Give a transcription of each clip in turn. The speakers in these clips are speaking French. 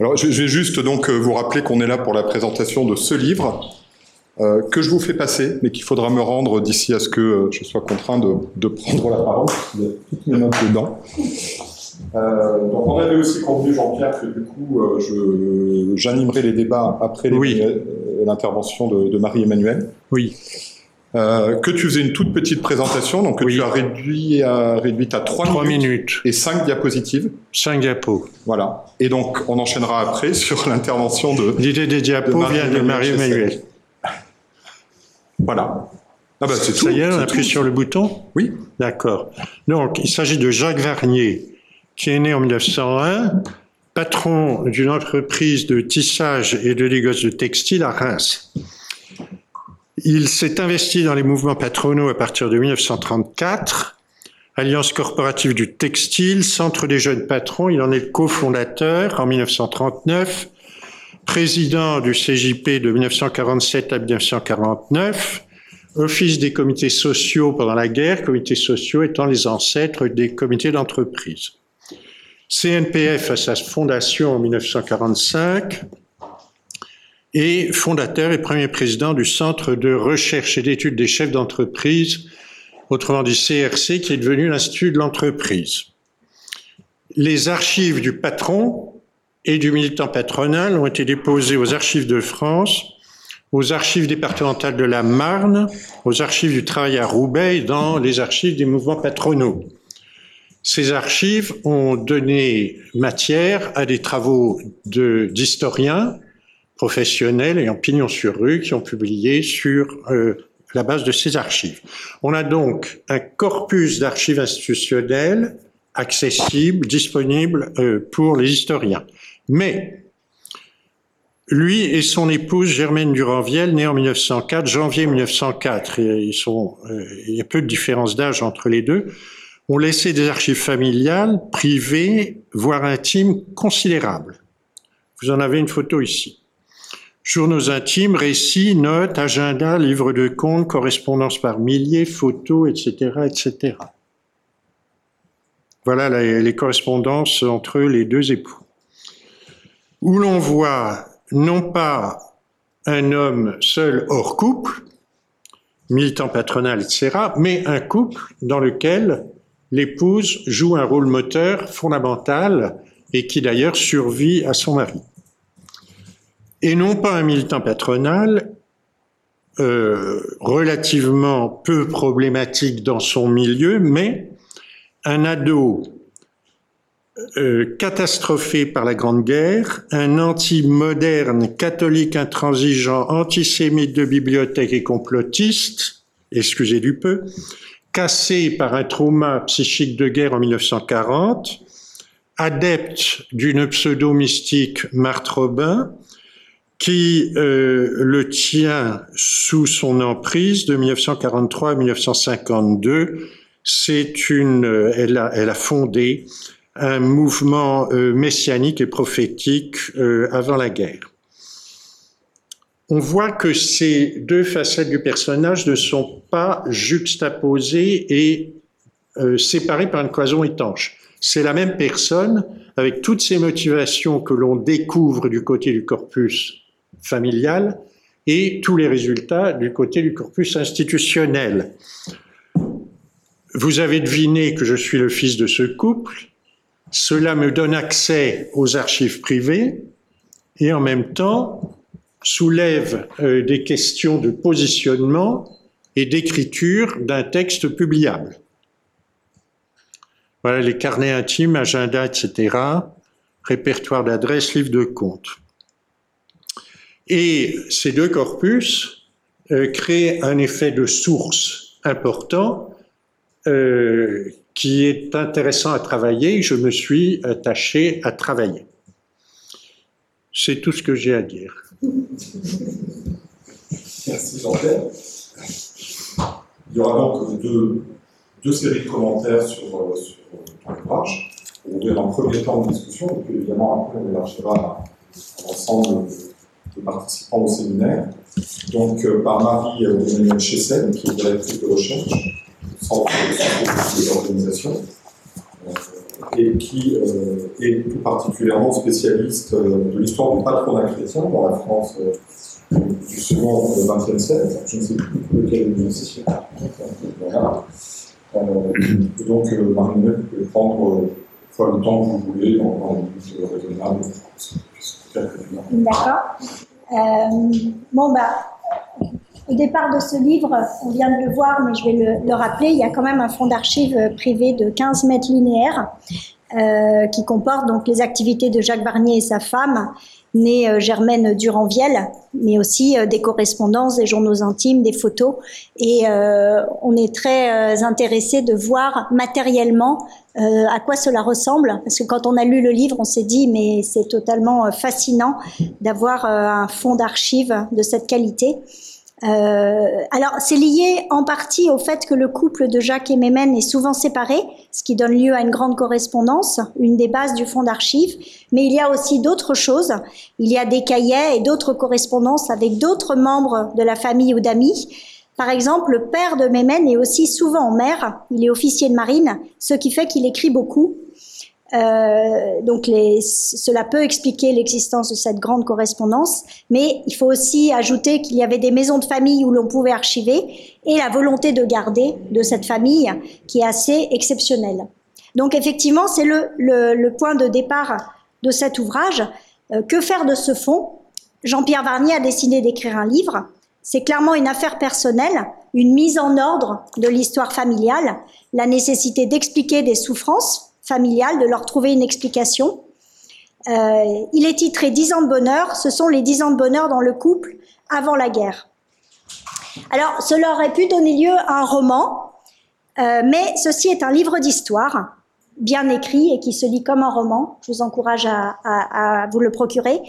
Alors, je vais juste donc euh, vous rappeler qu'on est là pour la présentation de ce livre euh, que je vous fais passer, mais qu'il faudra me rendre d'ici à ce que euh, je sois contraint de, de prendre la parole. Il y a toutes mes notes dedans. Euh, donc, on avait aussi convenu, Jean-Pierre, que du coup, euh, j'animerai les débats après Oui. l'intervention de, de Marie-Emmanuelle. Oui, Euh, que tu faisais une toute petite présentation, donc que Oui. tu as réduit à, réduite à 3, trois minutes, minutes, et 5 diapositives. cinq diapos. Voilà. Et donc, on enchaînera après sur l'intervention de. L'idée des diapos De vient de Marie-Emmanuelle Marie-Emmanuelle. Voilà. Ah bah, c'est tout. Ça y est, on appuie tout. sur le bouton Oui. D'accord. Donc, il s'agit de Jacques Varnier, qui est né en 1901, patron d'une entreprise de tissage et de négoce de textile à Reims. Il s'est investi dans les mouvements patronaux à partir de 1934, Alliance corporative du textile, Centre des jeunes patrons, il en est cofondateur en 1939, président du CJP de 1947 à 1949, Office des comités sociaux pendant la guerre, comités sociaux étant les ancêtres des comités d'entreprise. CNPF à sa fondation en 1945 et fondateur et premier président du Centre de recherche et d'études des chefs d'entreprise, autrement dit CRC, qui est devenu l'Institut de l'entreprise. Les archives du patron et du militant patronal ont été déposées aux archives de France aux archives départementales de la Marne, aux archives du travail à Roubaix dans les archives des mouvements patronaux. Ces archives ont donné matière à des travaux d'historiens professionnels et en pignon sur rue qui ont publié sur euh, la base de ces archives. On a donc un corpus d'archives institutionnelles accessible, disponible euh, pour les historiens. Mais lui et son épouse Germaine Duranviel, née en 1904, janvier 1904, et ils sont, euh, il y a peu de différence d'âge entre les deux, ont laissé des archives familiales, privées, voire intimes, considérables. Vous en avez une photo ici. Journaux intimes, récits, notes, agendas, livres de comptes, correspondances par milliers, photos, etc., etc. Voilà les, les correspondances entre les deux époux. Où l'on voit non pas un homme seul hors couple, militant patronal, etc., mais un couple dans lequel l'épouse joue un rôle moteur fondamental et qui d'ailleurs survit à son mari. Et non pas un militant patronal euh, relativement peu problématique dans son milieu, mais un ado euh, catastrophé par la Grande Guerre, un anti-moderne, catholique intransigeant, antisémite de bibliothèque et complotiste, excusez du peu, cassé par un trauma psychique de guerre en 1940, adepte d'une pseudo-mystique Marthe Robin, qui euh, le tient sous son emprise de 1943 à 1952. C'est une, euh, elle a, fondé un mouvement euh, messianique et prophétique euh, avant la guerre. On voit que ces deux facettes du personnage ne sont pas juxtaposées et séparées par une cloison étanche. C'est la même personne avec toutes ces motivations que l'on découvre du côté du corpus familial et tous les résultats du côté du corpus institutionnel. Vous avez deviné que je suis le fils de ce couple. Cela me donne accès aux archives privées et en même temps soulève euh, des questions de positionnement et d'écriture d'un texte publiable. Voilà les carnets intimes, agendas, etc., répertoire d'adresses, livres de comptes. Et ces deux corpus euh, créent un effet de source important euh, qui est intéressant à travailler. Je me suis attaché à travailler. C'est tout ce que j'ai à dire. Merci Jean-Pierre. Il y aura donc deux, deux séries de commentaires sur, euh, sur ton ouvrage. On ouvrir un premier temps de discussion, et puis évidemment après on élargira à l'ensemble des participants au séminaire. Donc euh, par Marie-Emmanuelle Chessel, qui est directrice de recherche Centre de l'organisation. Euh, et qui est tout particulièrement spécialiste de l'histoire du patronat chrétien dans la France du second XXe siècle. Je ne sais plus lequel est donc, Marie-Noël, vous pouvez prendre le temps que vous voulez dans, un but raisonnable. D'accord. Euh, bon, bah, au départ de ce livre, on vient de le voir, mais je vais le, le rappeler, il y a quand même un fonds d'archives privé de 15 mètres linéaires euh, qui comporte donc les activités de Jacques Barnier et sa femme, née euh, Germaine Duranviel, mais aussi euh, des correspondances, des journaux intimes, des photos. Et euh, on est très intéressé de voir matériellement à quoi cela ressemble, parce que quand on a lu le livre, on s'est dit mais c'est totalement fascinant d'avoir un fonds d'archives de cette qualité. Euh, alors, c'est lié en partie au fait que le couple de Jacques et Mémène est souvent séparé, ce qui donne lieu à une grande correspondance, une des bases du fonds d'archives. Mais il y a aussi d'autres choses. Il y a des cahiers et d'autres correspondances avec d'autres membres de la famille ou d'amis. Par exemple, le père de Mémène est aussi souvent en mer. Il est officier de marine, ce qui fait qu'il écrit beaucoup. Euh, donc les, cela peut expliquer l'existence de cette grande correspondance, mais il faut aussi ajouter qu'il y avait des maisons de famille où l'on pouvait archiver et la volonté de garder de cette famille qui est assez exceptionnelle. Donc effectivement, c'est le, le, le, point de départ de cet ouvrage. Euh, que faire de ce fond Jean-Pierre Varnier a décidé d'écrire un livre. C'est clairement une affaire personnelle, une mise en ordre de l'histoire familiale, la nécessité d'expliquer des souffrances familiale, de leur trouver une explication. Euh, il est titré 10 ans de bonheur. Ce sont les 10 ans de bonheur dans le couple avant la guerre. Alors, cela aurait pu donner lieu à un roman, euh, mais ceci est un livre d'histoire, bien écrit et qui se lit comme un roman. Je vous encourage à, vous le procurer.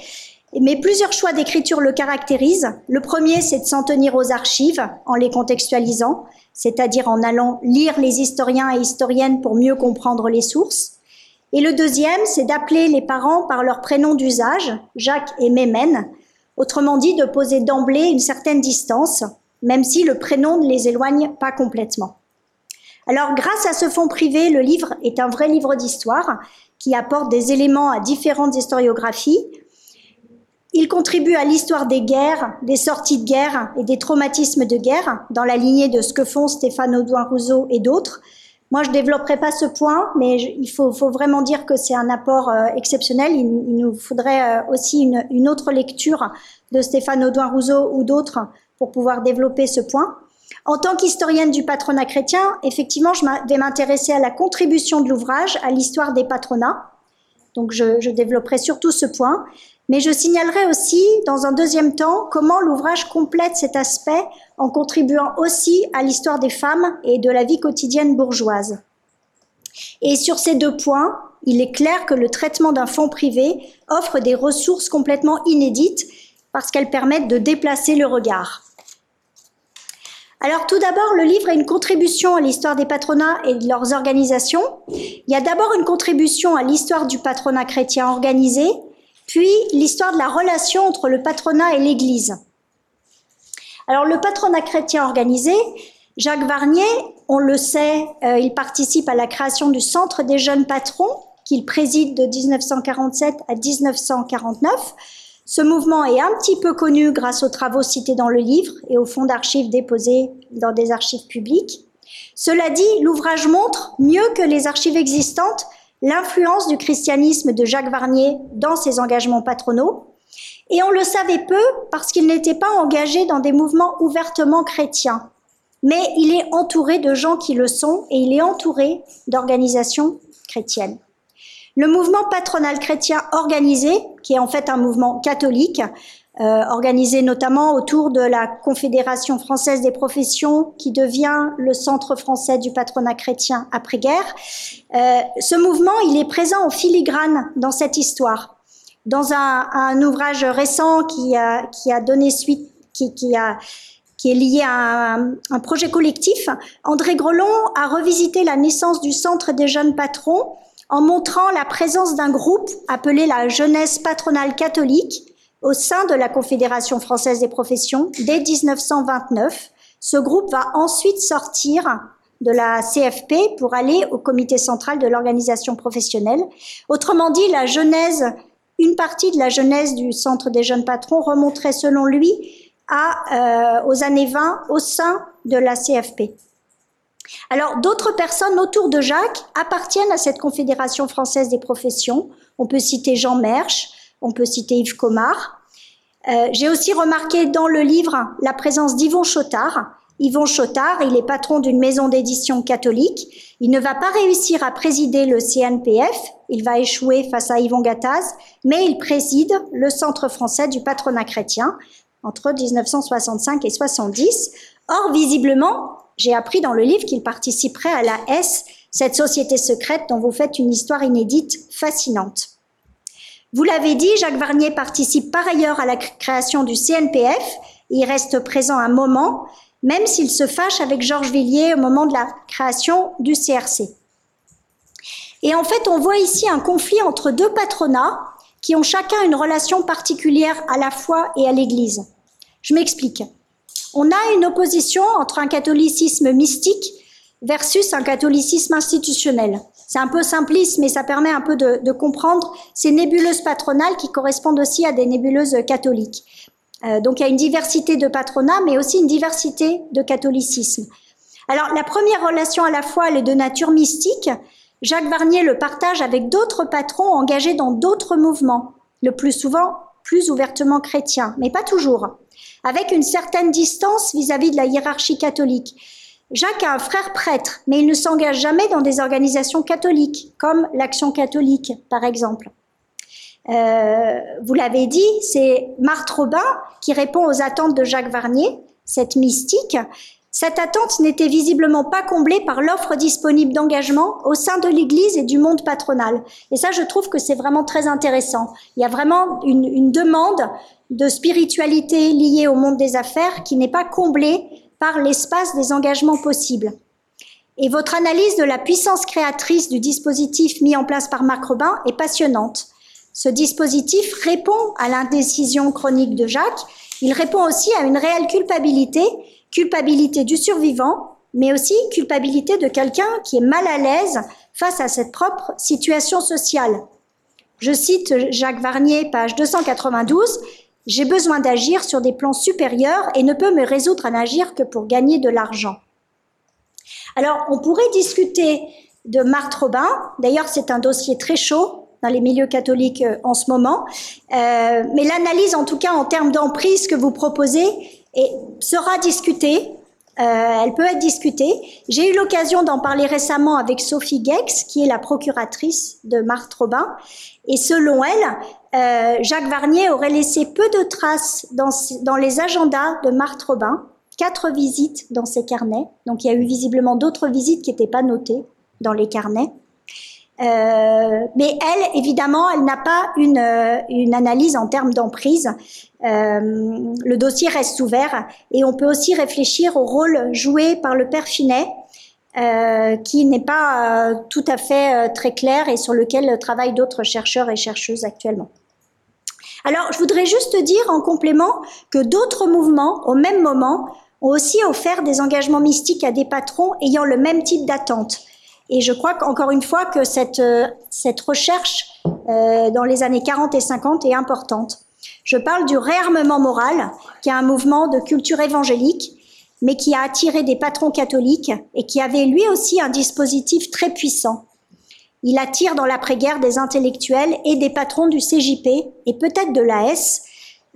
Mais plusieurs choix d'écriture le caractérisent. Le premier, c'est de s'en tenir aux archives en les contextualisant c'est-à-dire en allant lire les historiens et historiennes pour mieux comprendre les sources. Et le deuxième, c'est d'appeler les parents par leur prénom d'usage, Jacques et Mémène, autrement dit de poser d'emblée une certaine distance, même si le prénom ne les éloigne pas complètement. Alors, grâce à ce fonds privé, le livre est un vrai livre d'histoire qui apporte des éléments à différentes historiographies, il contribue à l'histoire des guerres, des sorties de guerre et des traumatismes de guerre, dans la lignée de ce que font Stéphane Audouin Rousseau et d'autres. Moi, je développerai pas ce point, mais il faut, vraiment dire que c'est un apport euh, exceptionnel. Il, nous faudrait euh, aussi une, autre lecture de Stéphane Audouin Rousseau ou d'autres pour pouvoir développer ce point. En tant qu'historienne du patronat chrétien, effectivement, je vais m'intéresser à la contribution de l'ouvrage à l'histoire des patronats. Donc, je développerai surtout ce point. Mais je signalerai aussi, dans un deuxième temps, comment l'ouvrage complète cet aspect en contribuant aussi à l'histoire des femmes et de la vie quotidienne bourgeoise. Et sur ces deux points, il est clair que le traitement d'un fonds privé offre des ressources complètement inédites parce qu'elles permettent de déplacer le regard. Alors tout d'abord, le livre est une contribution à l'histoire des patronats et de leurs organisations. Il y a d'abord une contribution à l'histoire du patronat chrétien organisé, puis l'histoire de la relation entre le patronat et l'Église. Alors le patronat chrétien organisé, Jacques Varnier, on le sait, euh, il participe à la création du Centre des jeunes patrons qu'il préside de 1947 à 1949. Ce mouvement est un petit peu connu grâce aux travaux cités dans le livre et aux fonds d'archives déposés dans des archives publiques. Cela dit, l'ouvrage montre, mieux que les archives existantes, l'influence du christianisme de Jacques Varnier dans ses engagements patronaux, et on le savait peu parce qu'il n'était pas engagé dans des mouvements ouvertement chrétiens. Mais il est entouré de gens qui le sont et il est entouré d'organisations chrétiennes. Le mouvement patronal chrétien organisé, qui est en fait un mouvement catholique, euh, organisé notamment autour de la Confédération française des professions, qui devient le Centre français du patronat chrétien après-guerre. Euh, ce mouvement, il est présent en filigrane dans cette histoire. Dans un, un ouvrage récent qui a, qui a donné suite, qui, qui a qui est lié à un, un, projet collectif, André Grelon a revisité la naissance du Centre des jeunes patrons en montrant la présence d'un groupe appelé la Jeunesse patronale catholique, au sein de la Confédération française des professions dès 1929. Ce groupe va ensuite sortir de la CFP pour aller au comité central de l'organisation professionnelle. Autrement dit, la genèse, une partie de la genèse du Centre des jeunes patrons remonterait selon lui à, euh, aux années 20 au sein de la CFP. Alors, d'autres personnes autour de Jacques appartiennent à cette Confédération française des professions. On peut citer Jean Mersch, on peut citer Yves Comard. Euh, J'ai aussi remarqué dans le livre la présence d'Yvon Chotard. Yvon Chotard, il est patron d'une maison d'édition catholique. Il ne va pas réussir à présider le CNPF, il va échouer face à Yvon Gattaz, mais il préside le Centre français du patronat chrétien entre 1965 et 70. Or, visiblement, j'ai appris dans le livre qu'il participerait à la S, cette société secrète dont vous faites une histoire inédite fascinante. Vous l'avez dit, Jacques Varnier participe par ailleurs à la création du CNPF. Il reste présent un moment, même s'il se fâche avec Georges Villiers au moment de la création du CRC. Et en fait, on voit ici un conflit entre deux patronats qui ont chacun une relation particulière à la foi et à l'Église. Je m'explique. On a une opposition entre un catholicisme mystique versus un catholicisme institutionnel. C'est un peu simpliste, mais ça permet un peu de, comprendre ces nébuleuses patronales qui correspondent aussi à des nébuleuses catholiques. Euh, donc il y a une diversité de patronats, mais aussi une diversité de catholicisme. Alors la première relation à la fois, elle est de nature mystique. Jacques Varnier le partage avec d'autres patrons engagés dans d'autres mouvements, le plus souvent plus ouvertement chrétiens, mais pas toujours, avec une certaine distance vis-à-vis -vis de la hiérarchie catholique. Jacques a un frère prêtre, mais il ne s'engage jamais dans des organisations catholiques, comme l'Action catholique, par exemple. Euh, vous l'avez dit, c'est Marthe Robin qui répond aux attentes de Jacques Varnier, cette mystique. Cette attente n'était visiblement pas comblée par l'offre disponible d'engagement au sein de l'Église et du monde patronal. Et ça, je trouve que c'est vraiment très intéressant. Il y a vraiment une, une demande de spiritualité liée au monde des affaires qui n'est pas comblée par l'espace des engagements possibles. Et votre analyse de la puissance créatrice du dispositif mis en place par Marc Robin est passionnante. Ce dispositif répond à l'indécision chronique de Jacques, il répond aussi à une réelle culpabilité, culpabilité du survivant, mais aussi culpabilité de quelqu'un qui est mal à l'aise face à cette propre situation sociale. Je cite Jacques Varnier, page 292, j'ai besoin d'agir sur des plans supérieurs et ne peux me résoudre à n'agir que pour gagner de l'argent. Alors, on pourrait discuter de Marthe Robin. D'ailleurs, c'est un dossier très chaud dans les milieux catholiques euh, en ce moment. Euh, mais l'analyse, en tout cas en termes d'emprise que vous proposez, sera discutée. Euh, elle peut être discutée. J'ai eu l'occasion d'en parler récemment avec Sophie Gex, qui est la procuratrice de Marthe Robin. Et selon elle, euh, Jacques Varnier aurait laissé peu de traces dans, dans les agendas de Marthe Robin, quatre visites dans ses carnets. Donc il y a eu visiblement d'autres visites qui n'étaient pas notées dans les carnets. Euh, mais elle, évidemment, elle n'a pas une, euh, une, analyse en termes d'emprise. Euh, le dossier reste ouvert et on peut aussi réfléchir au rôle joué par le père Finet, qui n'est pas tout à fait très clair et sur lequel travaillent d'autres chercheurs et chercheuses actuellement. Alors, je voudrais juste dire en complément que d'autres mouvements, au même moment, ont aussi offert des engagements mystiques à des patrons ayant le même type d'attente. Et je crois qu'encore une fois que cette, euh, recherche euh, dans les années 40 et 50 est importante. Je parle du réarmement moral, qui est un mouvement de culture évangélique, mais qui a attiré des patrons catholiques et qui avait lui aussi un dispositif très puissant. Il attire dans l'après-guerre des intellectuels et des patrons du CJP et peut-être de l'AS,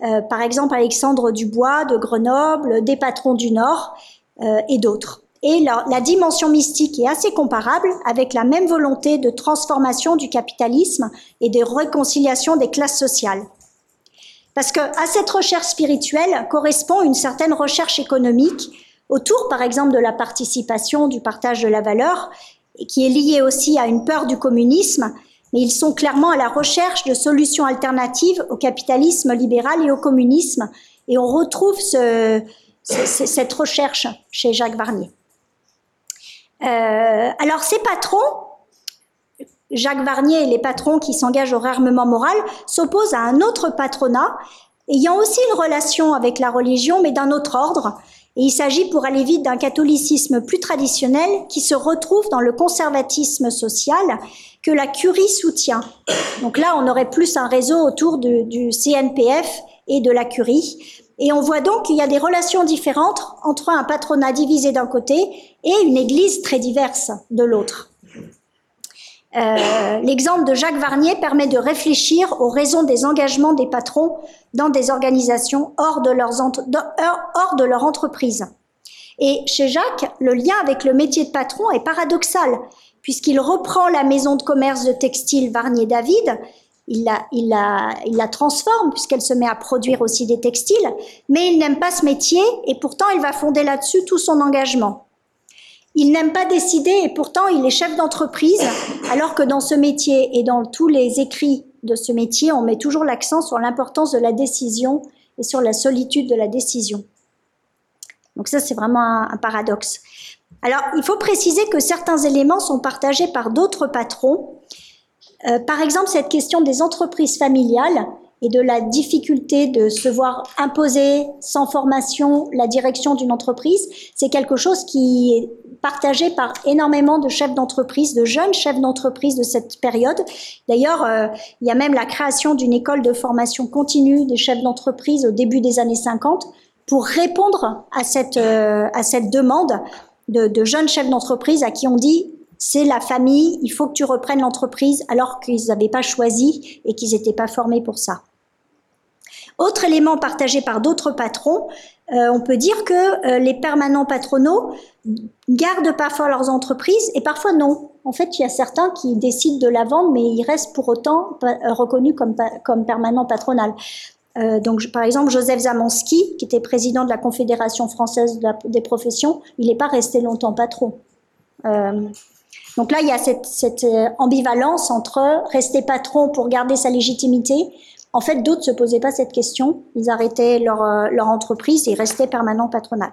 euh, par exemple Alexandre Dubois de Grenoble, des patrons du Nord euh, et d'autres. Et la, dimension mystique est assez comparable avec la même volonté de transformation du capitalisme et de réconciliation des classes sociales. Parce que cette recherche spirituelle correspond une certaine recherche économique autour, par exemple, de la participation, du partage de la valeur, qui est liée aussi à une peur du communisme, mais ils sont clairement à la recherche de solutions alternatives au capitalisme libéral et au communisme. Et on retrouve ce, ce, cette recherche chez Jacques Varnier. Euh, alors ces patrons, Jacques Varnier et les patrons qui s'engagent au réarmement moral, s'opposent à un autre patronat ayant aussi une relation avec la religion, mais d'un autre ordre. Et il s'agit pour aller vite d'un catholicisme plus traditionnel qui se retrouve dans le conservatisme social que la curie soutient. Donc là, on aurait plus un réseau autour du CNPF et de la curie. Et on voit donc qu'il y a des relations différentes entre un patronat divisé d'un côté et une église très diverse de l'autre. Euh, l'exemple de Jacques Varnier permet de réfléchir aux raisons des engagements des patrons dans des organisations hors de, hors de leur entreprise. Et chez Jacques, le lien avec le métier de patron est paradoxal, puisqu'il reprend la maison de commerce de textile Varnier-David il la, transforme puisqu'elle se met à produire aussi des textiles, mais il n'aime pas ce métier et pourtant il va fonder là-dessus tout son engagement. Il n'aime pas décider et pourtant il est chef d'entreprise, alors que dans ce métier et dans tous les écrits de ce métier, on met toujours l'accent sur l'importance de la décision et sur la solitude de la décision. Donc ça, c'est vraiment un paradoxe. Alors, il faut préciser que certains éléments sont partagés par d'autres patrons euh, par exemple, cette question des entreprises familiales et de la difficulté de se voir imposer sans formation la direction d'une entreprise, c'est quelque chose qui est partagé par énormément de chefs d'entreprise, de jeunes chefs d'entreprise de cette période. D'ailleurs, euh, il y a même la création d'une école de formation continue des chefs d'entreprise au début des années 50 pour répondre à cette, euh, à cette demande de, de jeunes chefs d'entreprise à qui on dit c'est la famille, il faut que tu reprennes l'entreprise alors qu'ils n'avaient pas choisi et qu'ils n'étaient pas formés pour ça. Autre élément partagé par d'autres patrons, euh, on peut dire que euh, les permanents patronaux gardent parfois leurs entreprises et parfois non. En fait, il y a certains qui décident de la vendre, mais ils restent pour autant euh, reconnus comme, comme permanent patronal. donc, par exemple, Joseph Zamanski, qui était président de la Confédération française des professions, il n'est pas resté longtemps patron. Donc là, il y a cette, euh, ambivalence entre rester patron pour garder sa légitimité. En fait, d'autres se posaient pas cette question. Ils arrêtaient leur, euh, entreprise et restaient permanent patronal.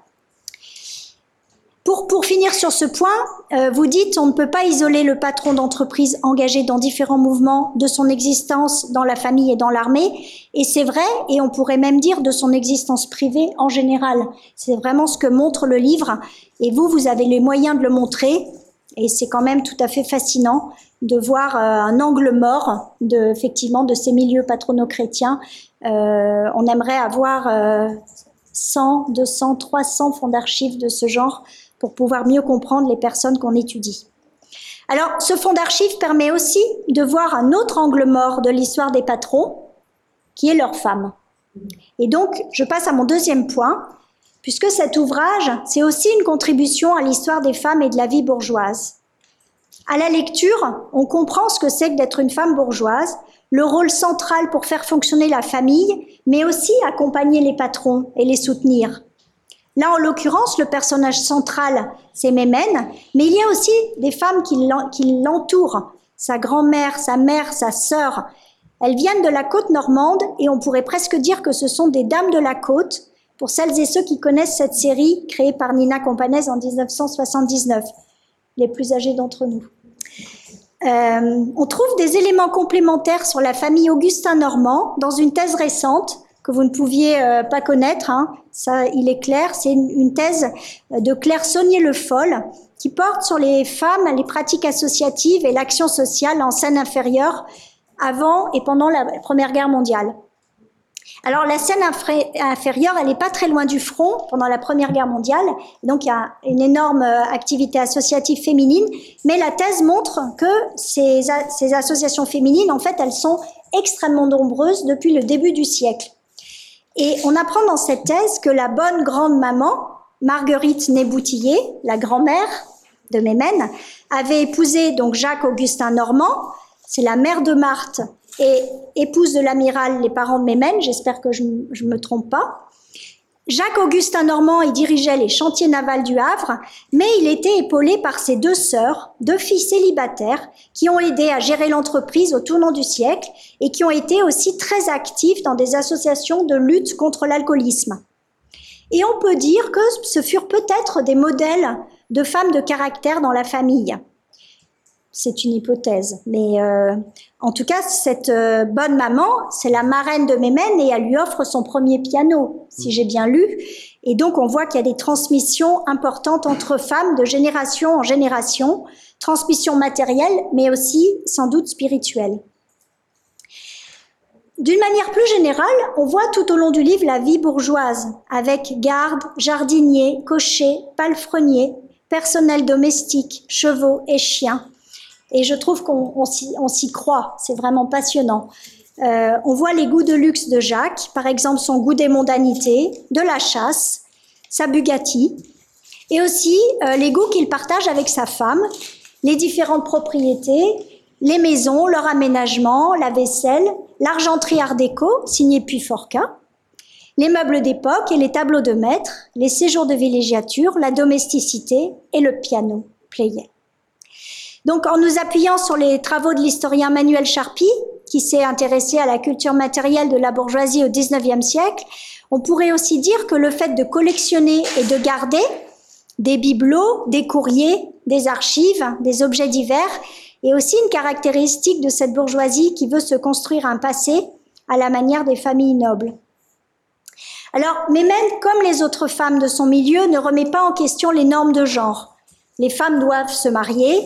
Pour, pour, finir sur ce point, euh, vous dites on ne peut pas isoler le patron d'entreprise engagé dans différents mouvements de son existence dans la famille et dans l'armée. Et c'est vrai, et on pourrait même dire de son existence privée en général. C'est vraiment ce que montre le livre. Et vous, vous avez les moyens de le montrer. Et c'est quand même tout à fait fascinant de voir euh, un angle mort de, effectivement, de ces milieux patronaux-chrétiens. Euh, on aimerait avoir 100, 200, 300 fonds d'archives de ce genre pour pouvoir mieux comprendre les personnes qu'on étudie. Alors, ce fonds d'archives permet aussi de voir un autre angle mort de l'histoire des patrons, qui est leur femme. Et donc, je passe à mon deuxième point, puisque cet ouvrage, c'est aussi une contribution à l'histoire des femmes et de la vie bourgeoise. À la lecture, on comprend ce que c'est que d'être une femme bourgeoise, le rôle central pour faire fonctionner la famille, mais aussi accompagner les patrons et les soutenir. Là, en l'occurrence, le personnage central, c'est Mémène, mais il y a aussi des femmes qui l'entourent, sa grand-mère, sa mère, sa sœur. Elles viennent de la côte normande et on pourrait presque dire que ce sont des dames de la côte, pour celles et ceux qui connaissent cette série créée par Nina Companès en 1979, les plus âgés d'entre nous. Euh, on trouve des éléments complémentaires sur la famille Augustin Normand dans une thèse récente que vous ne pouviez euh, pas connaître. Hein. Ça, il est clair, c'est une, thèse de Claire Saunier-Le Foll qui porte sur les femmes, les pratiques associatives et l'action sociale en scène inférieure avant et pendant la Première Guerre mondiale. Alors la scène inférieure, elle n'est pas très loin du front pendant la Première Guerre mondiale, donc il y a une énorme euh, activité associative féminine, mais la thèse montre que ces, associations féminines, en fait, elles sont extrêmement nombreuses depuis le début du siècle. Et on apprend dans cette thèse que la bonne grande maman, Marguerite Néboutillier, la grand-mère de Mémène, avait épousé donc Jacques Augustin Normand, c'est la mère de Marthe et épouse de l'amiral, les parents de Mémène, j'espère que je ne me trompe pas. Jacques-Augustin Normand y dirigeait les chantiers navals du Havre, mais il était épaulé par ses deux sœurs, deux filles célibataires, qui ont aidé à gérer l'entreprise au tournant du siècle et qui ont été aussi très actives dans des associations de lutte contre l'alcoolisme. Et on peut dire que ce furent peut-être des modèles de femmes de caractère dans la famille. C'est une hypothèse. Mais euh, en tout cas, cette euh, bonne maman, c'est la marraine de Mémène et elle lui offre son premier piano, si j'ai bien lu. Et donc, on voit qu'il y a des transmissions importantes entre femmes de génération en génération, transmission matérielle, mais aussi sans doute spirituelle. D'une manière plus générale, on voit tout au long du livre la vie bourgeoise, avec garde, jardinier, cocher, palefrenier, personnel domestique, chevaux et chiens. Et je trouve qu'on s'y croit, c'est vraiment passionnant. Euh, on voit les goûts de luxe de Jacques, par exemple son goût des mondanités, de la chasse, sa Bugatti, et aussi euh, les goûts qu'il partage avec sa femme, les différentes propriétés, les maisons, leur aménagement, la vaisselle, l'argenterie art déco, signée Puy-Forca, les meubles d'époque et les tableaux de maître, les séjours de villégiature, la domesticité et le piano playé. Donc, en nous appuyant sur les travaux de l'historien Manuel Charpie, qui s'est intéressé à la culture matérielle de la bourgeoisie au XIXe siècle, on pourrait aussi dire que le fait de collectionner et de garder des bibelots, des courriers, des archives, des objets divers est aussi une caractéristique de cette bourgeoisie qui veut se construire un passé à la manière des familles nobles. Alors, Mémène, comme les autres femmes de son milieu, ne remet pas en question les normes de genre. Les femmes doivent se marier,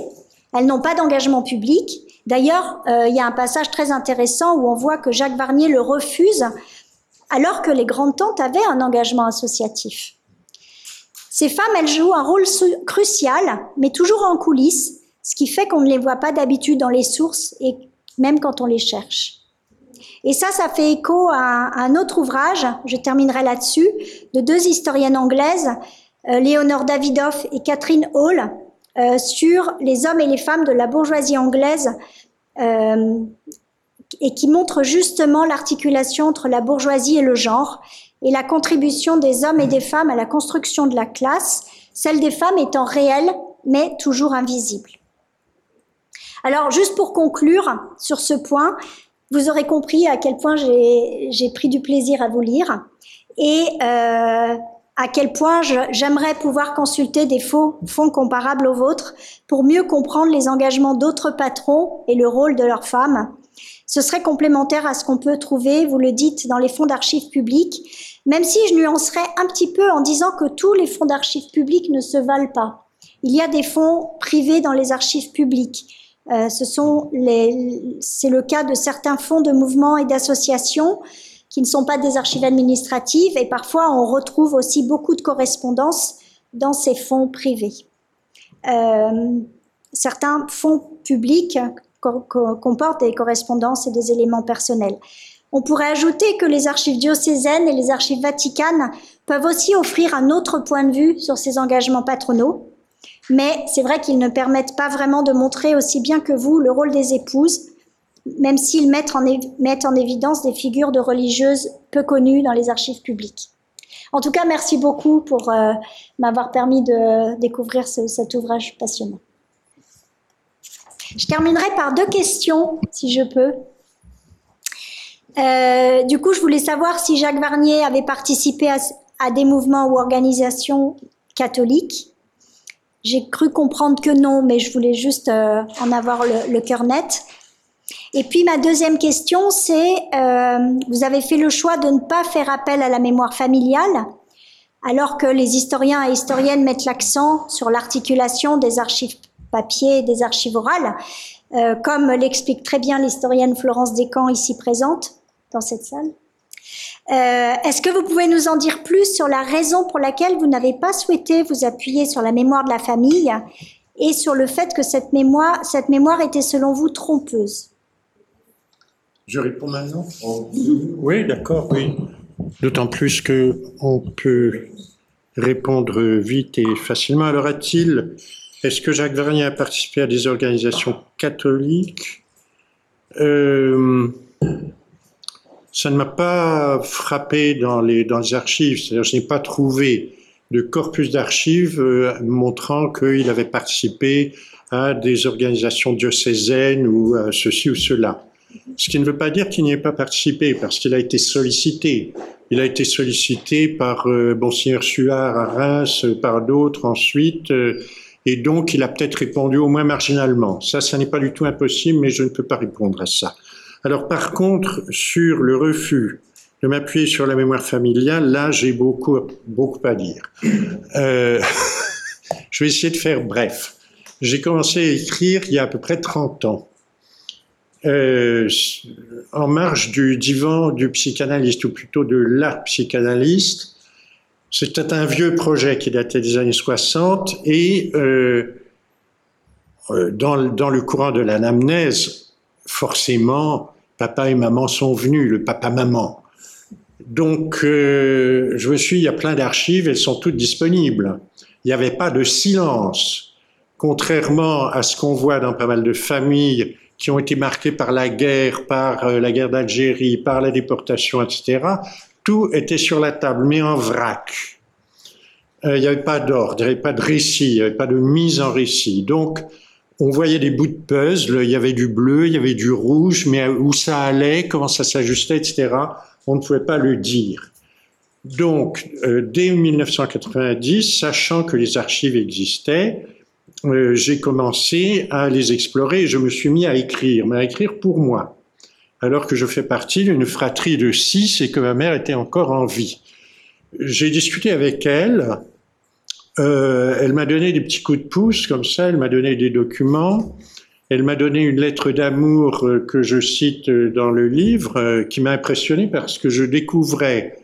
elles n'ont pas d'engagement public. D'ailleurs, euh, il y a un passage très intéressant où on voit que Jacques Varnier le refuse alors que les grandes tantes avaient un engagement associatif. Ces femmes, elles jouent un rôle crucial, mais toujours en coulisses, ce qui fait qu'on ne les voit pas d'habitude dans les sources et même quand on les cherche. Et ça, ça fait écho à, un autre ouvrage, je terminerai là-dessus, de deux historiennes anglaises, euh, Léonore Davidoff et Catherine Hall, euh, sur les hommes et les femmes de la bourgeoisie anglaise euh, et qui montrent justement l'articulation entre la bourgeoisie et le genre et la contribution des hommes et des femmes à la construction de la classe, celle des femmes étant réelle mais toujours invisible. Alors, juste pour conclure sur ce point, vous aurez compris à quel point j'ai pris du plaisir à vous lire et euh, à quel point j'aimerais pouvoir consulter des faux fonds comparables aux vôtres pour mieux comprendre les engagements d'autres patrons et le rôle de leurs femmes. Ce serait complémentaire à ce qu'on peut trouver, vous le dites, dans les fonds d'archives publiques, même si je nuancerais un petit peu en disant que tous les fonds d'archives publiques ne se valent pas. Il y a des fonds privés dans les archives publiques. Euh, ce sont les, c'est le cas de certains fonds de mouvements et d'associations qui ne sont pas des archives administratives et parfois on retrouve aussi beaucoup de correspondances dans ces fonds privés. Euh, certains fonds publics comportent des correspondances et des éléments personnels. On pourrait ajouter que les archives diocésaines et les archives vaticanes peuvent aussi offrir un autre point de vue sur ces engagements patronaux mais c'est vrai qu'ils ne permettent pas vraiment de montrer aussi bien que vous le rôle des épouses, même s'ils mettent en, évidence des figures de religieuses peu connues dans les archives publiques. En tout cas, merci beaucoup pour euh, m'avoir permis de découvrir cet ouvrage passionnant. Je terminerai par deux questions, si je peux. Euh, du coup, je voulais savoir si Jacques Varnier avait participé à des mouvements ou organisations catholiques j'ai cru comprendre que non, mais je voulais juste euh, en avoir le, cœur net. Et puis ma deuxième question, c'est, euh, vous avez fait le choix de ne pas faire appel à la mémoire familiale, alors que les historiens et historiennes mettent l'accent sur l'articulation des archives papier et des archives orales, euh, comme l'explique très bien l'historienne Florence Descamps ici présente dans cette salle. Euh, est-ce que vous pouvez nous en dire plus sur la raison pour laquelle vous n'avez pas souhaité vous appuyer sur la mémoire de la famille et sur le fait que cette mémoire, cette mémoire était selon vous trompeuse? Je réponds maintenant Oui, d'accord, oui. D'autant plus que on peut répondre vite et facilement. Alors, a-t-il, est-ce que Jacques Vernier a participé à des organisations catholiques? Euh, ça ne m'a pas frappé dans les, dans les archives, c'est-à-dire je n'ai pas trouvé de corpus d'archives euh, montrant qu'il avait participé à des organisations diocésaines ou à ceci ou cela. Ce qui ne veut pas dire qu'il n'y ait pas participé, parce qu'il a été sollicité. Il a été sollicité par euh, Monseigneur Suard à Reims, par d'autres ensuite. Euh, et donc il a peut-être répondu au moins marginalement. Ça, ça n'est pas du tout impossible, mais je ne peux pas répondre à ça. Alors par contre, sur le refus de m'appuyer sur la mémoire familiale, là, j'ai beaucoup, beaucoup à dire. Euh, je vais essayer de faire bref. J'ai commencé à écrire il y a à peu près 30 ans. Euh, en marge du divan du psychanalyste, ou plutôt de l'art psychanalyste. C'était un vieux projet qui datait des années 60 et euh, euh, dans, dans, le courant de l'anamnèse, forcément, papa et maman sont venus, le papa-maman. Donc, je me suis, il y a plein d'archives, elles sont toutes disponibles. Il n'y avait pas de silence, contrairement à ce qu'on voit dans pas mal de familles qui ont été marqués par la guerre, par euh, la guerre d'Algérie, par la déportation, etc. Tout était sur la table, mais en vrac. Euh, il n'y avait pas d'ordre, il n'y avait pas de récit, il n'y avait pas de mise en récit. Donc, on voyait des bouts de puzzle, il y avait du bleu, il y avait du rouge, mais où ça allait, comment ça s'ajustait, etc., on ne pouvait pas le dire. Donc, euh, dès 1990, sachant que les archives existaient, euh, j'ai commencé à les explorer et je me suis mis à écrire, mais à écrire pour moi, alors que je fais partie d'une fratrie de six et que ma mère était encore en vie. J'ai discuté avec elle, euh, elle m'a donné des petits coups de pouce comme ça, elle m'a donné des documents, elle m'a donné une lettre d'amour euh, que je cite dans le livre, qui m'a impressionné parce que je découvrais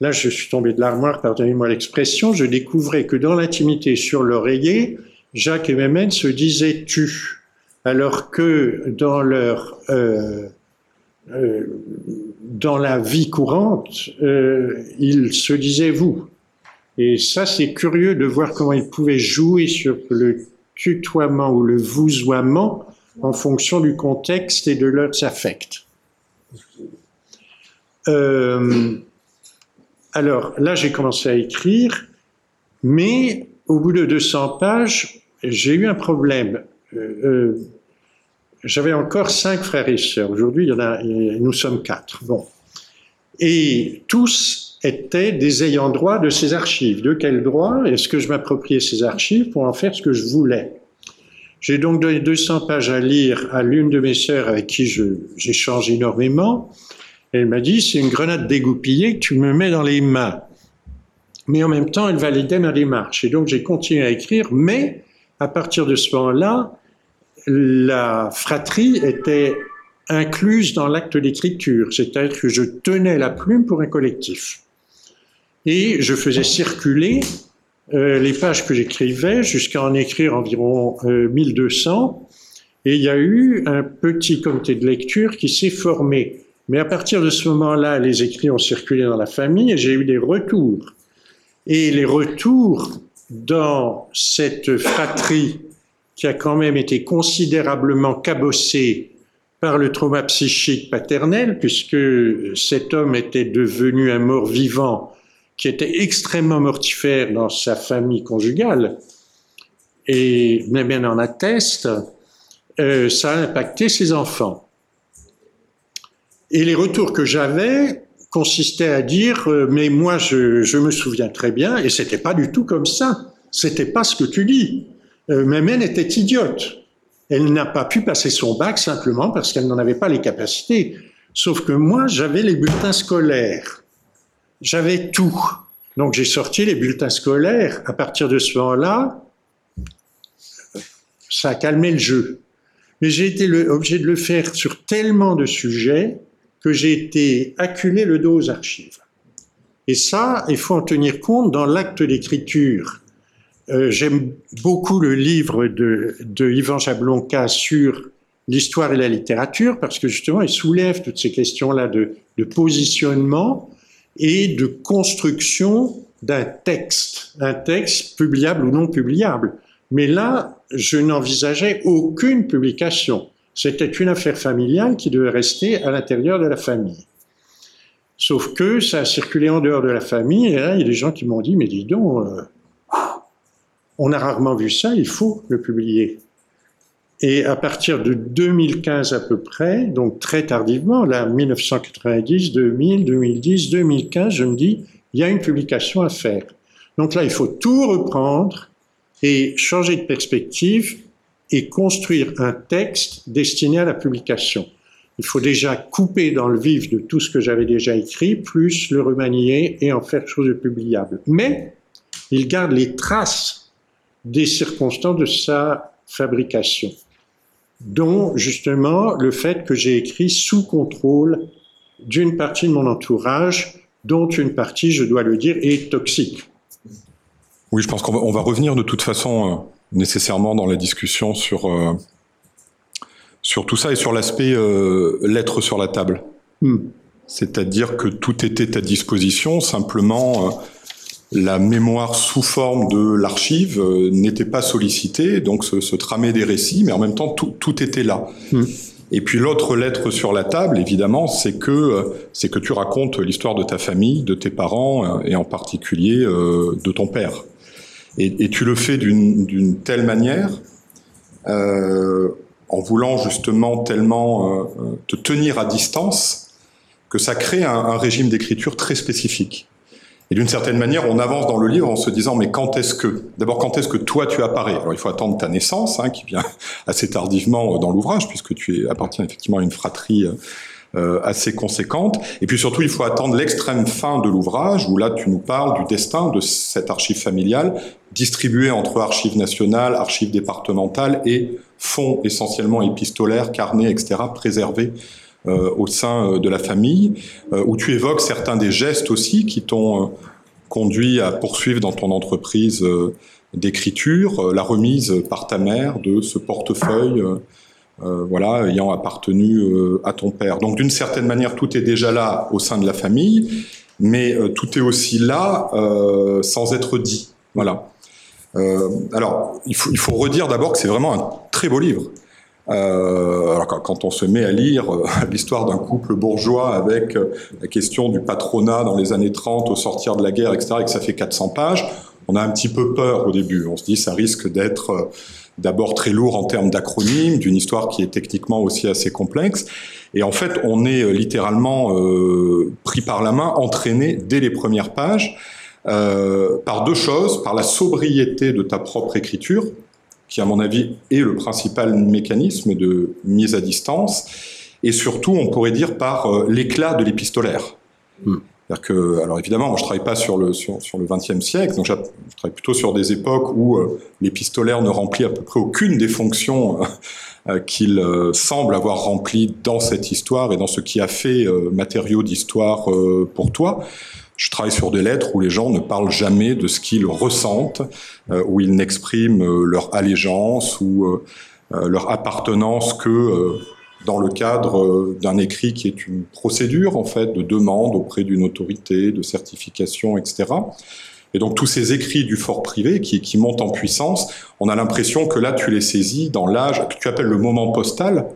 Là, je suis tombé de l'armoire, pardonnez-moi l'expression, je découvrais que dans l'intimité sur l'oreiller, Jacques et Mémène se disaient tu, alors que dans leur euh, euh, dans la vie courante, euh, ils se disaient vous. Et ça, c'est curieux de voir comment ils pouvaient jouer sur le tutoiement ou le vousoiement en fonction du contexte et de leurs affects. alors là, j'ai commencé à écrire, mais au bout de 200 pages, j'ai eu un problème. Euh, euh, j'avais encore cinq frères et sœurs. Aujourd'hui, nous sommes quatre. Bon. Et tous étaient des ayants droit de ces archives. De quel droit Est-ce que je m'appropriais ces archives pour en faire ce que je voulais? J'ai donc donné 200 pages à lire à l'une de mes sœurs avec qui j'échange énormément. Elle m'a dit, c'est une grenade dégoupillée que tu me mets dans les mains mais en même temps, elle validait ma démarche. Et donc, j'ai continué à écrire, mais à partir de ce moment-là, la fratrie était incluse dans l'acte d'écriture, c'est-à-dire que je tenais la plume pour un collectif. Et je faisais circuler euh, les pages que j'écrivais jusqu'à en écrire environ 1200. Euh, et il y a eu un petit comité de lecture qui s'est formé. Mais à partir de ce moment-là, les écrits ont circulé dans la famille et j'ai eu des retours et les retours dans cette fratrie qui a quand même été considérablement cabossée par le trauma psychique paternel, puisque cet homme était devenu un mort vivant qui était extrêmement mortifère dans sa famille conjugale, et même en atteste, euh, ça a impacté ses enfants. Et les retours que j'avais, consistait à dire euh, mais moi je, je, me souviens très bien et c'était pas du tout comme ça. C'était pas ce que tu dis. Euh, Mémène était idiote. Elle n'a pas pu passer son bac simplement parce qu'elle n'en avait pas les capacités. Sauf que moi j'avais les bulletins scolaires. J'avais tout. Donc j'ai sorti les bulletins scolaires. À partir de ce moment-là ça a calmé le jeu. Mais j'ai été obligé de le faire sur tellement de sujets que j'ai été acculé le dos aux archives. Et ça, il faut en tenir compte dans l'acte d'écriture. Euh, J'aime beaucoup le livre de, de Yvan Jablonka sur l'histoire et la littérature parce que justement, il soulève toutes ces questions-là de, de positionnement et de construction d'un texte, un texte publiable ou non publiable. Mais là, je n'envisageais aucune publication. C'était une affaire familiale qui devait rester à l'intérieur de la famille. Sauf que ça a circulé en dehors de la famille, et là, il y a des gens qui m'ont dit, mais dis donc, euh, on a rarement vu ça, il faut le publier. Et à partir de 2015 à peu près, donc très tardivement, là, 1990, 2000, 2010, 2015, je me dis, il y a une publication à faire. Donc là, il faut tout reprendre et changer de perspective et construire un texte destiné à la publication. Il faut déjà couper dans le vif de tout ce que j'avais déjà écrit, plus le remanier et en faire chose de publiable. Mais il garde les traces des circonstances de sa fabrication, dont justement le fait que j'ai écrit sous contrôle d'une partie de mon entourage, dont une partie, je dois le dire, est toxique. Oui, je pense qu'on va, revenir de toute façon euh, nécessairement dans la discussion sur, euh, sur tout ça et sur l'aspect euh, lettre sur la table. Hmm. C'est-à-dire que tout était à disposition, simplement la mémoire sous forme de l'archive n'était pas sollicitée, donc se, se tramait des récits, mais en même temps tout, tout était là. Hmm. Et puis l'autre lettre sur la table, évidemment, c'est que c'est que tu racontes l'histoire de ta famille, de tes parents et en particulier de ton père. Et, tu le fais d'une telle manière, euh, en voulant justement tellement euh, te tenir à distance, que ça crée un, régime d'écriture très spécifique. Et d'une certaine manière, on avance dans le livre en se disant, mais quand est-ce que, d'abord, quand est-ce que toi tu apparais? Alors, il faut attendre ta naissance, hein, qui vient assez tardivement dans l'ouvrage, puisque tu appartiens effectivement à une fratrie euh, euh, assez conséquente. Et puis surtout, il faut attendre l'extrême fin de l'ouvrage, où là, tu nous parles du destin de cette archive familiale, distribuée entre archives nationales, archives départementales et fonds essentiellement épistolaires, carnets, etc., préservés euh, au sein euh, de la famille, où tu évoques certains des gestes aussi qui t'ont conduit à poursuivre dans ton entreprise d'écriture, la remise par ta mère de ce portefeuille euh, voilà, ayant appartenu euh, à ton père. Donc d'une certaine manière, tout est déjà là au sein de la famille, mais euh, tout est aussi là sans être dit. Voilà. Alors, il faut, redire d'abord que c'est vraiment un très beau livre. Euh, alors quand, on se met à lire l'histoire d'un couple bourgeois avec la question du patronat dans les années 30 au sortir de la guerre, etc., et que ça fait 400 pages, on a un petit peu peur au début. On se dit ça risque d'être d'abord très lourd en termes d'acronymes, d'une histoire qui est techniquement aussi assez complexe. Et en fait, on est euh, littéralement euh, pris par la main, entraîné dès les premières pages euh, par deux choses, par la sobriété de ta propre écriture, qui à mon avis est le principal mécanisme de mise à distance, et surtout, on pourrait dire par euh, l'éclat de l'épistolaire. Hmm que, alors évidemment, moi je travaille pas sur le sur, sur le XXe siècle, donc je, travaille plutôt sur des époques où euh, l'épistolaire ne remplit à peu près aucune des fonctions euh, euh, qu'il semble avoir remplies dans cette histoire et dans ce qui a fait matériau d'histoire pour toi. Je travaille sur des lettres où les gens ne parlent jamais de ce qu'ils ressentent, où ils n'expriment leur allégeance ou leur appartenance que dans le cadre euh, d'un écrit qui est une procédure en fait de demande auprès d'une autorité, de certification, etc. Et donc tous ces écrits du fort privé qui, qui montent en puissance, on a l'impression que là tu les saisis dans l'âge que tu appelles le moment postal,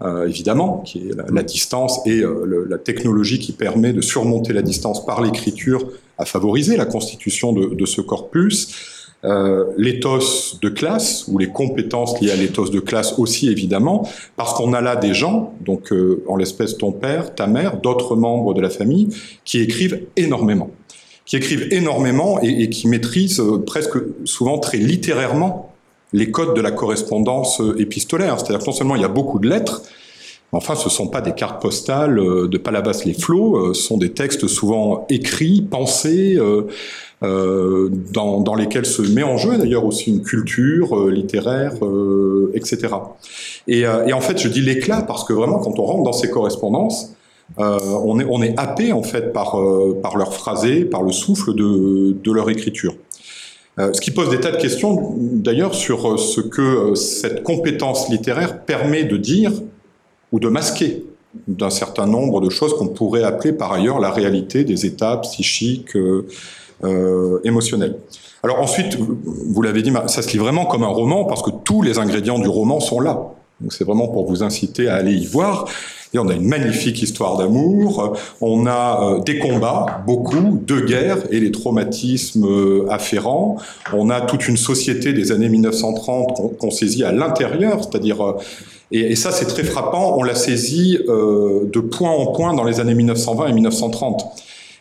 euh, évidemment, qui est la, distance et euh, la technologie qui permet de surmonter la distance par l'écriture à favoriser la constitution de, ce corpus. Euh, l'éthos de classe ou les compétences liées à l'éthos de classe aussi évidemment, parce qu'on a là des gens, donc euh, en l'espèce ton père, ta mère, d'autres membres de la famille, qui écrivent énormément, qui écrivent énormément et, qui maîtrisent presque souvent très littérairement les codes de la correspondance euh, épistolaire. C'est-à-dire non seulement il y a beaucoup de lettres, enfin ce sont pas des cartes postales de Palavas les flots, ce sont des textes souvent écrits, pensés. Euh, dans, dans, lesquels se met en jeu d'ailleurs aussi une culture euh, littéraire, euh, etc. Et, et, en fait, je dis l'éclat parce que vraiment, quand on rentre dans ces correspondances, on, est, on est happé en fait par, par leur phrasé, par le souffle de, de leur écriture. Ce qui pose des tas de questions d'ailleurs sur ce que cette compétence littéraire permet de dire ou de masquer d'un certain nombre de choses qu'on pourrait appeler par ailleurs la réalité des états psychiques, euh, émotionnel. Alors ensuite, vous l'avez dit, ça se lit vraiment comme un roman parce que tous les ingrédients du roman sont là. Donc c'est vraiment pour vous inciter à aller y voir. On a une magnifique histoire d'amour, on a euh, des combats, beaucoup, de guerres et les traumatismes euh, afférents. On a toute une société des années 1930 qu'on saisit à l'intérieur, c'est-à-dire et, et, ça c'est très frappant. On l'a saisi de point en point dans les années 1920 et 1930.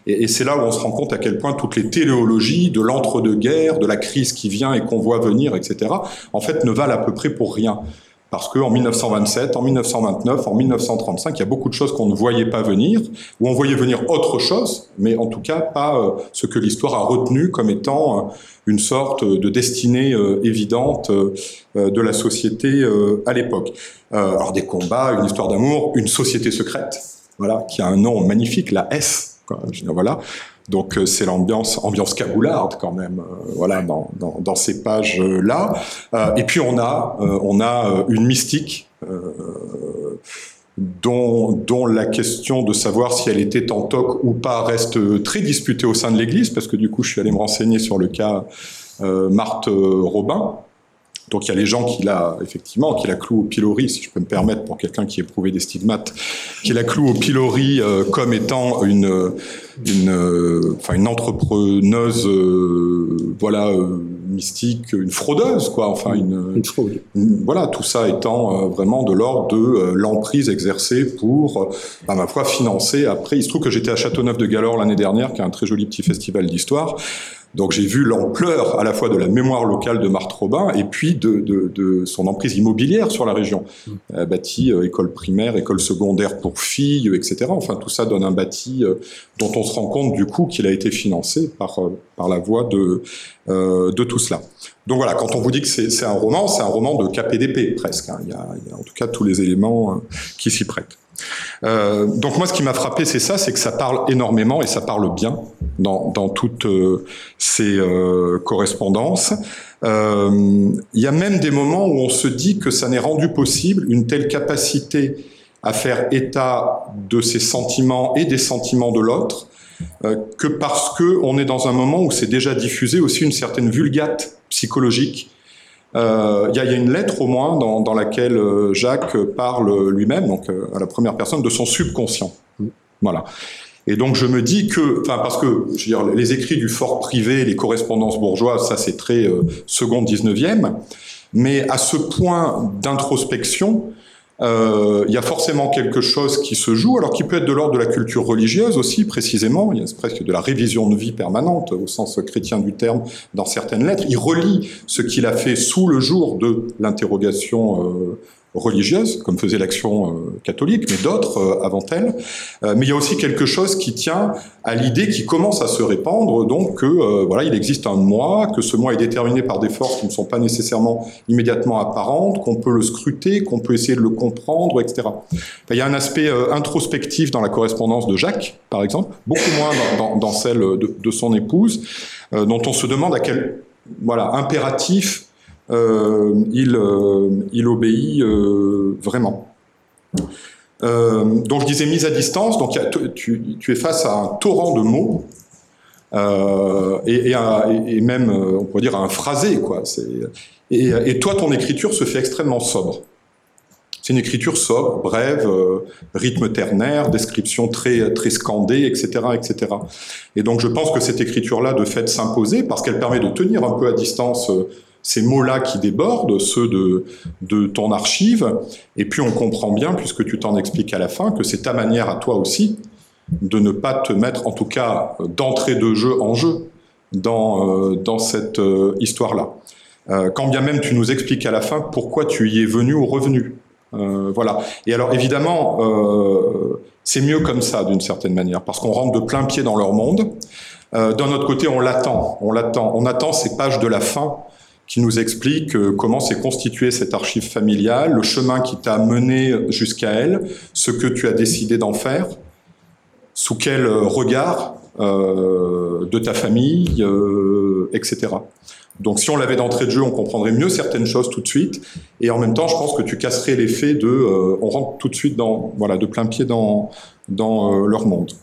Et, c'est là où on se rend compte à quel point toutes les téléologies de l'entre-deux-guerres, de la crise qui vient et qu'on voit venir, etc., en fait, ne valent à peu près pour rien. Parce qu'en 1927, en 1929, en 1935, il y a beaucoup de choses qu'on ne voyait pas venir, ou on voyait venir autre chose, mais en tout cas pas euh, ce que l'histoire a retenu comme étant euh, une sorte de destinée euh, évidente de la société à l'époque. alors des combats, une histoire d'amour, une société secrète, voilà, qui a un nom magnifique, la S. voilà. Donc euh, c'est l'ambiance ambiance caboularde quand même, euh, voilà dans, ces pages là. Euh, et puis on a on a une mystique dont, dont, la question de savoir si elle était en toc ou pas reste très disputée au sein de l'Église, parce que du coup, je suis allé me renseigner sur le cas Marthe Robin, donc il y a les gens qui la, effectivement, qui la clouent au pilori, si je peux me permettre, pour quelqu'un qui éprouvé des stigmates, qui la clouent au pilori euh, comme étant une, une, euh, enfin une entrepreneuse, euh, voilà, mystique, une fraudeuse, quoi. Enfin une, une fraude. voilà, tout ça étant vraiment de l'ordre de l'emprise exercée pour, à ma foi, financer. Après, il se trouve que j'étais à Châteauneuf de Galore l'année dernière, qui est un très joli petit festival d'histoire. Donc j'ai vu l'ampleur à la fois de la mémoire locale de Marthe Robin et puis de, de, de son emprise immobilière sur la région. Mmh. Euh, bâti euh, école primaire, école secondaire pour filles, etc. Enfin tout ça donne un bâti euh, dont on se rend compte du coup qu'il a été financé par, par la voie de, de tout cela. Donc voilà, quand on vous dit que c'est un roman, c'est un roman de KPDP presque. Hein. Il, y a, en tout cas tous les éléments qui s'y prêtent. Euh, donc moi, ce qui m'a frappé, c'est ça, c'est que ça parle énormément et ça parle bien dans, dans toutes euh, ces euh, correspondances. Euh, il y a même des moments où on se dit que ça n'est rendu possible une telle capacité à faire état de ses sentiments et des sentiments de l'autre que parce que on est dans un moment où c'est déjà diffusé aussi une certaine vulgate psychologique euh, il y, a, y, a une lettre au moins dans, dans laquelle euh, Jacques parle lui-même, donc euh, à la première personne, de son subconscient. Voilà. Et donc je me dis que, enfin parce que je veux dire, les écrits du fort privé, les correspondances bourgeoises, ça c'est très euh, second 19e, mais à ce point d'introspection, euh, il y a forcément quelque chose qui se joue, alors qui peut être de l'ordre de la culture religieuse aussi, précisément. Il y a presque de la révision de vie permanente, au sens chrétien du terme, dans certaines lettres. Il relie ce qu'il a fait sous le jour de l'interrogation euh, religieuse, comme faisait l'action euh, catholique, mais d'autres euh, avant elle. Euh, mais il y a aussi quelque chose qui tient à l'idée qui commence à se répandre, donc que voilà, il existe un moi, que ce moi est déterminé par des forces qui ne sont pas nécessairement immédiatement apparentes, qu'on peut le scruter, qu'on peut essayer de le comprendre, etc. il y a un aspect introspectif dans la correspondance de Jacques, par exemple, beaucoup moins dans, celle de, de, son épouse, dont on se demande à quel voilà impératif il, euh, il obéit euh, vraiment. donc je disais mise à distance, donc tu, es face à un torrent de mots euh, et, même, on pourrait dire, à un phrasé. Quoi. Et, toi, ton écriture se fait extrêmement sobre. C'est une écriture sobre, brève, euh, rythme ternaire, description très, très scandée, etc., etc. Et donc je pense que cette écriture-là, de fait, s'imposer parce qu'elle permet de tenir un peu à distance ces mots-là qui débordent, ceux de, ton archive, et puis on comprend bien, puisque tu t'en expliques à la fin, que c'est ta manière à toi aussi de ne pas te mettre, en tout cas d'entrée de jeu en jeu, dans, euh, dans cette euh, histoire-là. Euh, quand bien même tu nous expliques à la fin pourquoi tu y es venu ou revenu. Voilà. Et alors évidemment, c'est mieux comme ça d'une certaine manière, parce qu'on rentre de plein pied dans leur monde. D'un autre côté, on l'attend, on l'attend, on attend ces pages de la fin qui nous explique euh, comment s'est constituée cette archive familiale, le chemin qui t'a mené jusqu'à elle, ce que tu as décidé d'en faire, sous quel euh, regard euh, de ta famille, etc. Donc si on l'avait d'entrée de jeu, on comprendrait mieux certaines choses tout de suite, et en même temps, je pense que tu casserais l'effet de, on rentre tout de suite dans, voilà, de plein pied dans, dans leur monde.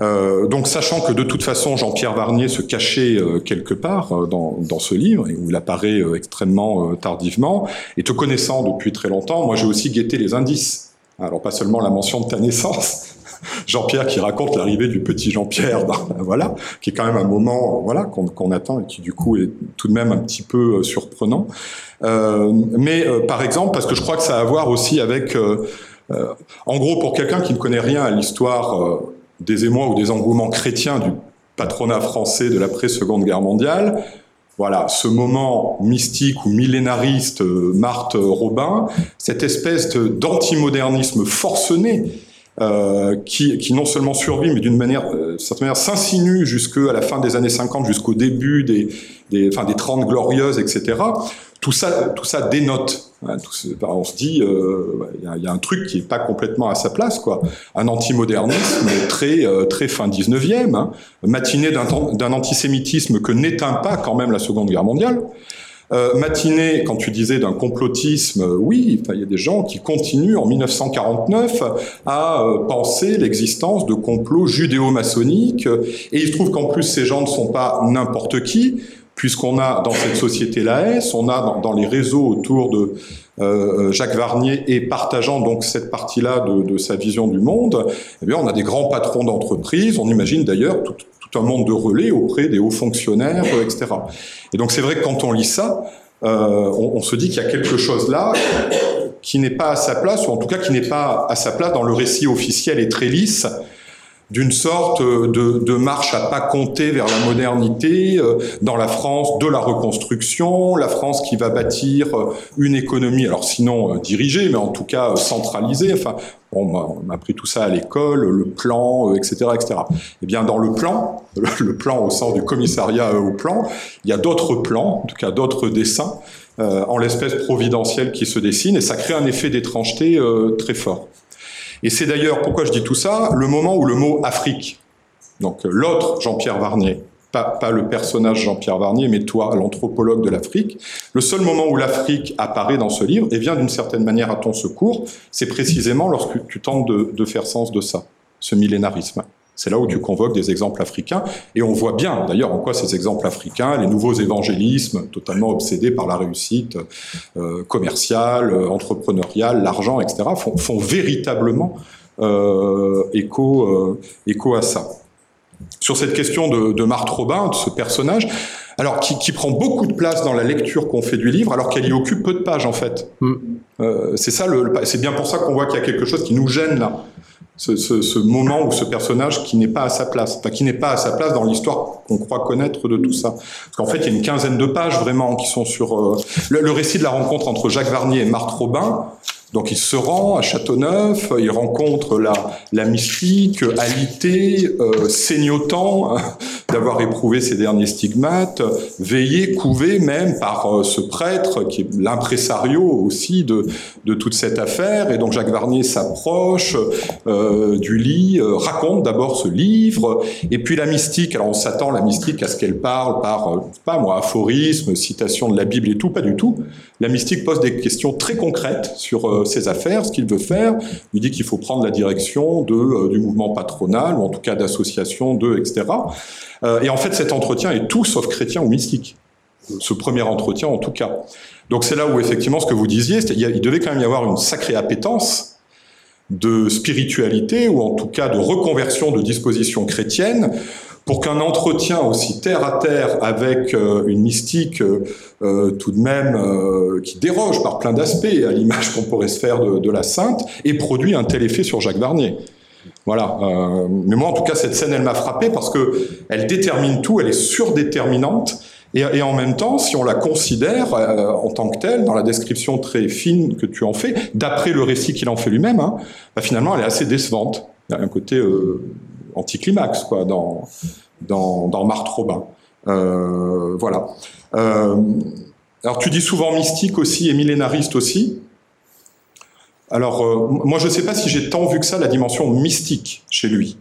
Euh, donc, sachant que de toute façon, Jean-Pierre Varnier se cachait euh, quelque part euh, dans, dans, ce livre, où il apparaît euh, extrêmement tardivement, et te connaissant depuis très longtemps, moi j'ai aussi guetté les indices. Alors, pas seulement la mention de ta naissance, Jean-Pierre qui raconte l'arrivée du petit Jean-Pierre, voilà, qui est quand même un moment, voilà, qu'on attend et qui du coup est tout de même un petit peu surprenant. Euh, mais par exemple, parce que je crois que ça a à voir aussi avec, en gros, pour quelqu'un qui ne connaît rien à l'histoire des émois ou des engouements chrétiens du patronat français de l'après-seconde guerre mondiale, voilà, ce moment mystique ou millénariste, euh, Marthe Robin, cette espèce d'antimodernisme forcené euh, qui, qui, non seulement survit, mais d'une manière, euh, certaine manière, s'insinue jusqu'à la fin des années 50, jusqu'au début des, des, enfin, des 30 glorieuses, etc. Tout ça, tout ça dénote. On se dit, euh, il y, a un truc qui est pas complètement à sa place, quoi. Un antimodernisme très, euh, très fin 19e, hein, matiné d'un antisémitisme que n'éteint pas quand même la Seconde Guerre mondiale. Euh, matinée, quand tu disais d'un complotisme, euh, oui, il y a des gens qui continuent en 1949 à penser l'existence de complots judéo-maçoniques, et il se trouve qu'en plus ces gens ne sont pas n'importe qui, puisqu'on a dans cette société l'AS, on a dans, dans, les réseaux autour de euh, Jacques Varnier et partageant donc cette partie-là de, de, sa vision du monde, eh bien on a des grands patrons d'entreprise, on imagine d'ailleurs tout, un monde de relais auprès des hauts fonctionnaires, euh, etc. Et donc c'est vrai que quand on lit ça, euh, on, on, se dit qu'il y a quelque chose là qui n'est pas à sa place, ou en tout cas qui n'est pas à sa place dans le récit officiel et très lisse d'une sorte de, de, marche à pas compter vers la modernité euh, dans la France de la reconstruction, la France qui va bâtir euh, une économie, alors sinon euh, dirigée, mais en tout cas centralisée. Enfin, on m'a appris tout ça à l'école, le plan, etc., etc. Eh bien, dans le plan, le plan au sens du commissariat au plan, il y a d'autres plans, en tout cas d'autres dessins, en l'espèce providentielle qui se dessinent, et ça crée un effet d'étrangeté très fort. Et c'est d'ailleurs, pourquoi je dis tout ça, le moment où le mot Afrique, donc l'autre Jean-Pierre Varnier, pas, le personnage Jean-Pierre Varnier, mais toi, l'anthropologue de l'Afrique, le seul moment où l'Afrique apparaît dans ce livre et vient d'une certaine manière à ton secours, c'est précisément lorsque tu tentes de faire sens de ça, ce millénarisme. C'est là où tu convoques des exemples africains. Et on voit bien, d'ailleurs, en quoi ces exemples africains, les nouveaux évangélismes, totalement obsédés par la réussite euh, commerciale, euh, entrepreneuriale, l'argent, etc., font, font véritablement euh, écho, euh, écho à ça. Sur cette question de, de Marthe Robin, de ce personnage, alors qui, qui, prend beaucoup de place dans la lecture qu'on fait du livre, alors qu'elle y occupe peu de pages en fait. Mm. C'est ça, c'est bien pour ça qu'on voit qu'il y a quelque chose qui nous gêne là ce, ce, ce, moment ou ce personnage qui n'est pas à sa place, enfin, qui n'est pas à sa place dans l'histoire qu'on croit connaître de tout ça. Parce qu'en fait, il y a une quinzaine de pages vraiment qui sont sur euh, le, le, récit de la rencontre entre Jacques Varnier et Marthe Robin. Donc il se rend à Châteauneuf, il rencontre la, mystique, alité, euh, saignotant d'avoir éprouvé ces derniers stigmates, veillé, couvé même par euh, ce prêtre qui est l'impresario aussi de, de toute cette affaire. Et donc Jacques Varnier s'approche euh, du lit, raconte d'abord ce livre, et puis la mystique, alors on s'attend la mystique à ce qu'elle parle par, pas moi, aphorisme, citation de la Bible et tout, pas du tout. La mystique pose des questions très concrètes sur euh, ses affaires, ce qu'il veut faire. Il dit qu'il faut prendre la direction de, euh, du mouvement patronal, ou en tout cas d'associations, de, etc. Euh, et en fait, cet entretien est tout sauf chrétien ou mystique. Ce premier entretien, en tout cas. Donc c'est là où, effectivement, ce que vous disiez, il devait quand même y avoir une sacrée appétence de spiritualité, ou en tout cas de reconversion de dispositions chrétiennes, pour qu'un entretien aussi terre à terre avec euh, une mystique euh, euh tout de même euh, qui déroge par plein d'aspects à l'image qu'on pourrait se faire de, de, la sainte ait produit un tel effet sur Jacques Varnier. Voilà. Euh, mais moi, en tout cas, cette scène, elle m'a frappé parce que elle détermine tout, elle est surdéterminante. Et, en même temps, si on la considère en tant que telle, dans la description très fine que tu en fais, d'après le récit qu'il en fait lui-même, hein, bah, finalement, elle est assez décevante. Il y a un côté anticlimax quoi dans dans, dans Marthe Robin. Euh, voilà. Euh, alors tu dis souvent mystique aussi et millénariste aussi. Alors euh, moi je ne sais pas si j'ai tant vu que ça la dimension mystique chez lui.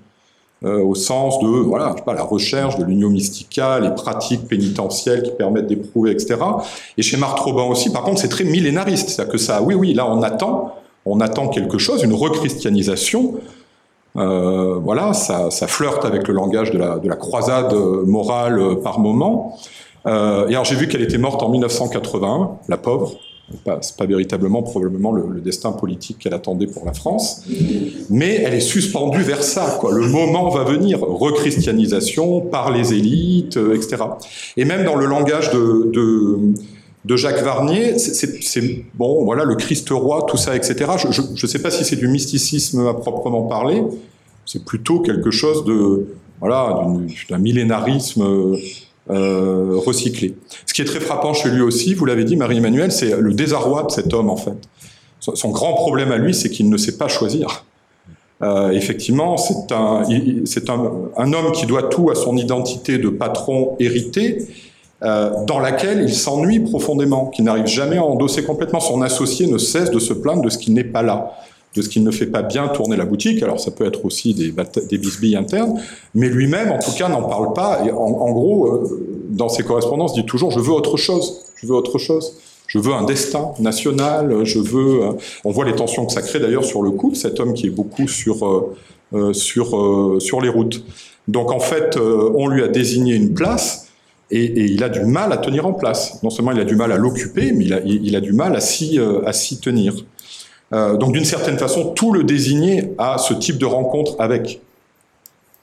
Euh, au sens de voilà, je sais pas, la recherche de l'union mystica, les pratiques pénitentielles qui permettent d'éprouver, etc. Et chez Marthe Robin aussi, par contre, c'est très millénariste, c'est-à-dire que ça, oui, oui, là on attend, on attend quelque chose, une rechristianisation euh, voilà, ça, ça, flirte avec le langage de la, de la croisade morale euh, par moment. Euh, et alors j'ai vu qu'elle était morte en 1981, la pauvre. C'est pas véritablement probablement le, destin politique qu'elle attendait pour la France, mais elle est suspendue vers ça. Le moment va venir, rechristianisation par les élites, euh, etc. Et même dans le langage de, de de Jacques Varnier, c'est bon, voilà, le Christ roi, tout ça, etc. Je ne sais pas si c'est du mysticisme à proprement parler, C'est plutôt quelque chose de voilà d'un millénarisme euh, recyclé. Ce qui est très frappant chez lui aussi, vous l'avez dit, Marie-Emmanuelle, c'est le désarroi de cet homme en fait. Son grand problème à lui, c'est qu'il ne sait pas choisir. Euh, effectivement, c'est un, un, un, homme qui doit tout à son identité de patron hérité, euh, dans laquelle il s'ennuie profondément, qui n'arrive jamais à endosser complètement. Son associé ne cesse de se plaindre de ce qui n'est pas là, de ce qu'il ne fait pas bien tourner la boutique. Alors ça peut être aussi des, des bisbilles internes, mais lui-même, en tout cas, n'en parle pas. Et en, gros, euh, dans ses correspondances, dit toujours je veux autre chose, je veux autre chose. Je veux un destin national, je veux. Euh, on voit les tensions que ça crée d'ailleurs sur le coup de cet homme qui est beaucoup sur, euh, sur, sur les routes. Donc en fait, on lui a désigné une place et, il a du mal à tenir en place. Non seulement il a du mal à l'occuper, mais il a, du mal à s'y tenir. Donc d'une certaine façon, tout le désigné à ce type de rencontre avec.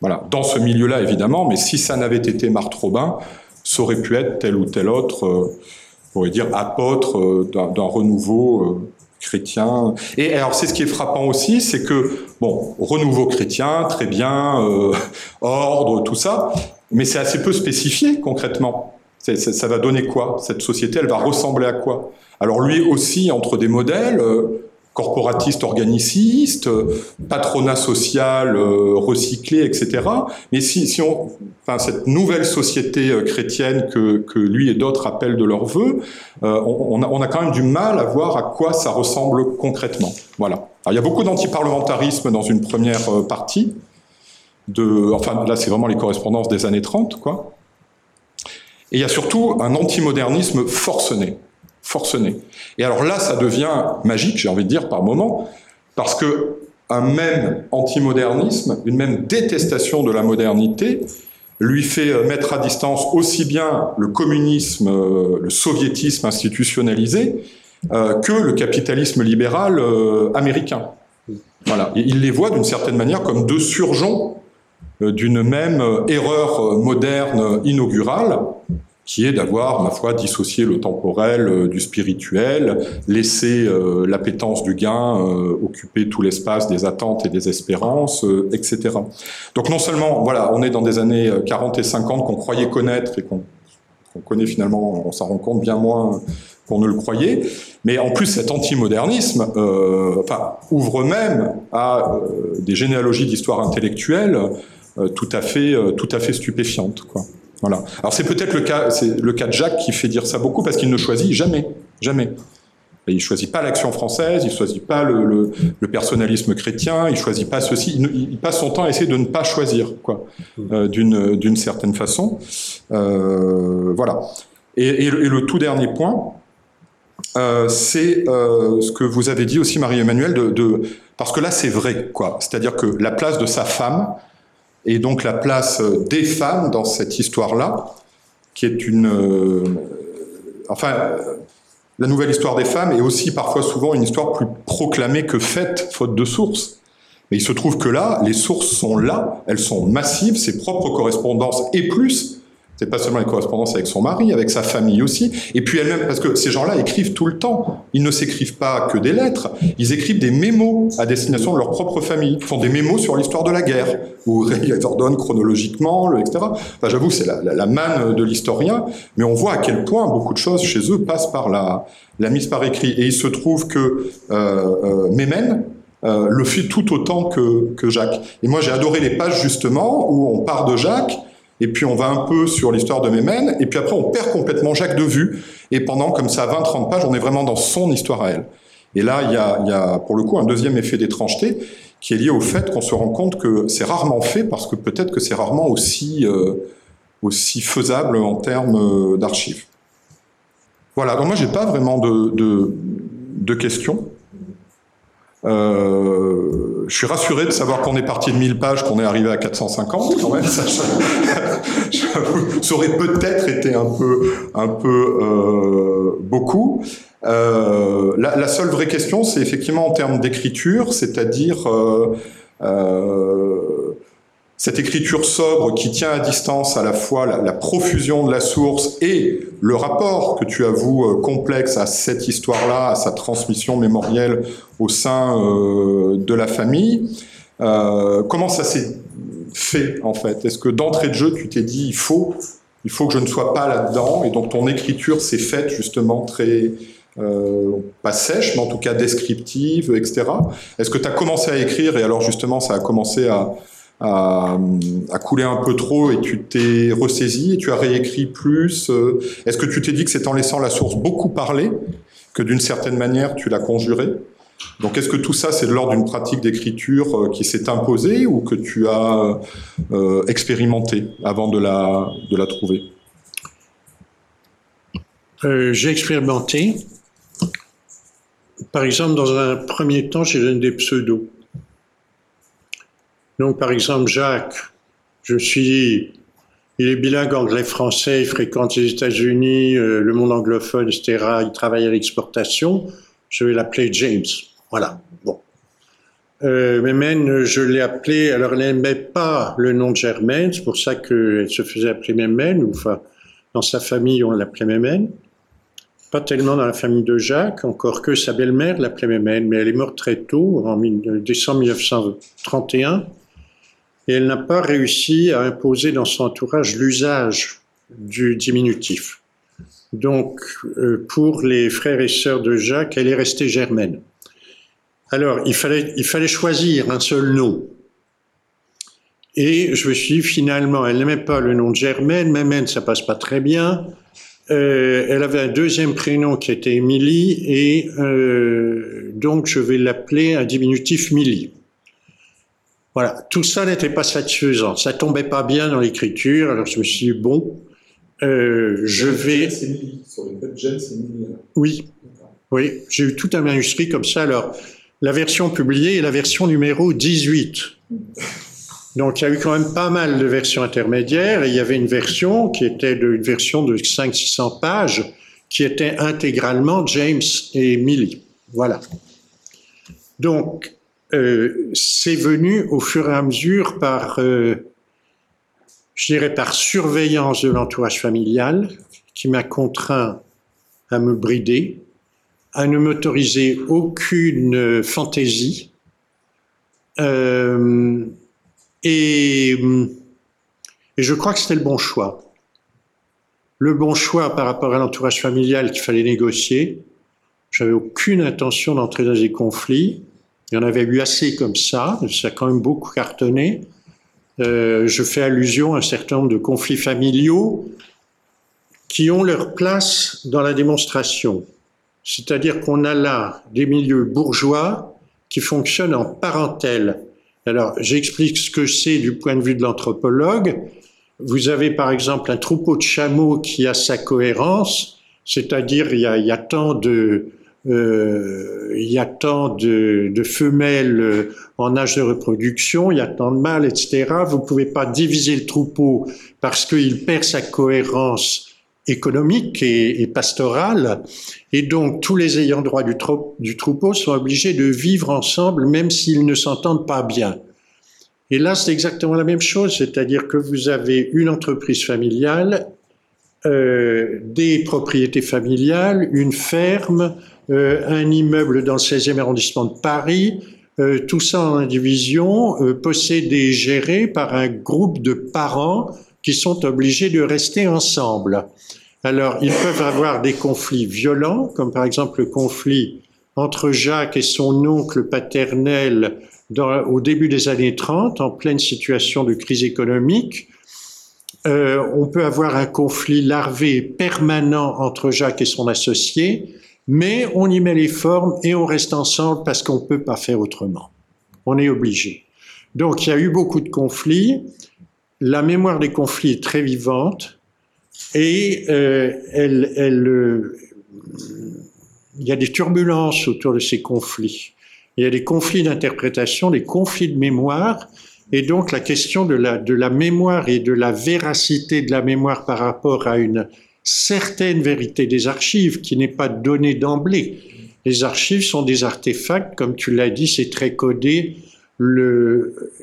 Voilà, dans ce milieu-là évidemment, mais si ça n'avait été Marthe Robin, ça aurait pu être tel ou tel autre pourrait dire, apôtre euh, d'un renouveau euh, chrétien. Et alors, c'est ce qui est frappant aussi, c'est que, bon, renouveau chrétien, très bien, euh, ordre, tout ça, mais c'est assez peu spécifié concrètement. ça va donner quoi? Cette société, elle va ressembler à quoi? Alors lui aussi, entre des modèles, corporatiste organiciste, patronat social euh, recyclé, etc. Mais si, si on, enfin, cette nouvelle société euh, chrétienne que, que lui et d'autres appellent de leur vœu, euh, on, a, quand même du mal à voir à quoi ça ressemble concrètement. Voilà. Alors, il y a beaucoup d'antiparlementarisme dans une première partie. De, enfin, là, c'est vraiment les correspondances des années 30, quoi. Et il y a surtout un antimodernisme forcené forcené. Et alors là, ça devient magique, j'ai envie de dire, par moment, parce que un même antimodernisme, une même détestation de la modernité, lui fait euh, mettre à distance aussi bien le communisme, euh, le soviétisme institutionnalisé, euh, que le capitalisme libéral américain. Voilà. Et il les voit d'une certaine manière comme deux surgeons d'une même erreur moderne inaugurale, qui est d'avoir, ma foi, dissocié le temporel euh, du spirituel, laissé euh, l'appétence du gain euh, occuper tout l'espace des attentes et des espérances, euh, etc. Donc non seulement, voilà, on est dans des années 40 et 50 qu'on croyait connaître et qu'on connaît finalement, on s'en rend compte bien moins qu'on ne le croyait, mais en plus cet antimodernisme enfin, ouvre même à des généalogies d'histoire intellectuelle tout à fait, tout à fait stupéfiantes, quoi. Alors c'est peut-être le cas, c'est le cas de Jacques qui fait dire ça beaucoup parce qu'il ne choisit jamais, jamais. Il choisit pas l'action française, il choisit pas le, le, personnalisme chrétien, il choisit pas ceci. Il, passe son temps à essayer de ne pas choisir, quoi, euh, d'une certaine façon. Euh, voilà. Et, et, et, le tout dernier point, euh, c'est ce que vous avez dit aussi, Marie-Emmanuelle, parce que là c'est vrai, quoi. C'est-à-dire que la place de sa femme et donc la place des femmes dans cette histoire-là, qui est une... Euh, enfin, la nouvelle histoire des femmes est aussi parfois souvent une histoire plus proclamée que faite, faute de sources. Mais il se trouve que là, les sources sont là, elles sont massives, ses propres correspondances et plus, c'est pas seulement les correspondances avec son mari, avec sa famille aussi. Et puis elle-même, parce que ces gens-là écrivent tout le temps. Ils ne s'écrivent pas que des lettres, ils écrivent des mémos à destination de leur propre famille. Ils font des mémos sur l'histoire de la guerre, où ils ordonnent chronologiquement, etc. Enfin, j'avoue, c'est la, la, la, manne de l'historien, mais on voit à quel point beaucoup de choses chez eux passent par la, la mise par écrit. Et il se trouve que euh, euh, Mémène, euh, le fait tout autant que, que Jacques. Et moi, j'ai adoré les pages justement où on part de Jacques et puis on va un peu sur l'histoire de Mémène, et puis après on perd complètement Jacques de vue, et pendant comme ça 20-30 pages, on est vraiment dans son histoire à elle. Et là, il y a, y a pour le coup un deuxième effet d'étrangeté qui est lié au fait qu'on se rend compte que c'est rarement fait, parce que peut-être que c'est rarement aussi, euh, aussi faisable en termes euh, d'archives. Voilà, donc moi j'ai pas vraiment de, de questions. Euh, je suis rassuré de savoir qu'on est parti de 1000 pages, qu'on est arrivé à 450 quand même. Ça, ça aurait peut-être été un peu, un peu euh, beaucoup. Euh, la, la, seule vraie question, c'est effectivement en termes d'écriture, c'est-à-dire euh, euh, cette écriture sobre qui tient à distance à la fois la, profusion de la source et le rapport que tu avoues euh, complexe à cette histoire-là, à sa transmission mémorielle au sein euh, de la famille. Euh, comment ça s'est fait en fait? Est-ce que d'entrée de jeu, tu t'es dit il faut, il faut que je ne sois pas là-dedans? Et donc ton écriture s'est faite justement très pas sèche, mais en tout cas descriptive, etc. Est-ce que tu as commencé à écrire et alors justement ça a commencé à, à couler un peu trop et tu t'es ressaisi et tu as réécrit plus euh, Est-ce que tu t'es dit que c'est en laissant la source beaucoup parler que d'une certaine manière tu l'as conjuré? Donc est-ce que tout ça, c'est de l'ordre d'une pratique d'écriture euh, qui s'est imposée ou que tu as euh, expérimenté avant de la, trouver? J'ai expérimenté. Par exemple, dans un premier temps, j'ai donné des pseudos. Donc, par exemple, Jacques, je me suis dit, il est bilingue anglais-français, il fréquente les États-Unis, euh, le monde anglophone, etc. Il travaille à l'exportation. Je vais l'appeler James. Voilà. Bon. Euh, je l'ai appelée, alors elle n'aimait pas le nom de Germaine, c'est pour ça qu'elle se faisait appeler Mémène, enfin, dans sa famille, on l'appelait Mémène. Pas tellement dans la famille de Jacques, encore que sa belle-mère l'appelait Mémène, mais elle est morte très tôt, en décembre 1931, et elle n'a pas réussi à imposer dans son entourage l'usage du diminutif. Donc, euh, pour les frères et sœurs de Jacques, elle est restée Germaine. Alors, il fallait, choisir un seul nom. Et je me suis dit, finalement, elle n'aimait pas le nom de Germaine, Mémène, ça passe pas très bien. Euh, elle avait un deuxième prénom qui était Émilie, et euh, donc je vais l'appeler un diminutif Millie. Voilà, tout ça n'était pas satisfaisant, ça tombait pas bien dans l'écriture, alors je me suis dit, bon, euh, je vais... Oui, oui, j'ai eu tout un manuscrit comme ça, alors la version publiée est la version numéro 18. Donc il y a eu quand même pas mal de versions intermédiaires et il y avait une version qui était de, une version de 500-600 pages qui était intégralement James et Millie. Voilà. Donc euh, c'est venu au fur et à mesure par, euh, je dirais par surveillance de l'entourage familial qui m'a contraint à me brider, à ne m'autoriser aucune fantaisie. Euh, et, et, je crois que c'était le bon choix. Le bon choix par rapport à l'entourage familial qu'il fallait négocier. J'avais aucune intention d'entrer dans des conflits. Il y en avait eu assez comme ça. Ça a quand même beaucoup cartonné. Euh, je fais allusion à un certain nombre de conflits familiaux qui ont leur place dans la démonstration. C'est-à-dire qu'on a là des milieux bourgeois qui fonctionnent en parentèle. Alors, j'explique ce que c'est du point de vue de l'anthropologue. Vous avez par exemple un troupeau de chameaux qui a sa cohérence, c'est-à-dire il y a, il y a tant de, euh, il y a tant de, femelles en âge de reproduction, il y a tant de mâles, etc. Vous ne pouvez pas diviser le troupeau parce qu'il perd sa cohérence économique et, pastorale. Et donc, tous les ayants droit du, troupeau sont obligés de vivre ensemble, même s'ils ne s'entendent pas bien. Et là, c'est exactement la même chose, c'est-à-dire que vous avez une entreprise familiale, euh, des propriétés familiales, une ferme, euh, un immeuble dans le 16e arrondissement de Paris, euh, tout ça en indivision, euh, possédé et géré par un groupe de parents qui sont obligés de rester ensemble. Alors, ils peuvent avoir des conflits violents, comme par exemple le conflit entre Jacques et son oncle paternel au début des années 30, en pleine situation de crise économique. Euh, on peut avoir un conflit larvé permanent entre Jacques et son associé, mais on y met les formes et on reste ensemble parce qu'on ne peut pas faire autrement. On est obligé. Donc il y a eu beaucoup de conflits. La mémoire des conflits est très vivante et euh, euh, il y a des turbulences autour de ces conflits. Il y a des conflits d'interprétation, des conflits de mémoire, et donc la question de la mémoire et de la véracité de la mémoire par rapport à une certaine vérité des archives qui n'est pas donnée d'emblée. Les archives sont des artefacts, comme tu l'as dit, c'est très codé.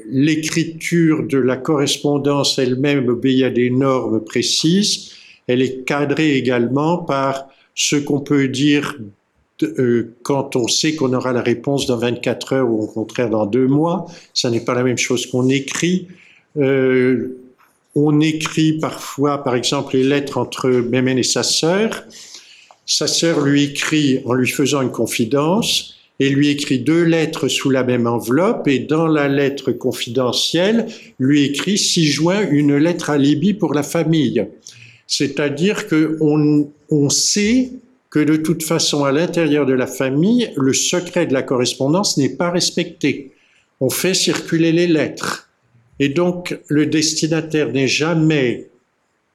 L'écriture de la correspondance elle-même obéit à des normes précises. Elle est cadrée également par ce qu'on peut dire euh, quand on sait qu'on aura la réponse dans 24 heures ou au contraire dans deux mois. Ça n'est pas la même chose qu'on écrit. Euh, on écrit parfois, par exemple, les lettres entre Mémène et sa sœur. Sa sœur lui écrit en lui faisant une confidence et lui écrit deux lettres sous la même enveloppe et dans la lettre confidentielle lui écrit 6 juin une lettre à Libye pour la famille. C'est-à-dire que on, on sait que de toute façon, à l'intérieur de la famille, le secret de la correspondance n'est pas respecté. On fait circuler les lettres. Et donc, le destinataire n'est jamais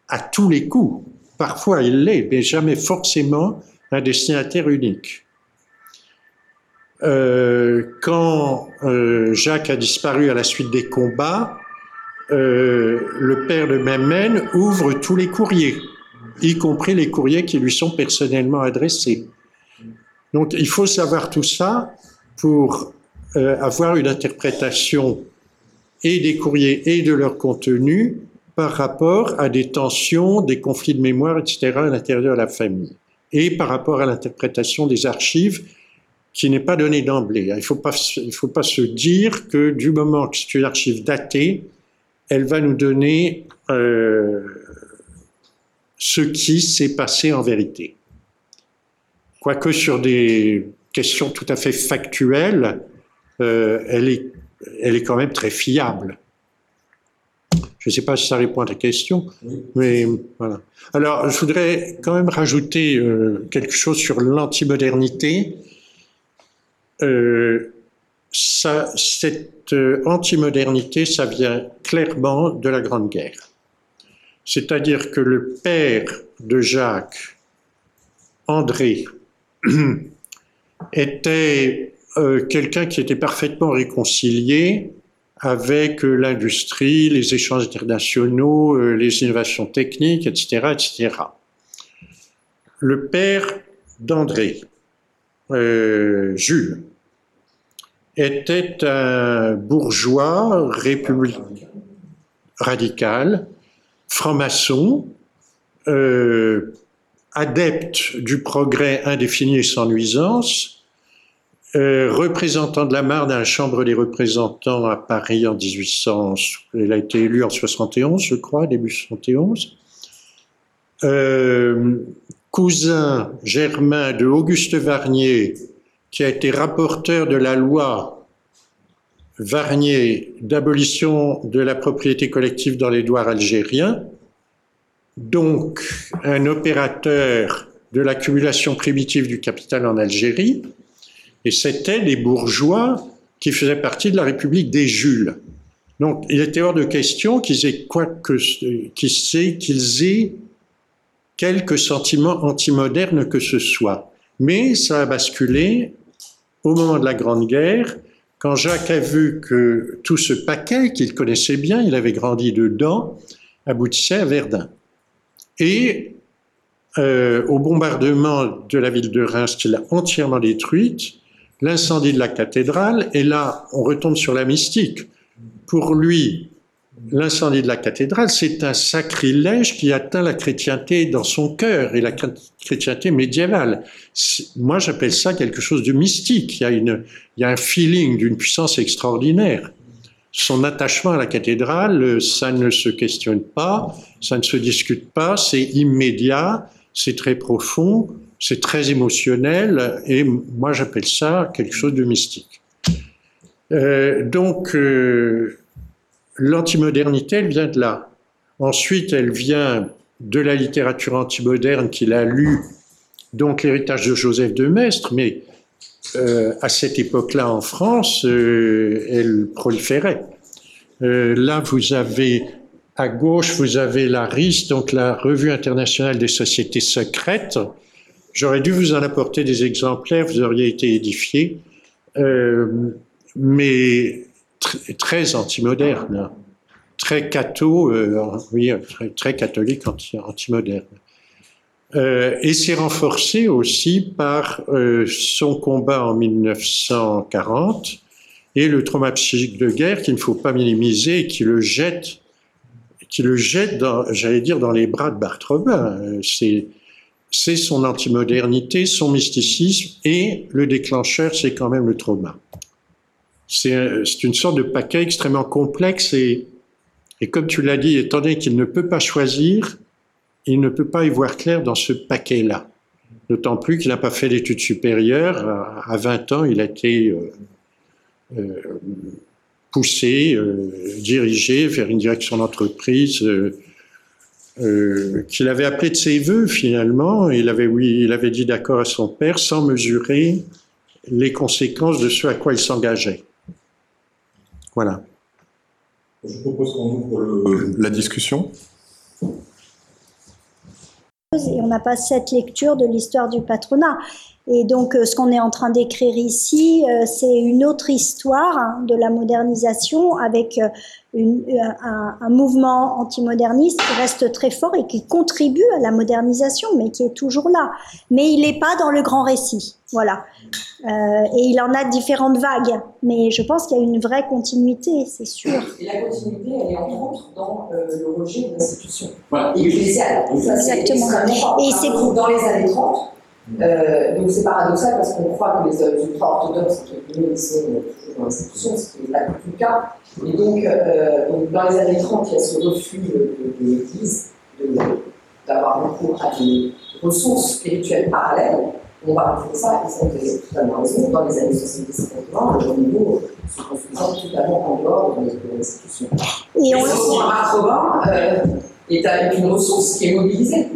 à tous les coups, parfois il l'est, mais jamais forcément un destinataire unique. Euh, quand euh, Jacques a disparu à la suite des combats, euh, le père de Memène ouvre tous les courriers y compris les courriers qui lui sont personnellement adressés. Donc il faut savoir tout ça pour avoir une interprétation et des courriers et de leur contenu par rapport à des tensions, des conflits de mémoire, etc. à l'intérieur de la famille et par rapport à l'interprétation des archives qui n'est pas donnée d'emblée. Il ne faut, pas, il faut pas se dire que du moment que c'est une archive datée, elle va nous donner euh, ce qui s'est passé en vérité. Quoique sur des questions tout à fait factuelles, euh, elle, est, elle est quand même très fiable. Je ne sais pas si ça répond à ta question, mais voilà. Alors, je voudrais quand même rajouter euh, quelque chose sur l'antimodernité. Euh, cette euh, antimodernité, ça vient clairement de la Grande Guerre. C'est-à-dire que le père de Jacques, André, était euh, quelqu'un qui était parfaitement réconcilié avec euh, l'industrie, les échanges internationaux, euh, les innovations techniques, etc., etc. Le père d'André, Jules, était un bourgeois républicain radical franc-maçon, adepte du progrès indéfini et sans nuisance, euh, représentant de la Marne à la Chambre des représentants à Paris en 1800, il a été élu en 71, je crois, début 71. Euh, cousin germain de Auguste Varnier, qui a été rapporteur de la loi Varnier d'abolition de la propriété collective dans les douars algériens, donc un opérateur de l'accumulation primitive du capital en Algérie, et c'était des bourgeois qui faisaient partie de la République des Jules. Donc il était hors de question qu'ils aient quoi que qu'ils quelques sentiments antimodernes que ce soit. Mais ça a basculé au moment de la Grande Guerre quand Jacques a vu que tout ce paquet qu'il connaissait bien, il avait grandi dedans, aboutissait à Verdun. Et euh, au bombardement de la ville de Reims qu'il a entièrement détruite, l'incendie de la cathédrale, et là on retombe sur la mystique. Pour lui, l'incendie de la cathédrale, c'est un sacrilège qui atteint la chrétienté dans son cœur et la chrétienté médiévale. Moi, j'appelle ça quelque chose de mystique. Il y a, une, il y a un feeling d'une puissance extraordinaire. Son attachement à la cathédrale, ça ne se questionne pas, ça ne se discute pas, c'est immédiat, c'est très profond, c'est très émotionnel, et moi j'appelle ça quelque chose de mystique. Euh, donc, euh, l'antimodernité, elle vient de là. Ensuite, elle vient de la littérature antimoderne qu'il a lue, donc l'héritage de Joseph de Maistre, mais euh, à cette époque-là en France, elle proliférait. Là, vous avez à gauche, vous avez la RIS, donc la Revue internationale des sociétés secrètes. J'aurais dû vous en apporter des exemplaires, vous auriez été édifiés. mais très anti-moderne, très catho, euh, oui, très, catholique, anti-moderne. Euh, et c'est renforcé aussi par euh, son combat en 1940 et le trauma psychique de guerre qu'il ne faut pas minimiser et qui le jette, qui le jette, j'allais dire, dans les bras de Bart Robin. C'est c'est son antimodernité, son mysticisme, et le déclencheur, c'est quand même le trauma. C'est une sorte de paquet extrêmement complexe et, comme tu l'as dit, étant donné qu'il ne peut pas choisir, il ne peut pas y voir clair dans ce paquet-là. D'autant plus qu'il n'a pas fait d'études supérieures. À 20 ans, il a été euh, euh, poussé, euh, dirigé vers une direction d'entreprise qu'il avait appelée de ses voeux finalement. Il avait, oui, il avait dit d'accord à son père sans mesurer les conséquences de ce à quoi il s'engageait. Voilà. Je propose qu'on ouvre la discussion et on n'a pas cette lecture de l'histoire du patronat. Et donc, euh, ce qu'on est en train d'écrire ici, euh, c'est une autre histoire de la modernisation avec euh, un, un, mouvement antimoderniste qui reste très fort et qui contribue à la modernisation, mais qui est toujours là. Mais il n'est pas dans le grand récit. Voilà. Euh, et il en a différentes vagues. Mais je pense qu'il y a une vraie continuité, c'est sûr. Et la continuité, elle est entre autres dans euh, le rejet de l'institution voilà. ecclésiale. Exactement. Et c'est dans les années 30. Euh, donc c'est paradoxal parce qu'on croit que les ultra-orthodoxes, sont toujours dans l'institution, ce qui n'est pas tout le cas. Et donc, euh, donc, dans les années 30, il y a ce refus de, de l'Église d'avoir recours à des ressources spirituelles parallèles. On va retrouver ça, ils ont totalement raison, dans les années 70 80, le niveau se construisant totalement en dehors de, l'institution. Et on le sent à euh, est une ressource qui est mobilisée.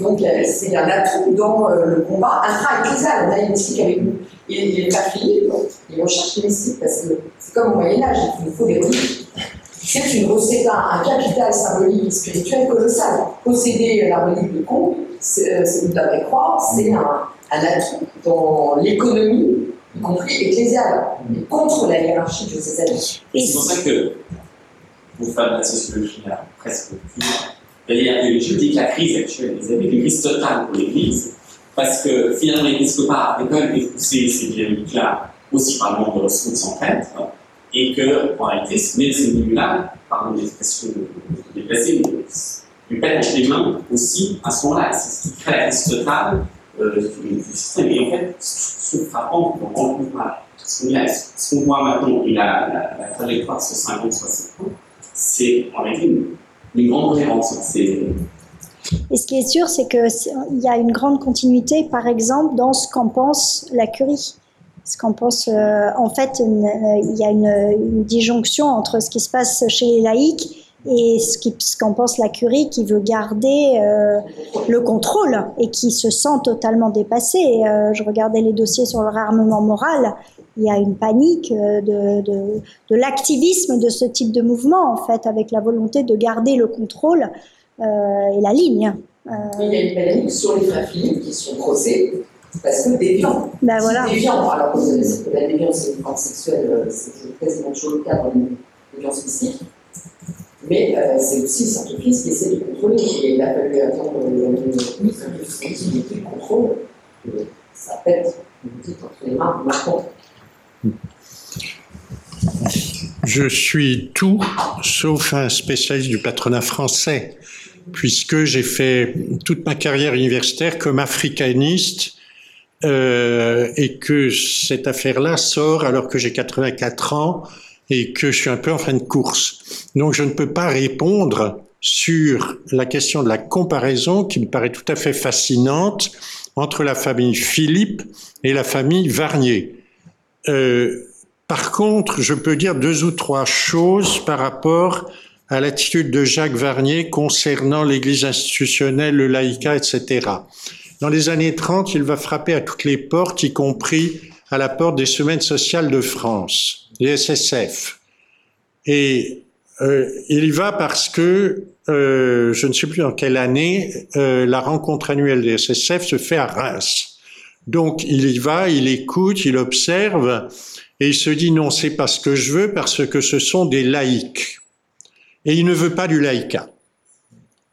Donc c'est un atout dans euh, le combat intra-ecclésial. On a une mystique avec nous. Et les Philippe, ils recherchent les mystiques parce que c'est comme au Moyen-Âge, il nous faut des reliques. C'est une recette, un, capital symbolique et spirituel colossal. Posséder la relique de Comte, c'est euh, de la vraie croix, c'est un, atout dans l'économie, y compris ecclésiale, contre la hiérarchie diocésaine. C'est pour ça que vous faites la sociologie presque plus c'est-à-dire que je dis que la crise actuelle vous avez une crise totale pour l'Église, parce que finalement l'épiscopat a quand même épousser ces dynamiques-là aussi par le manque de ressources en fait, et que, en réalité, mais ces dynamiques-là, pardon l'expression déplacée, lui pètent les mains aussi à ce moment-là. C'est ce qui crée la crise totale euh, du système. Et en fait, ce frappant, on rencontre. Ce qu'on voit maintenant, et la, la, la trajectoire sur 50-60 ans, c'est en réalité une une grande. Et ce qui est sûr, c'est qu'il y a une grande continuité, par exemple, dans ce qu'en pense la curie. Ce qu'en pense, euh, en fait, il y a une, disjonction entre ce qui se passe chez les laïcs et ce qu'en pense la curie qui veut garder euh, le contrôle et qui se sent totalement dépassée. Euh, je regardais les dossiers sur le réarmement moral il y a une panique euh, de, de, de l'activisme de ce type de mouvement, en fait, avec la volonté de garder le contrôle euh, et la ligne. Euh... Il y a une panique sur les Philippe qui sont causés parce que déviants. Ben voilà. Déviants, alors vous savez que la déviance c'est une forme sexuelle, c'est quasiment toujours le cas dans les déviances mystiques. Mais euh, c'est aussi le Saint-Office qui essaie de contrôler. Et il a fallu attendre l'année 2008 que le contrôle. Ça pète, vous dites, entre les mains maintenant. Je suis tout sauf un spécialiste du patronat français, puisque j'ai fait toute ma carrière universitaire comme africaniste euh, et que cette affaire-là sort alors que j'ai 84 ans et que je suis un peu en fin de course. Donc je ne peux pas répondre sur la question de la comparaison qui me paraît tout à fait fascinante entre la famille Philippe et la famille Varnier. Euh, par contre, je peux dire deux ou trois choses par rapport à l'attitude de Jacques Varnier concernant l'Église institutionnelle, le laïcat, etc. Dans les années 30, il va frapper à toutes les portes, y compris à la porte des semaines sociales de France, les SSF. Et euh, il y va parce que, euh, je ne sais plus en quelle année, euh, la rencontre annuelle des SSF se fait à Reims. Donc il y va, il écoute, il observe et il se dit non, c'est pas ce que je veux parce que ce sont des laïcs. Et il ne veut pas du laïcat.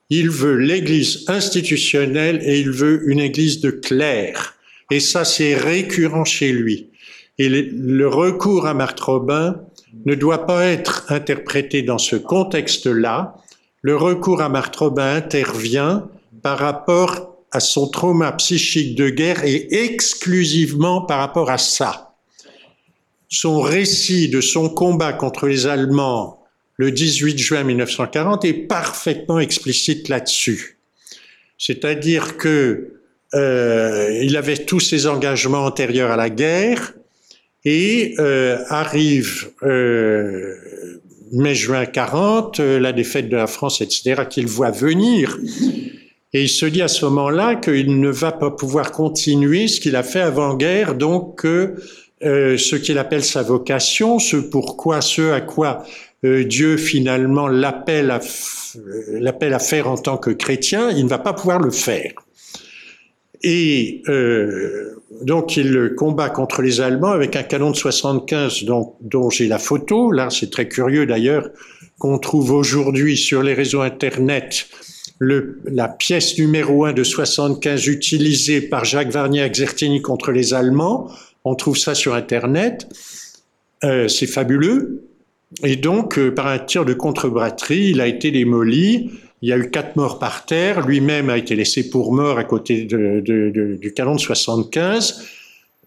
Il veut l'église institutionnelle et il veut une église de clercs. Et ça, c'est récurrent chez lui. Et le recours à Marthe Robin ne doit pas être interprété dans ce contexte-là. Le recours à Marthe Robin intervient par rapport à son trauma psychique de guerre et exclusivement par rapport à ça. Son récit de son combat contre les Allemands le 18 juin 1940 est parfaitement explicite là-dessus. C'est-à-dire que euh, il avait tous ses engagements antérieurs à la guerre et euh, arrive euh, mai-juin 40, euh, la défaite de la France, etc., qu'il voit venir. Et il se dit à ce moment-là qu'il ne va pas pouvoir continuer ce qu'il a fait avant-guerre, donc euh, ce qu'il appelle sa vocation, ce pourquoi, ce à quoi euh, Dieu finalement l'appelle à, l'appelle à faire en tant que chrétien, il ne va pas pouvoir le faire. Et euh, donc il combat contre les Allemands avec un canon de 75 dont, dont j'ai la photo. Là, c'est très curieux d'ailleurs qu'on trouve aujourd'hui sur les réseaux Internet la pièce numéro 1 de 75 utilisée par Jacques Varnier Exertini contre les Allemands. On trouve ça sur Internet. Euh, c'est fabuleux. Et donc, euh, par un tir de contre-batterie, il a été démoli. Il y a eu quatre morts par terre. Lui-même a été laissé pour mort à côté de, du canon de 75.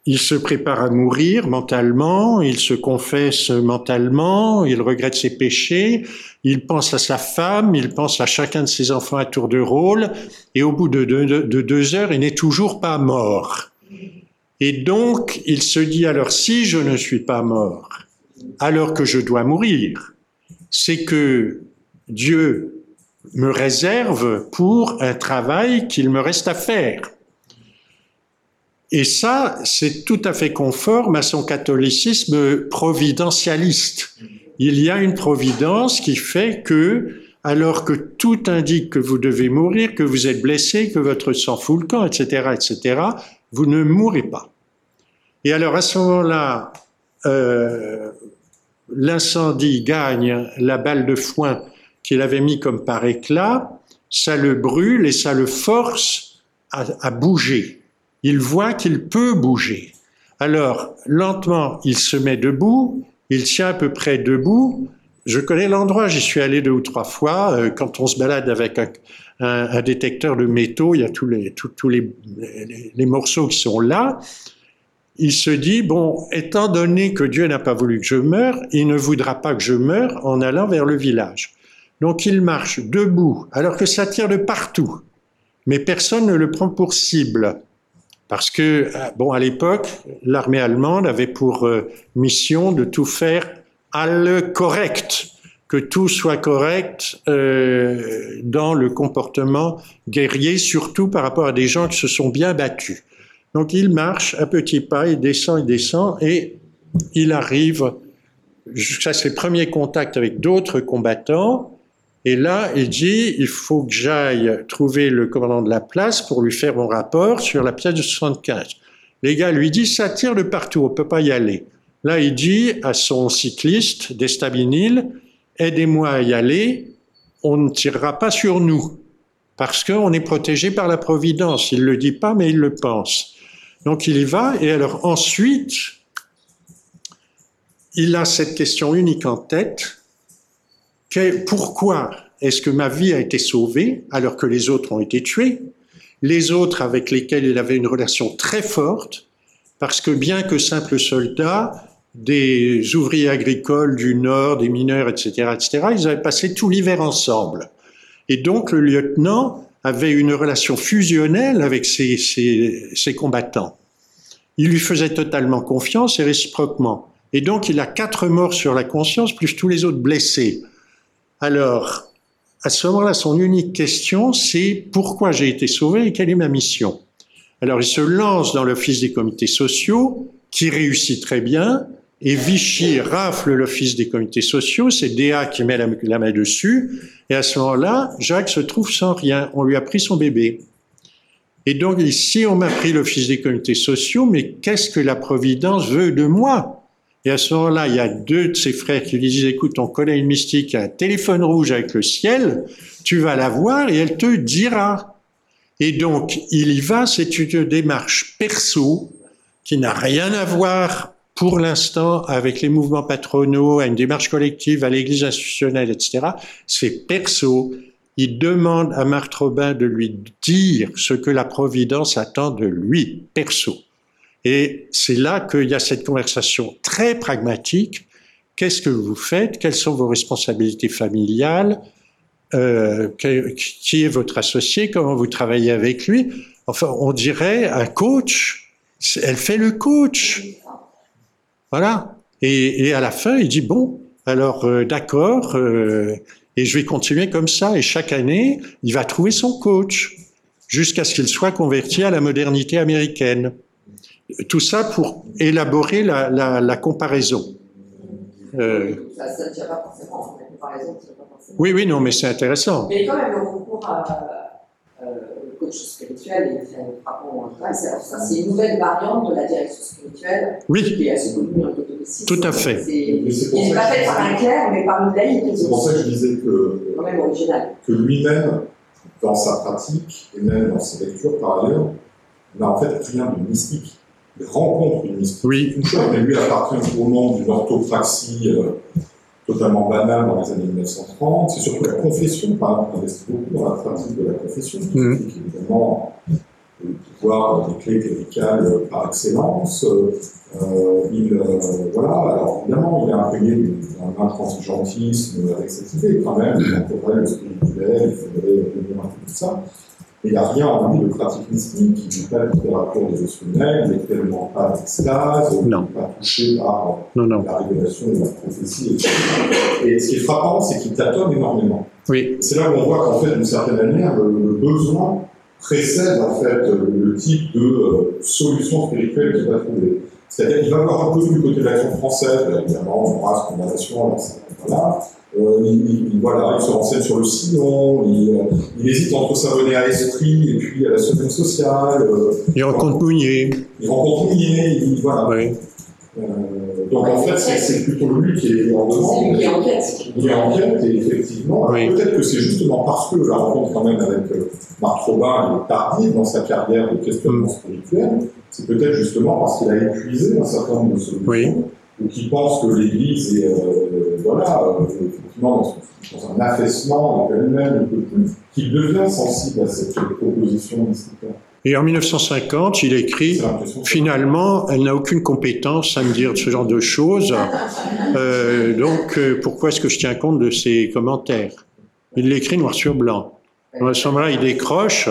Il se prépare à mourir mentalement, il se confesse mentalement, il regrette ses péchés, il pense à sa femme, il pense à chacun de ses enfants à tour de rôle, et au bout de deux, de deux heures, il n'est toujours pas mort. Et donc, il se dit alors, si je ne suis pas mort, alors que je dois mourir, c'est que Dieu me réserve pour un travail qu'il me reste à faire. Et ça, c'est tout à fait conforme à son catholicisme providentialiste. Il y a une providence qui fait que, alors que tout indique que vous devez mourir, que vous êtes blessé, que votre sang fout le camp, etc., etc., vous ne mourrez pas. Et alors à ce moment-là, euh, l'incendie gagne la balle de foin qu'il avait mis comme par éclat, ça le brûle et ça le force à, à bouger. Il voit qu'il peut bouger. Alors, lentement, il se met debout, il tient à peu près debout. Je connais l'endroit, j'y suis allé deux ou trois fois. Euh, quand on se balade avec un, détecteur de métaux, il y a tous les, tous, les, les morceaux qui sont là il se dit, bon, étant donné que Dieu n'a pas voulu que je meure, il ne voudra pas que je meure en allant vers le village. Donc il marche debout, alors que ça tire de partout. Mais personne ne le prend pour cible. Parce que, bon, à l'époque, l'armée allemande avait pour euh, mission de tout faire à le correct, que tout soit correct euh, dans le comportement guerrier, surtout par rapport à des gens qui se sont bien battus. Donc il marche à petits pas, il descend, il descend, et il arrive jusqu'à ses premiers contacts avec d'autres combattants. Et là, il dit, il faut que j'aille trouver le commandant de la place pour lui faire mon rapport sur la pièce de 75. Les gars lui disent, ça tire de partout, on peut pas y aller. Là, il dit à son cycliste d'Estabinil, aidez-moi à y aller, on ne tirera pas sur nous, parce qu'on est protégé par la Providence. Il le dit pas, mais il le pense. Donc il y va, et alors ensuite, il a cette question unique en tête, pourquoi est-ce que ma vie a été sauvée alors que les autres ont été tués? Les autres avec lesquels il avait une relation très forte, parce que bien que simple soldat, des ouvriers agricoles du Nord, des mineurs, etc., etc., ils avaient passé tout l'hiver ensemble. Et donc le lieutenant avait une relation fusionnelle avec ses, combattants. Il lui faisait totalement confiance et réciproquement. Et donc il a quatre morts sur la conscience, plus tous les autres blessés. Alors, à ce moment-là, son unique question, c'est pourquoi j'ai été sauvé et quelle est ma mission. Alors, il se lance dans l'office des comités sociaux, qui réussit très bien, et Vichy rafle l'office des comités sociaux, c'est Déa qui met la, la, main dessus, et à ce moment-là, Jacques se trouve sans rien, on lui a pris son bébé. Et donc ici, on m'a pris l'office des comités sociaux, mais qu'est-ce que la Providence veut de moi? Et à ce moment-là, il y a deux de ses frères qui lui disent, écoute, on connaît une mystique a un téléphone rouge avec le ciel, tu vas la voir et elle te dira. Et donc, il y va, c'est une démarche perso qui n'a rien à voir pour l'instant avec les mouvements patronaux, à une démarche collective, à l'église institutionnelle, etc. C'est perso. il demande à Marthe Robin de lui dire ce que la Providence attend de lui, perso. Et c'est là qu'il y a cette conversation très pragmatique. Qu'est-ce que vous faites? Quelles sont vos responsabilités familiales? Euh, Qui est votre associé? Comment vous travaillez avec lui? Enfin, on dirait un coach. Elle fait le coach. Voilà. Et, à la fin, il dit bon, alors euh, d'accord, euh, et je vais continuer comme ça. Et chaque année, il va trouver son coach jusqu'à ce qu'il soit converti à la modernité américaine. Tout ça pour élaborer la, la, la comparaison. Euh, ça ne tient pas forcément, la comparaison tient pas forcément. Oui, oui, non, mais c'est intéressant. Mais quand même, le recours à euh, le coach spirituel est très frappant. Ça, c'est une nouvelle variante de la direction spirituelle oui. qui est assez connue dans le. Tout à fait. Il n'est pas fait par un clerc, mais par une laïque. C'est pour ça que je disais que, quand même original. que lui-même, dans sa pratique, et même dans ses lectures par ailleurs, n'a en fait rien de mystique. Rencontre une mystique. Oui. Mais lui appartient au nom d'une orthopraxie euh, totalement banale dans les années 1930. C'est surtout la confession, par exemple, investit beaucoup dans la pratique de la confession, qui Mhm. est évidemment le pouvoir des clés cléricales par excellence. Euh, il, euh, voilà, alors évidemment, il est imprégné d'un intransigeantisme avec cette idée quand même, il faudrait le spirituel, il faudrait devenir un peu tout ça. Il n'y a rien en lui de pratique mystique, il n'est pas de littérature dévotionnelle, il n'est tellement pas d'extase, il n'est pas touché par Non, non. la révélation de la prophétie. etc. Et ce qui est frappant, c'est qu'il tâtonne énormément. Oui. C'est là où on voit qu'en fait, d'une certaine manière, le, le besoin précède en fait le type de euh, solution spirituelle qu'il va trouver. C'est-à-dire qu'il va avoir un peu du côté de l'action française, évidemment, on race, condamnation, alors, voilà. Euh, il, il- il- voilà, il se renseigne sur le sillon, il, euh, il hésite entre s'abonner à l'esprit et puis à la semaine sociale, euh, Il rencontre Mounier. il rencontre Mounier, il, voilà. Oui. Euh, donc en fait, c'est- plutôt lui qui est en demande. lui qui enquête. Il est en quête et effectivement, Oui. peut-être que c'est justement parce que la rencontre quand même avec euh, Marc Robin est tardive dans sa carrière de questionnement Mm. spirituel, c'est peut-être justement parce qu'il a épuisé un certain nombre de solutions Oui. Ou qu'il pense que l'Église est, euh, voilà, euh, effectivement, dans, dans un affaissement peut plus, qu'il devient sensible à cette proposition mystique. Et en 1950, il écrit Finalement, elle n'a aucune compétence à me dire ce genre de choses. Euh, donc, euh, pourquoi est-ce que je tiens compte de ses commentaires? Il l'écrit noir sur blanc. À ce moment-là, il décroche,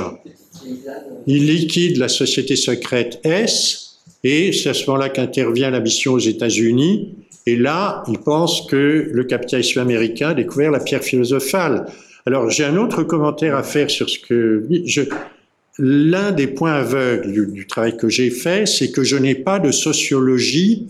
il liquide la société secrète S, et c'est à ce moment-là qu'intervient la mission aux États-Unis. Et là, il pense que le capitalisme américain a découvert la pierre philosophale. Alors, j'ai un autre commentaire à faire sur ce que L'un des points aveugles du, du travail que j'ai fait, c'est que je n'ai pas de sociologie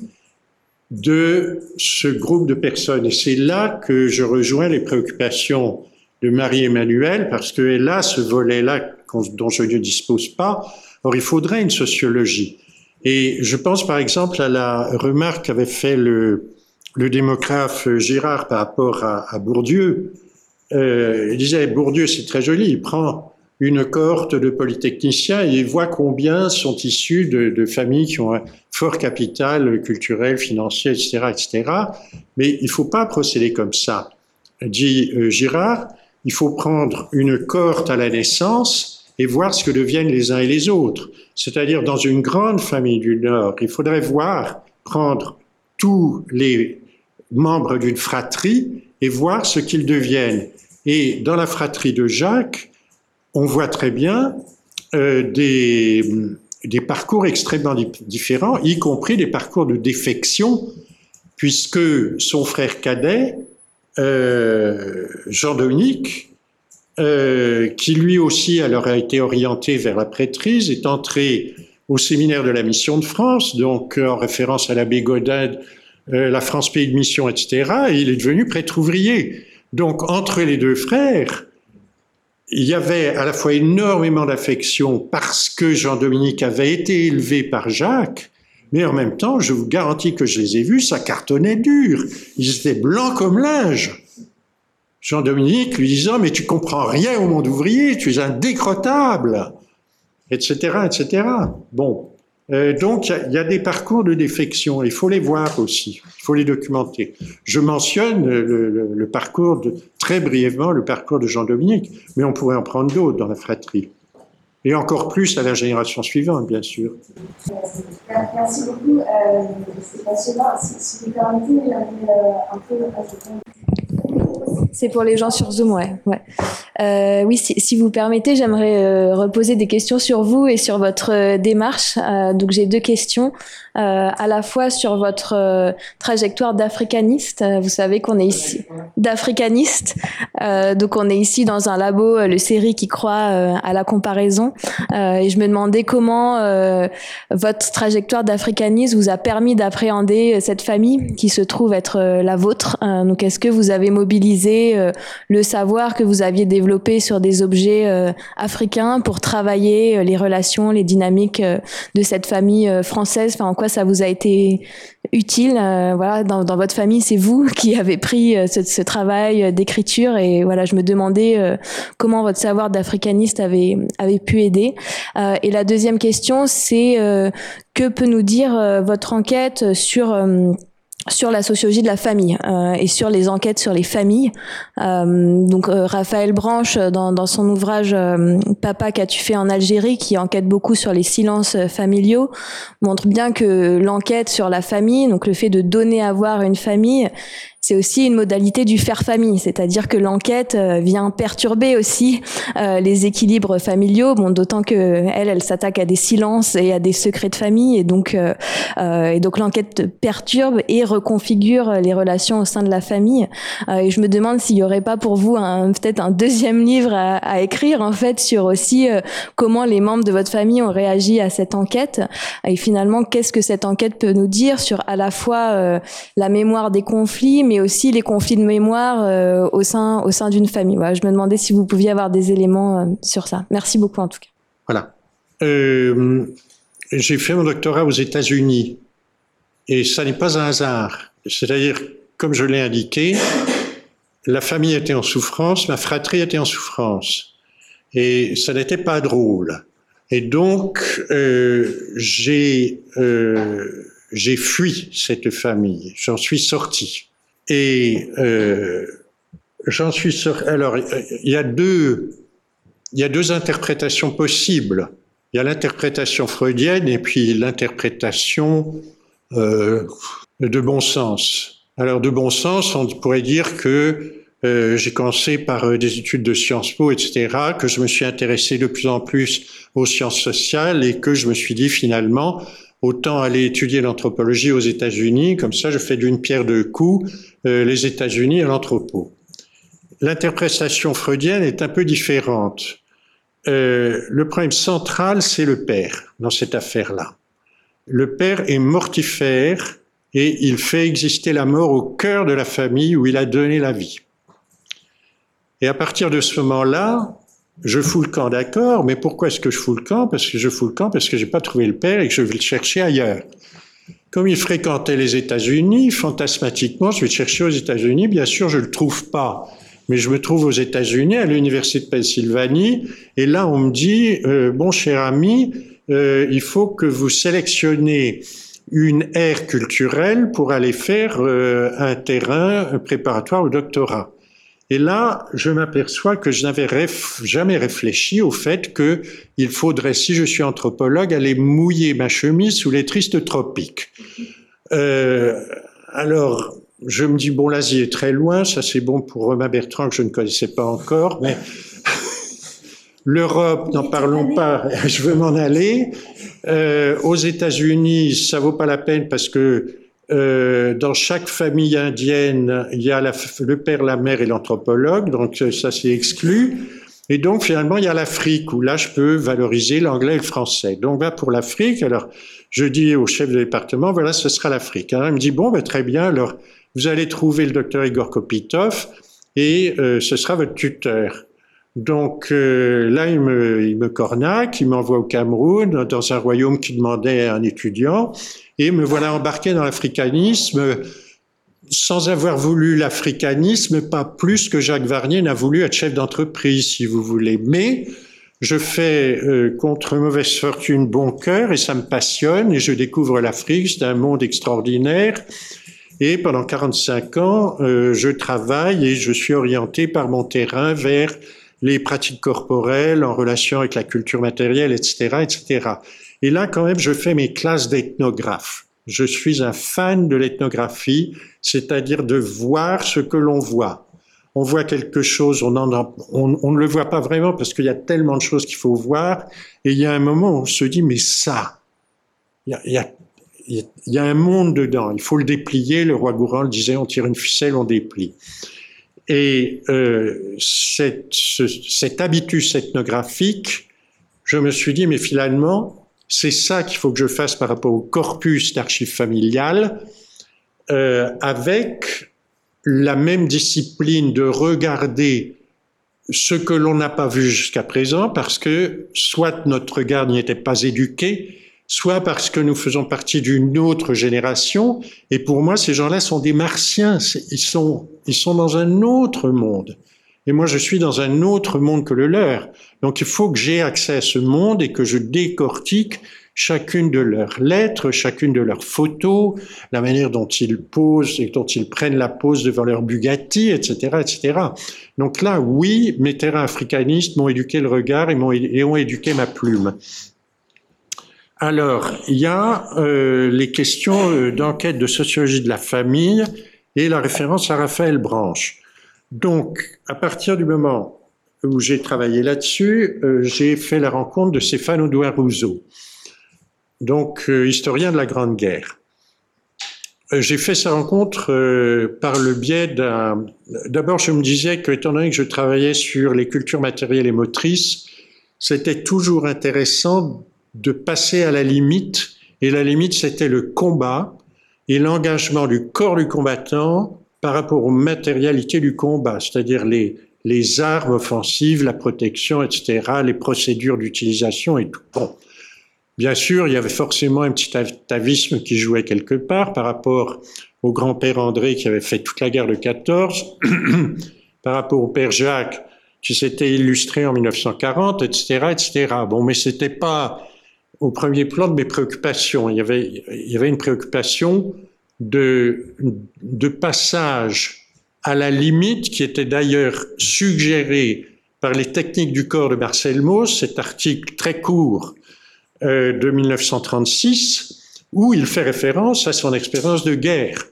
de ce groupe de personnes. Et c'est là que je rejoins les préoccupations de Marie-Emmanuelle, parce qu'elle a ce volet-là dont je ne dispose pas. Or, il faudrait une sociologie. Et je pense par exemple à la remarque qu'avait fait le, le démographe Girard par rapport à, à Bourdieu. Euh, il disait, Bourdieu, c'est très joli, il prend une cohorte de polytechniciens et il voit combien sont issus de, de familles qui ont un fort capital culturel, financier, etc., etc. Mais il faut pas procéder comme ça, dit euh, Girard. Il faut prendre une cohorte à la naissance et voir ce que deviennent les uns et les autres. C'est-à-dire, dans une grande famille du Nord, il faudrait voir, prendre tous les membres d'une fratrie et voir ce qu'ils deviennent. Et dans la fratrie de Jacques, on voit très bien euh, des, parcours extrêmement di- différents, y compris des parcours de défection, puisque son frère cadet, euh, Jean-Dominique, euh, qui lui aussi alors a été orienté vers la prêtrise, est entré au séminaire de la Mission de France, donc euh, en référence à l'abbé Godin, euh, la France pays de mission, etc. Et il est devenu prêtre ouvrier. Donc entre les deux frères, il y avait à la fois énormément d'affection parce que Jean-Dominique avait été élevé par Jacques, mais en même temps, je vous garantis que je les ai vus, ça cartonnait dur. Ils étaient blancs comme linge. Jean-Dominique lui disant, mais tu comprends rien au monde ouvrier, tu es indécrottable, etc., etc. Bon. Euh, donc, il y, a des parcours de défection, il faut les voir aussi, il faut les documenter. Je mentionne le, parcours, très brièvement, le parcours de Jean-Dominique, mais on pourrait en prendre d'autres dans la fratrie. Et encore plus à la génération suivante, bien sûr. Merci beaucoup. Euh, C'est passionnant. Si, si vous permettez, euh, un peu c'est pour les gens sur Zoom, ouais. ouais. Euh, oui, si, si, vous permettez, j'aimerais euh, reposer des questions sur vous et sur votre euh, démarche. Euh, donc j'ai deux questions, à la fois sur votre trajectoire d'africaniste. vous savez qu'on est ici d'africaniste, donc on est ici dans un labo, le série qui croit à la comparaison. et je me demandais comment votre trajectoire d'africaniste vous a permis d'appréhender cette famille qui se trouve être la vôtre. donc est-ce que vous avez mobilisé le savoir que vous aviez développé sur des objets euh, africains pour travailler euh, les relations, les dynamiques euh, de cette famille française. Enfin, en quoi ça vous a été utile Voilà, dans, votre famille, c'est vous qui avez pris ce, travail d'écriture et voilà, je me demandais comment votre savoir d'africaniste avait pu aider. et la deuxième question, c'est que peut nous dire votre enquête sur sur la sociologie de la famille euh, et sur les enquêtes sur les familles. Euh, donc euh, Raphaël Branche, dans, dans son ouvrage Papa qu'as-tu fait en Algérie, qui enquête beaucoup sur les silences familiaux, montre bien que l'enquête sur la famille, donc le fait de donner à voir une famille, c'est aussi une modalité du faire famille, c'est-à-dire que l'enquête euh, vient perturber aussi euh, les équilibres familiaux, bon, d'autant que elle, elle s'attaque à des silences et à des secrets de famille, et donc, euh, et donc l'enquête perturbe et reconfigure les relations au sein de la famille. et je me demande s'il y aurait pas pour vous peut-être un deuxième livre à, à, écrire en fait sur aussi comment les membres de votre famille ont réagi à cette enquête et finalement qu'est-ce que cette enquête peut nous dire sur à la fois la mémoire des conflits, aussi les conflits de mémoire euh, au sein, au sein d'une famille. Voilà, je me demandais si vous pouviez avoir des éléments euh, sur ça. Merci beaucoup en tout cas. Voilà. Euh, j'ai fait mon doctorat aux États-Unis et ça n'est pas un hasard. C'est-à-dire, comme je l'ai indiqué, la famille était en souffrance, ma fratrie était en souffrance. Et ça n'était pas drôle. Et donc, j'ai j'ai fui cette famille, j'en suis sorti. Et euh, j'en suis sûr. Alors, il y a deux, il y a deux interprétations possibles. Il y a l'interprétation freudienne et puis l'interprétation euh, de bon sens. Alors, de bon sens, on pourrait dire que euh, j'ai commencé par euh, des études de Sciences Po, etc., que je me suis intéressé de plus en plus aux sciences sociales et que je me suis dit finalement, autant aller étudier l'anthropologie aux États-Unis, comme ça je fais d'une pierre deux coups euh, les États-Unis et l'entrepôt. L'interprétation freudienne est un peu différente. Euh, le problème central, c'est le père dans cette affaire-là. Le père est mortifère et il fait exister la mort au cœur de la famille où il a donné la vie. Et à partir de ce moment-là, je fous le camp, d'accord, mais pourquoi est-ce que je fous le camp? Parce que je fous le camp parce que j'ai pas trouvé le père et que je vais le chercher ailleurs. Comme il fréquentait les États-Unis, fantasmatiquement, je vais le chercher aux États-Unis. Bien sûr, je le trouve pas, mais je me trouve aux États-Unis, à l'université de Pennsylvanie, et là, on me dit euh, bon, cher ami, euh, il faut que vous sélectionnez une aire culturelle pour aller faire euh, un terrain préparatoire au doctorat. Et là, je m'aperçois que je n'avais jamais réfléchi au fait que il faudrait, si je suis anthropologue, aller mouiller ma chemise sous les tristes tropiques. Euh, alors, je me dis, bon, l'Asie est très loin, ça c'est bon pour Romain Bertrand que je ne connaissais pas encore, mais l'Europe, n'en parlons pas, je veux m'en aller. Euh, aux États-Unis, ça vaut pas la peine parce que euh, dans chaque famille indienne, il y a le père, la mère et l'anthropologue, donc euh, ça c'est exclu. Et donc finalement, il y a l'Afrique, où là je peux valoriser l'anglais et le français. Donc va pour l'Afrique. Alors je dis au chef de département, voilà, ce sera l'Afrique. Alors il me dit, bon, ben, très bien, alors vous allez trouver le docteur Igor Kopitov et euh, ce sera votre tuteur. Donc là, il me, il me cornaque, il m'envoie au Cameroun, dans un royaume qui demandait un étudiant. Et me voilà embarqué dans l'africanisme sans avoir voulu l'africanisme, pas plus que Jacques Varnier n'a voulu être chef d'entreprise, si vous voulez. Mais Je fais euh, contre mauvaise fortune bon cœur et ça me passionne et je découvre l'Afrique, c'est un monde extraordinaire. Et pendant 45 ans, euh, je travaille et je suis orienté par mon terrain vers les pratiques corporelles en relation avec la culture matérielle, etc., etc. Et là, quand même, je fais mes classes d'ethnographe. Je suis un fan de l'ethnographie, c'est-à-dire de voir ce que l'on voit. On voit quelque chose, on, ne le voit pas vraiment parce qu'il y a tellement de choses qu'il faut voir. Et il y a un moment où on se dit, mais ça, il y a, un monde dedans. Il faut le déplier. Le roi Gourand le disait, on tire une ficelle, on déplie. Et euh, cet habitus ethnographique, je me suis dit, mais finalement, c'est ça qu'il faut que je fasse par rapport au corpus d'archives familiales, euh, avec la même discipline de regarder ce que l'on n'a pas vu jusqu'à présent, parce que soit notre regard n'y était pas éduqué, soit parce que nous faisons partie d'une autre génération. Et pour moi, ces gens-là sont des martiens. Ils sont, ils sont dans un autre monde. Et moi, je suis dans un autre monde que le leur. Donc, il faut que j'ai accès à ce monde et que je décortique chacune de leurs lettres, chacune de leurs photos, la manière dont ils posent et dont ils prennent la pose devant leur Bugatti, etc., etc. Donc là, oui, mes terrains africanistes m'ont éduqué le regard et, m'ont, et ont éduqué ma plume. Alors, il y a euh, les questions euh, d'enquête de sociologie de la famille et la référence à Raphaël Branche. Donc, à partir du moment où j'ai travaillé là-dessus, euh, j'ai fait la rencontre de Stéphane Audouin Rousseau, donc euh, historien de la Grande Guerre. Euh, j'ai fait sa rencontre par le biais d'un... D'abord, je me disais que, étant donné que je travaillais sur les cultures matérielles et motrices, c'était toujours intéressant de passer à la limite, et la limite, c'était le combat et l'engagement du corps du combattant par rapport aux matérialités du combat, c'est-à-dire les, les armes offensives, la protection, etc., les procédures d'utilisation et tout. Bon. Bien sûr, il y avait forcément un petit atavisme qui jouait quelque part par rapport au grand-père André qui avait fait toute la guerre de 14, par rapport au père Jacques qui s'était illustré en 1940, etc., etc. Bon, mais c'était pas au premier plan de mes préoccupations. Il y avait, il y avait une préoccupation de, passage à la limite qui était d'ailleurs suggérée par les techniques du corps de Marcel Mauss, cet article très court euh, de 1936, où il fait référence à son expérience de guerre.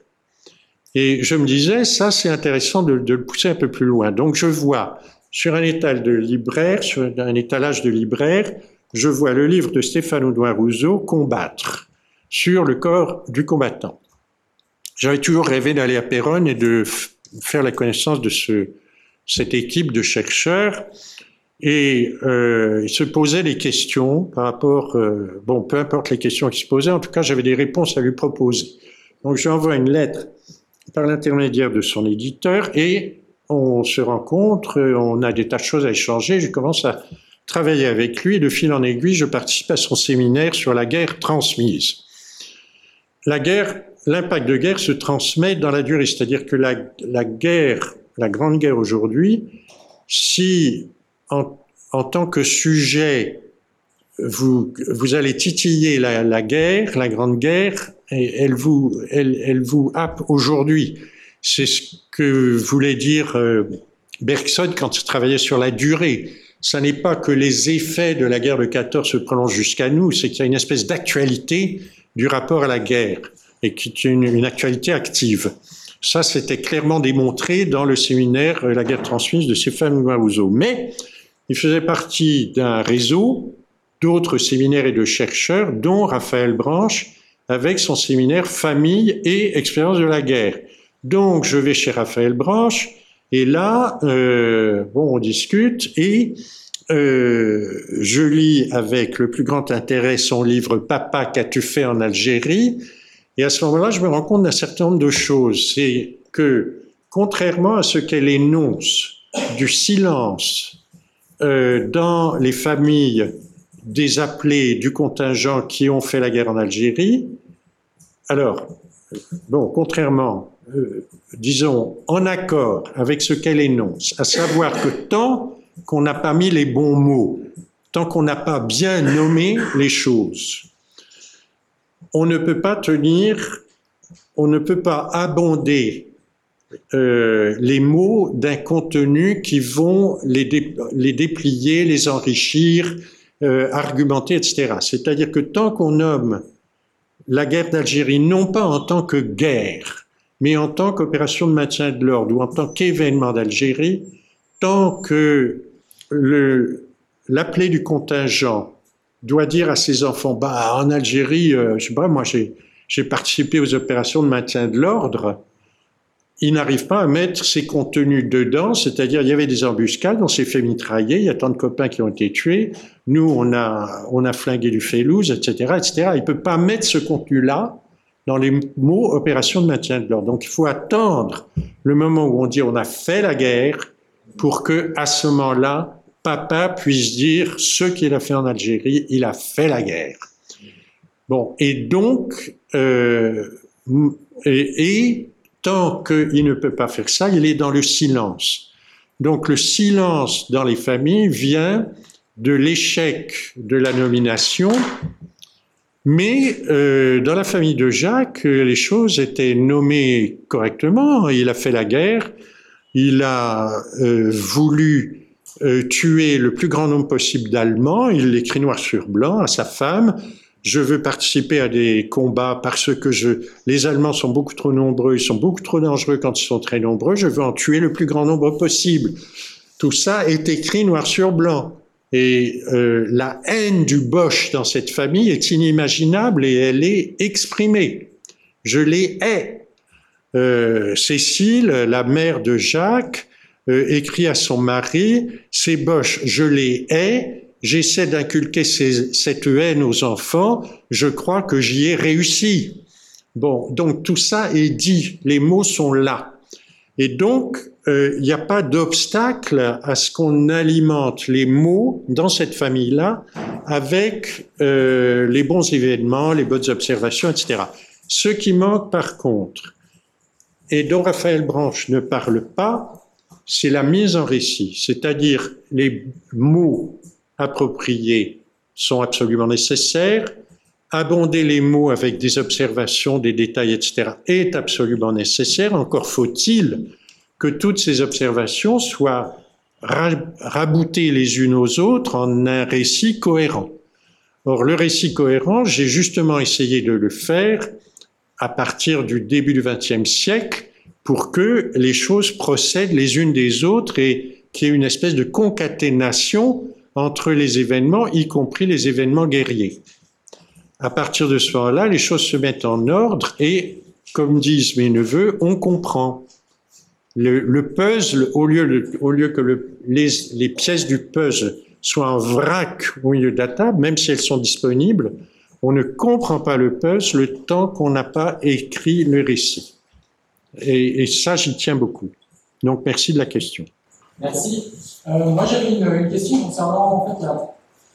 Et je me disais, ça c'est intéressant de, de, le pousser un peu plus loin. Donc je vois sur un étal de libraire, sur un étalage de libraire, je vois le livre de Stéphane Audouin Rousseau, Combattre, sur le corps du combattant. J'avais toujours rêvé d'aller à Péronne et de faire la connaissance de ce, cette équipe de chercheurs et euh, il se posait des questions par rapport, euh, bon, peu importe les questions qui se posaient, en tout cas, j'avais des réponses à lui proposer. Donc, je lui envoie une lettre par l'intermédiaire de son éditeur et on se rencontre, on a des tas de choses à échanger. Je commence à travailler avec lui et de fil en aiguille, je participe à son séminaire sur la guerre transmise. La guerre, l'impact de guerre se transmet dans la durée, c'est-à-dire que la, la guerre, la grande guerre aujourd'hui, si en, en, tant que sujet, vous, vous allez titiller la, la, guerre, la grande guerre, et elle vous, elle, elle vous happe aujourd'hui. C'est ce que voulait dire euh, Bergson quand il travaillait sur la durée. Ce n'est pas que les effets de la guerre de 14 se prolongent jusqu'à nous, c'est qu'il y a une espèce d'actualité du rapport à la guerre, et qui est une, actualité active. Ça, c'était clairement démontré dans le séminaire euh, La guerre transmise de Stéphane Mouaouzo. Mais il faisait partie d'un réseau d'autres séminaires et de chercheurs, dont Raphaël Branche, avec son séminaire Famille et expérience de la guerre. Donc, je vais chez Raphaël Branche, et là, euh, bon, on discute, et euh, je lis avec le plus grand intérêt son livre Papa, qu'as-tu fait en Algérie? Et à ce moment-là, je me rends compte d'un certain nombre de choses. C'est que, contrairement à ce qu'elle énonce du silence euh, dans les familles des appelés du contingent qui ont fait la guerre en Algérie, alors, bon, contrairement, euh, disons, en accord avec ce qu'elle énonce, à savoir que tant qu'on n'a pas mis les bons mots tant qu'on n'a pas bien nommé les choses. On ne peut pas tenir, on ne peut pas abonder euh, les mots d'un contenu qui vont les, déplier, les enrichir, euh, argumenter, etc. C'est-à-dire que tant qu'on nomme la guerre d'Algérie non pas en tant que guerre, mais en tant qu'opération de maintien de l'ordre ou en tant qu'événement d'Algérie, tant que l'appelé du contingent doit dire à ses enfants, bah, en Algérie, euh, je sais pas, moi j'ai participé aux opérations de maintien de l'ordre, il n'arrive pas à mettre ses contenus dedans, c'est-à-dire il y avait des embuscades, on s'est fait mitrailler, il y a tant de copains qui ont été tués, nous on a, flingué du Félouz, etc., etc. Il peut pas mettre ce contenu-là dans les mots opération de maintien de l'ordre. Donc il faut attendre le moment où on dit on a fait la guerre pour que à ce moment-là, papa puisse dire ce qu'il a fait en Algérie, il a fait la guerre. Bon, et donc, euh, et, et tant qu'il ne peut pas faire ça, il est dans le silence. Donc le silence dans les familles vient de l'échec de la nomination, mais euh, dans la famille de Jacques, les choses étaient nommées correctement. Il a fait la guerre, il a euh, voulu euh, tuer le plus grand nombre possible d'Allemands, il l'écrit noir sur blanc à sa femme, je veux participer à des combats parce que je, les Allemands sont beaucoup trop nombreux, ils sont beaucoup trop dangereux quand ils sont très nombreux, je veux en tuer le plus grand nombre possible. Tout ça est écrit noir sur blanc. Et euh, la haine du Bosch dans cette famille est inimaginable et elle est exprimée. Je les hais. Euh, Cécile, la mère de Jacques, euh, écrit à son mari, ces Bosch, je les hais, j'essaie d'inculquer cette haine aux enfants, je crois que j'y ai réussi. Bon, donc tout ça est dit, les mots sont là. Et donc, euh, il n'y a pas d'obstacle à ce qu'on alimente les mots dans cette famille-là avec euh, les bons événements, les bonnes observations, etc. Ce qui manque par contre, et dont Raphaël Branche ne parle pas, c'est la mise en récit, c'est-à-dire les mots appropriés sont absolument nécessaires. Abonder les mots avec des observations, des détails, etc. est absolument nécessaire. Encore faut-il que toutes ces observations soient raboutées les unes aux autres en un récit cohérent. Or, le récit cohérent, j'ai justement essayé de le faire à partir du début du XXe siècle pour que les choses procèdent les unes des autres et qu'il y ait une espèce de concaténation entre les événements, y compris les événements guerriers. À partir de ce moment-là, les choses se mettent en ordre et, comme disent mes neveux, on comprend. Le, puzzle, au lieu, que les, les, pièces du puzzle soient en vrac au milieu de la table, même si elles sont disponibles, on ne comprend pas le puzzle le temps qu'on n'a pas écrit le récit. Et, ça, j'y tiens beaucoup. Donc, merci de la question. Merci. Euh, moi, j'avais une, question concernant en fait, la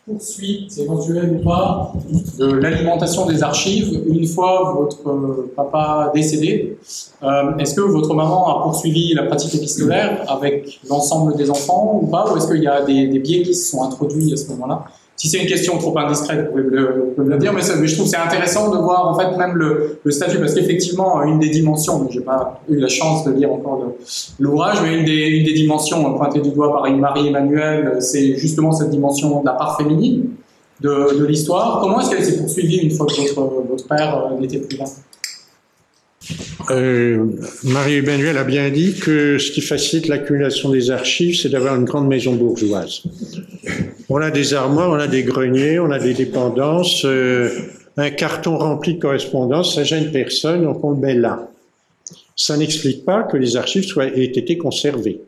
poursuite éventuelle ou pas de l'alimentation des archives une fois votre euh, papa décédé. Euh, est-ce que votre maman a poursuivi la pratique épistolaire avec l'ensemble des enfants ou pas? Ou est-ce qu'il y a des biais qui se sont introduits à ce moment-là? Si c'est une question trop indiscrète, vous pouvez me le, dire, mais, je trouve c'est intéressant de voir en fait même le, statut, parce qu'effectivement, une des dimensions, j'ai pas eu la chance de lire encore l'ouvrage, mais une des, une dimensions pointées du doigt par Marie-Emmanuel, c'est justement cette dimension de la part féminine de, l'histoire. Comment est-ce qu'elle s'est poursuivie une fois que votre, père euh, n'était plus là? Euh, Marie-Emmanuel a bien dit que ce qui facilite l'accumulation des archives, c'est d'avoir une grande maison bourgeoise. On a des armoires, on a des greniers, on a des dépendances, euh, un carton rempli de correspondances, ça gêne personne, donc on le met là. Ça n'explique pas que les archives soient, aient été conservées.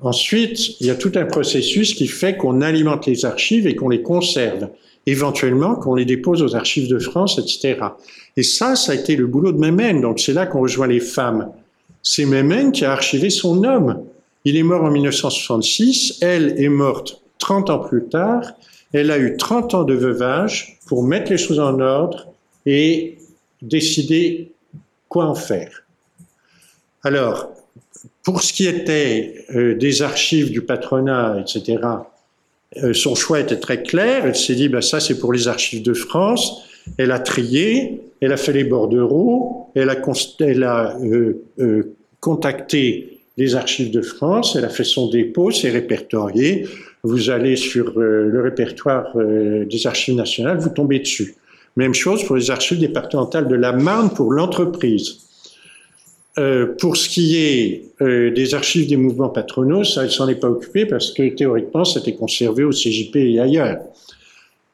Ensuite, il y a tout un processus qui fait qu'on alimente les archives et qu'on les conserve éventuellement qu'on les dépose aux archives de France, etc. Et ça, ça a été le boulot de Mémène. Donc c'est là qu'on rejoint les femmes. C'est Mémène qui a archivé son homme. Il est mort en 1966, elle est morte 30 ans plus tard. Elle a eu 30 ans de veuvage pour mettre les choses en ordre et décider quoi en faire. Alors, pour ce qui était euh, des archives du patronat, etc., son choix était très clair. Elle s'est dit, ben, ça c'est pour les archives de France. Elle a trié, elle a fait les bordereaux, elle a, elle a euh, euh, contacté les archives de France, elle a fait son dépôt, c'est répertorié. Vous allez sur euh, le répertoire euh, des archives nationales, vous tombez dessus. Même chose pour les archives départementales de la Marne pour l'entreprise. Euh, pour ce qui est euh, des archives des mouvements patronaux, ça, elle s'en est pas occupée parce que théoriquement, c'était conservé au CJP et ailleurs.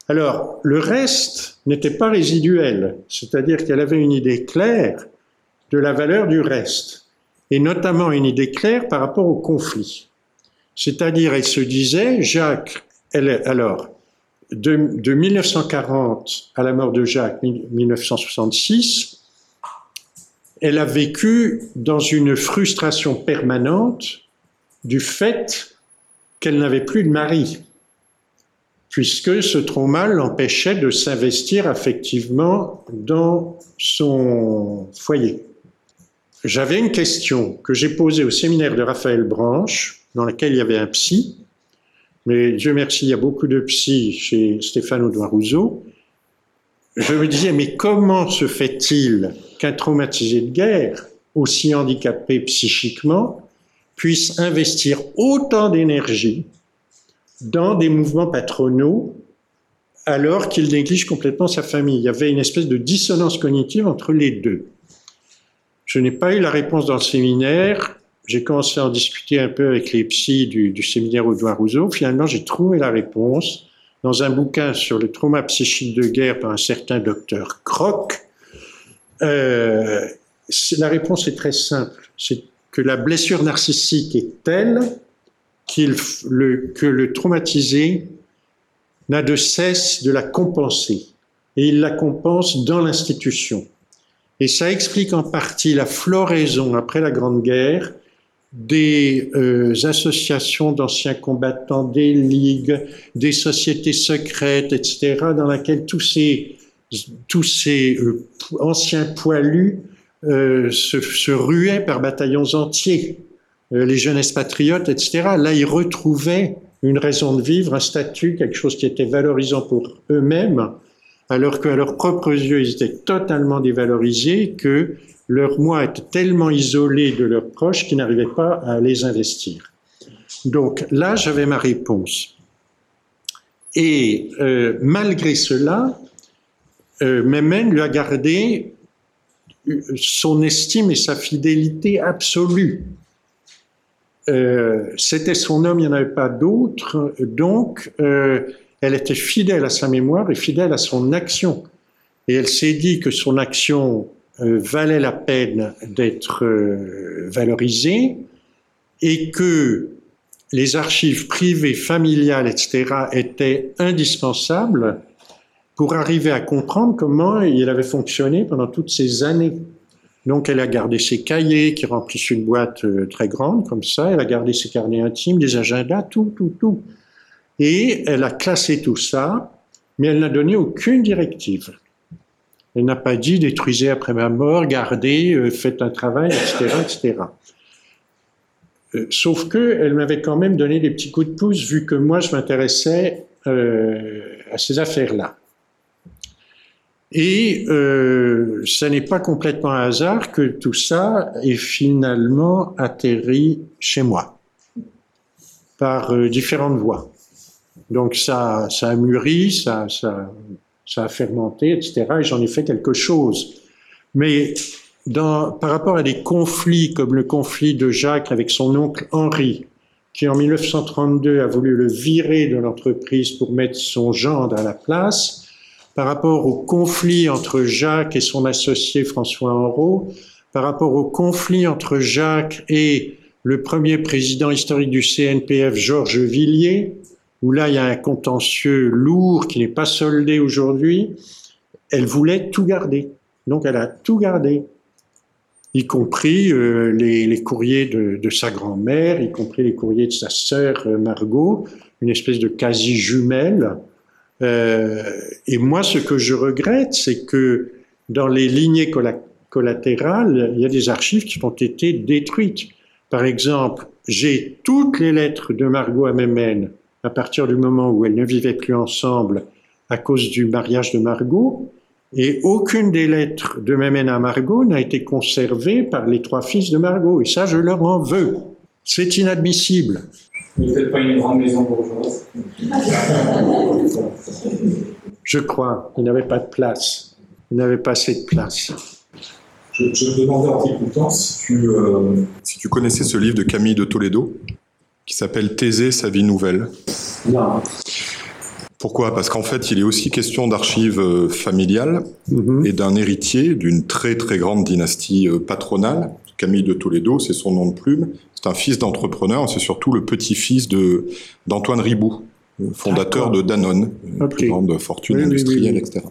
Alors, le reste n'était pas résiduel, c'est-à-dire qu'elle avait une idée claire de la valeur du reste, et notamment une idée claire par rapport au conflit. C'est-à-dire, elle se disait, Jacques, alors, de 1940 à la mort de Jacques, 1966, elle a vécu dans une frustration permanente du fait qu'elle n'avait plus de mari, puisque ce trauma l'empêchait de s'investir affectivement dans son foyer. J'avais une question que j'ai posée au séminaire de Raphaël Branche, dans laquelle il y avait un psy, mais Dieu merci, il y a beaucoup de psy chez Stéphane Audouin Rousseau. Je me disais, mais comment se fait-il qu'un traumatisé de guerre, aussi handicapé psychiquement, puisse investir autant d'énergie dans des mouvements patronaux alors qu'il néglige complètement sa famille. Il y avait une espèce de dissonance cognitive entre les deux. Je n'ai pas eu la réponse dans le séminaire. J'ai commencé à en discuter un peu avec les psys du, séminaire Audouin Rousseau. Finalement, j'ai trouvé la réponse dans un bouquin sur le trauma psychique de guerre par un certain docteur Croc. Euh, la réponse est très simple. C'est que la blessure narcissique est telle qu'il, que le traumatisé n'a de cesse de la compenser. Et il la compense dans l'institution. Et ça explique en partie la floraison après la Grande Guerre des euh, associations d'anciens combattants, des ligues, des sociétés secrètes, etc., dans laquelle tous ces, tous ces euh, anciens poilus euh, se, ruaient par bataillons entiers, euh, les jeunesses patriotes, etc. Là, ils retrouvaient une raison de vivre, un statut, quelque chose qui était valorisant pour eux-mêmes, alors qu'à leurs propres yeux, ils étaient totalement dévalorisés, que leur moi était tellement isolé de leurs proches qu'ils n'arrivaient pas à les investir. Donc là, j'avais ma réponse. Et malgré cela, euh, lui a gardé son estime et sa fidélité absolue. Euh, C'était son homme, il n'y en avait pas d'autre, donc euh, elle était fidèle à sa mémoire et fidèle à son action. Et elle s'est dit que son action euh, valait la peine d'être euh, valorisée et que les archives privées, familiales, etc., étaient indispensables pour arriver à comprendre comment il avait fonctionné pendant toutes ces années. Donc elle a gardé ses cahiers qui remplissent une boîte euh, très grande comme ça, elle a gardé ses carnets intimes, des agendas, tout, tout, tout. Et elle a classé tout ça, mais elle n'a donné aucune directive. Elle n'a pas dit détruisez après ma mort, gardez, euh, faites un travail, etc., etc. Euh, sauf que elle m'avait quand même donné des petits coups de pouce vu que moi je m'intéressais à ces affaires-là. Et euh, ce n'est pas complètement un hasard que tout ça est finalement atterri chez moi par euh, différentes voies. Donc ça, ça a mûri, ça, ça, ça a fermenté, etc. Et j'en ai fait quelque chose. Mais par rapport à des conflits comme le conflit de Jacques avec son oncle Henri, qui en 1932 a voulu le virer de l'entreprise pour mettre son gendre à la place, par rapport au conflit entre Jacques et son associé François Henrault, par rapport au conflit entre Jacques et le premier président historique du CNPF, Georges Villiers, où là il y a un contentieux lourd qui n'est pas soldé aujourd'hui, elle voulait tout garder. Donc elle a tout gardé, y compris euh, les, courriers de, de sa grand-mère, y compris les courriers de sa sœur euh, Margot, une espèce de quasi-jumelle. Euh, et moi, ce que je regrette, c'est que dans les lignées collatérales, il y a des archives qui ont été détruites. Par exemple, j'ai toutes les lettres de Margot à Mémène à partir du moment où elles ne vivaient plus ensemble à cause du mariage de Margot, et aucune des lettres de Mémène à Margot n'a été conservée par les trois fils de Margot, et ça, je leur en veux. C'est inadmissible. Vous n'êtes pas une grande maison bourgeoise? Je crois, il n'avait pas de place. Il n'avait pas assez de place. Je, je me demandais en t'écoutant si tu, euh, si tu connaissais ce livre de Camille de Toledo qui s'appelle Thésée, sa vie nouvelle. Non. Pourquoi? Parce qu'en fait, il est aussi question d'archives euh, familiales Mhm. et d'un héritier d'une très très grande dynastie euh, patronale. Camille de Toledo, c'est son nom de plume. C'est un fils d'entrepreneur, c'est surtout le petit-fils de d'Antoine Ribou, euh, fondateur de Danone, une Ok. plus grande fortune Oui, industrielle, oui, oui. etc.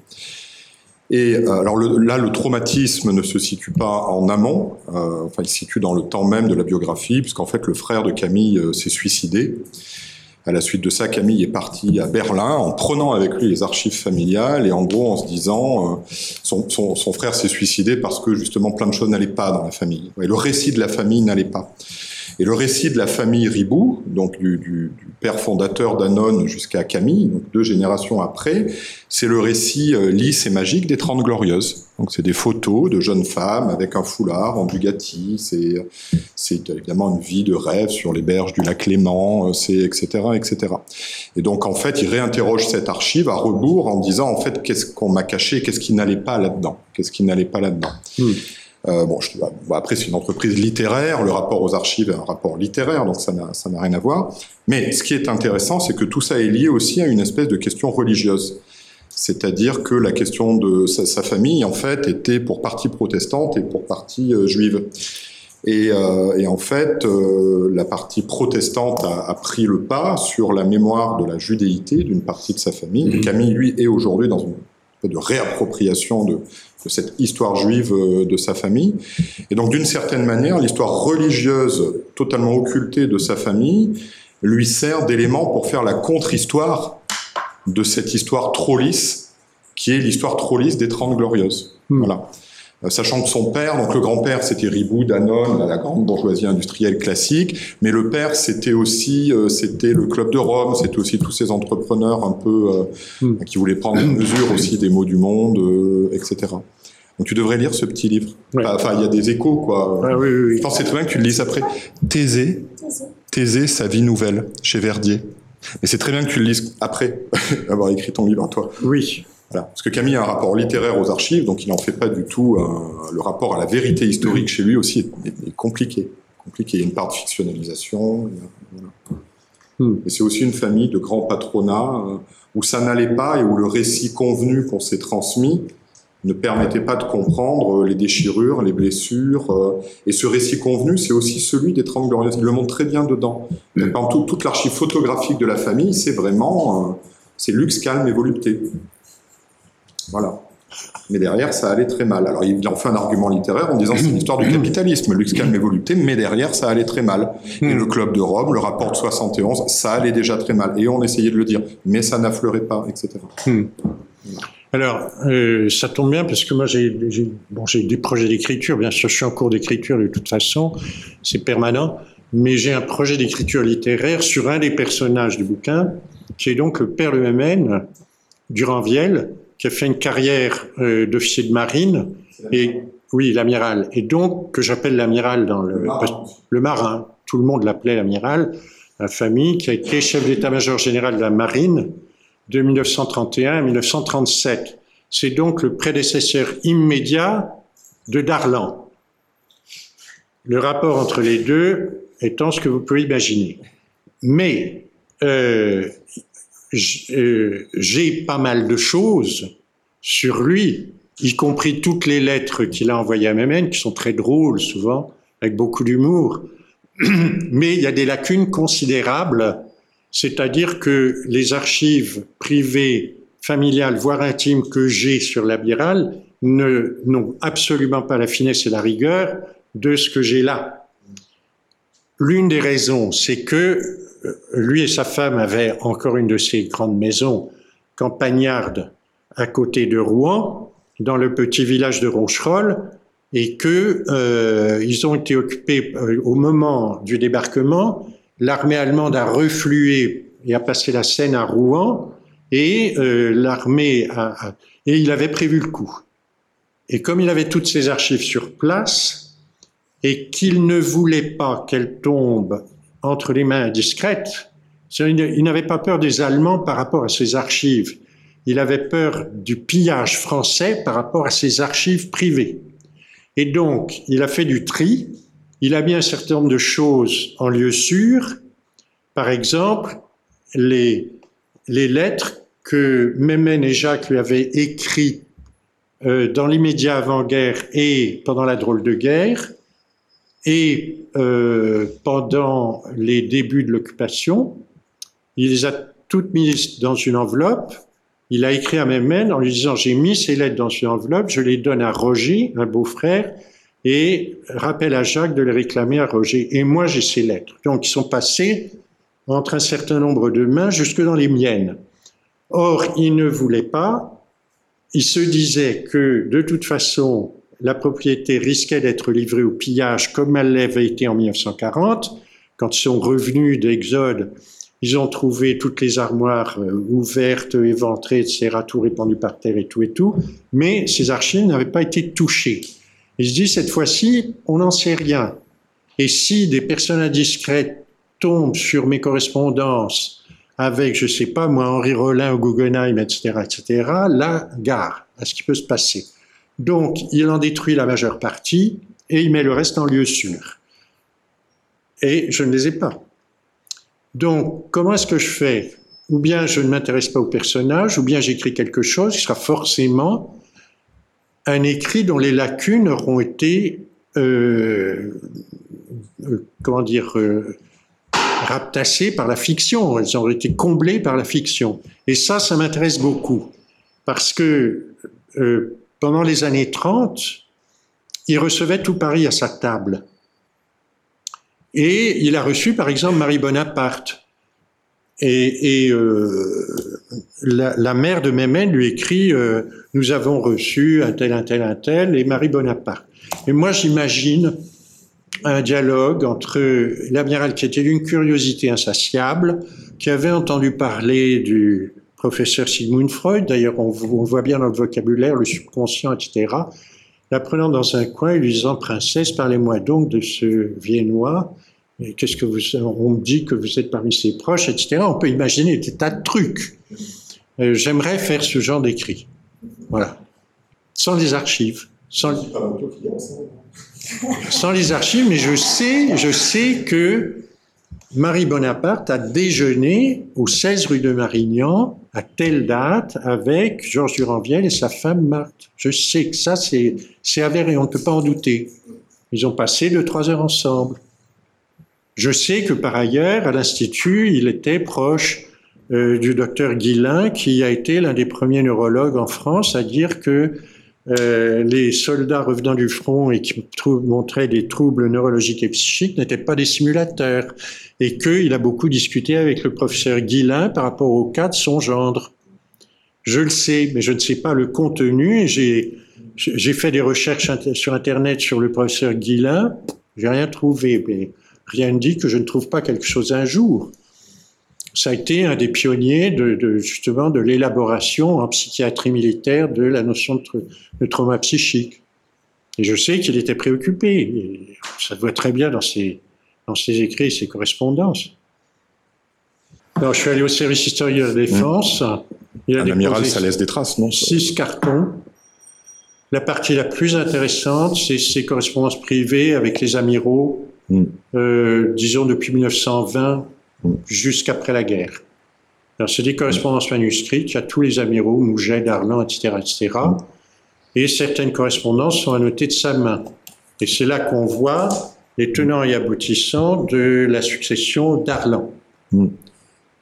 Et euh, alors le- là, le traumatisme ne se situe pas en amont, euh, enfin il se situe dans le temps même de la biographie, puisqu'en fait le frère de Camille euh, s'est suicidé. À la suite de ça, Camille est parti à Berlin en prenant avec lui les archives familiales et en gros en se disant, euh, son, son, son frère s'est suicidé parce que justement plein de choses n'allaient pas dans la famille. Et le récit de la famille n'allait pas. Et le récit de la famille Ribou, donc du, du, du père fondateur d'Annone jusqu'à Camille, donc deux générations après, c'est le récit euh, lisse et magique des Trente Glorieuses. Donc c'est des photos de jeunes femmes avec un foulard en Bugatti, c'est c'est évidemment une vie de rêve sur les berges du lac Léman, euh, c'est etc etc. Et donc en fait il réinterroge cette archive à rebours en disant en fait qu'est-ce qu'on m'a caché, qu'est-ce qui n'allait pas là-dedans, qu'est-ce qui n'allait pas là-dedans. Hmm. Euh, bon, je, bon, après c'est une entreprise littéraire, le rapport aux archives est un rapport littéraire, donc ça n'a rien à voir. Mais ce qui est intéressant, c'est que tout ça est lié aussi à une espèce de question religieuse. C'est-à-dire que la question de sa, sa, famille, en fait, était pour partie protestante et pour partie euh, juive. Et, euh, et, en fait, euh, la partie protestante a, a, pris le pas sur la mémoire de la judéité d'une partie de sa famille. Et Camille, lui, est aujourd'hui dans une de réappropriation de, de, cette histoire juive euh, de sa famille. Et donc, d'une certaine manière, l'histoire religieuse totalement occultée de sa famille lui sert d'élément pour faire la contre-histoire de cette histoire trop lisse, qui est l'histoire trop lisse des Trente Glorieuses. Mmh. Voilà. Euh, sachant que son père, donc le grand-père, c'était Ribou, Danone, la grande bourgeoisie industrielle classique, mais le père, c'était aussi, euh, c'était le club de Rome, c'était aussi tous ces entrepreneurs un peu euh, mmh. qui voulaient prendre mesure aussi des maux du monde, etc. Donc tu devrais lire ce petit livre. Ouais. Enfin, il y a des échos, quoi. Ah, oui, oui, Je pense que c'est très bien que tu le lises après. Thésée, Thésée, sa vie nouvelle, chez Verdier. Mais c'est très bien que tu le lises après avoir écrit ton livre toi. Oui. Voilà. Parce que Camille a un rapport littéraire aux archives, donc il n'en fait pas du tout. Un... le rapport à la vérité historique chez lui aussi est, compliqué. compliqué. Il y a une part de fictionnalisation. Voilà. Hmm. Et c'est aussi une famille de grands patronats euh, où ça n'allait pas et où le récit convenu qu'on s'est transmis ne permettait pas de comprendre les déchirures, les blessures. Euh, et ce récit convenu, c'est aussi celui des Trente Glorieuses. Il le montre très bien dedans. Mm. Par tout, toute l'archive photographique de la famille, c'est vraiment... Euh, c'est luxe, calme et volupté. Voilà. Mais derrière, ça allait très mal. Alors, il en fait un argument littéraire en disant c'est l'histoire du capitalisme, luxe, calme et mais derrière, ça allait très mal. Et le Club de Rome, le rapport de 71, ça allait déjà très mal. Et on essayait de le dire, mais ça n'affleurait pas, etc. Hmm. Alors, euh, ça tombe bien parce que moi, j'ai bon, des projets d'écriture. Bien sûr, je suis en cours d'écriture de toute façon, c'est permanent. Mais j'ai un projet d'écriture littéraire sur un des personnages du bouquin, qui est donc le père de MN, Duranviel, qui a fait une carrière euh, d'officier de marine. Et oui, l'amiral. Et donc, que j'appelle l'amiral dans le, le marin. le marin. Tout le monde l'appelait l'amiral. La famille qui a été chef d'état-major général de la marine de 1931 à 1937. C'est donc le prédécesseur immédiat de Darlan. Le rapport entre les deux étant ce que vous pouvez imaginer. Mais euh, j'ai pas mal de choses sur lui, y compris toutes les lettres qu'il a envoyées à Mémène, qui sont très drôles souvent, avec beaucoup d'humour. Mais il y a des lacunes considérables c'est-à-dire que les archives privées, familiales, voire intimes que j'ai sur l'amiral n'ont absolument pas la finesse et la rigueur de ce que j'ai là. L'une des raisons, c'est que lui et sa femme avaient encore une de ces grandes maisons campagnardes à côté de Rouen, dans le petit village de Roncherolles, et que euh, ils ont été occupés euh, au moment du débarquement l'armée allemande a reflué et a passé la Seine à Rouen, et euh, l'armée a, et il avait prévu le coup. Et comme il avait toutes ses archives sur place, et qu'il ne voulait pas qu'elles tombent entre les mains indiscrètes, il n'avait pas peur des Allemands par rapport à ses archives. Il avait peur du pillage français par rapport à ses archives privées. Et donc, il a fait du tri. Il a mis un certain nombre de choses en lieu sûr. Par exemple, les, les lettres que Mémène et Jacques lui avaient écrites euh, dans l'immédiat avant-guerre et pendant la drôle de guerre, et euh, pendant les débuts de l'occupation, il les a toutes mises dans une enveloppe. Il a écrit à Mémène en lui disant J'ai mis ces lettres dans une enveloppe, je les donne à Roger, un beau-frère, et rappelle à Jacques de les réclamer à Roger. Et moi, j'ai ces lettres. Donc, ils sont passés entre un certain nombre de mains jusque dans les miennes. Or, il ne voulait pas. Il se disait que, de toute façon, la propriété risquait d'être livrée au pillage comme elle l'avait été en 1940. Quand ils sont revenus d'Exode, ils ont trouvé toutes les armoires euh, ouvertes, éventrées, etc., tout répandu par terre et tout et tout. Mais ces archives n'avaient pas été touchées. Ils se disent, cette fois-ci, on n'en sait rien. Et si des personnes indiscrètes tombent sur mes correspondances avec, je sais pas, moi, Henri Rollin ou Guggenheim, etc., etc., là, gare à ce qui peut se passer. Donc, il en détruit la majeure partie et il met le reste en lieu sûr. Et je ne les ai pas. Donc, comment est-ce que je fais? Ou bien je ne m'intéresse pas au personnage, ou bien j'écris quelque chose qui sera forcément un écrit dont les lacunes auront été, euh, euh, comment dire, euh, raptassées par la fiction. Elles auront été comblées par la fiction. Et ça, ça m'intéresse beaucoup. Parce que pendant les années 30, il recevait tout Paris à sa table. Et il a reçu, par exemple, Marie Bonaparte. Et, euh, la, mère de Mémène lui écrit euh, Nous avons reçu un tel, un tel, un tel, et Marie Bonaparte. Et moi, j'imagine un dialogue entre l'amiral qui était d'une curiosité insatiable, qui avait entendu parler du, professeur Sigmund Freud, d'ailleurs on, voit bien dans le vocabulaire le subconscient, etc., la prenant dans un coin et lui disant Princesse, parlez-moi donc de ce Viennois. Qu'est-ce que vous, on me dit que vous êtes parmi ses proches, etc. On peut imaginer des tas de trucs. Euh, j'aimerais faire ce genre d'écrit. Voilà. Sans les archives. Sans, sans les archives, mais je sais, je sais que Marie Bonaparte a déjeuné au 16 rue de Marignan à telle date avec Georges Duranviel et sa femme Marthe. Je sais que ça, c'est, avéré, on ne peut pas en douter. Ils ont passé deux, trois heures ensemble. Je sais que par ailleurs, à l'Institut, il était proche euh, du docteur Guillain, qui a été l'un des premiers neurologues en France à dire que euh, les soldats revenant du front et qui montraient des troubles neurologiques et psychiques n'étaient pas des simulateurs et qu'il a beaucoup discuté avec le professeur Guillain par rapport au cas de son gendre. Je le sais, mais je ne sais pas le contenu. J'ai, fait des recherches sur Internet sur le professeur Guillain. J'ai rien trouvé, mais rien ne dit que je ne trouve pas quelque chose un jour ça a été un des pionniers de, justement de l'élaboration en psychiatrie militaire de la notion de, trauma psychique. Et je sais qu'il était préoccupé. ça se voit très bien dans ses, dans ses écrits et ses correspondances. Alors, je suis allé au service historique de la défense. Il a L'amiral, ça laisse des traces, non? Six cartons. La partie la plus intéressante, c'est ses correspondances privées avec les amiraux, hmm. euh, disons depuis 1920 jusqu'après la guerre. Alors, c'est des correspondances manuscrites, il y a tous les amiraux, Mouget, Darlan, etc., etc. Et certaines correspondances sont annotées de sa main. Et c'est là qu'on voit les tenants et aboutissants de la succession d'Arlan. Mm.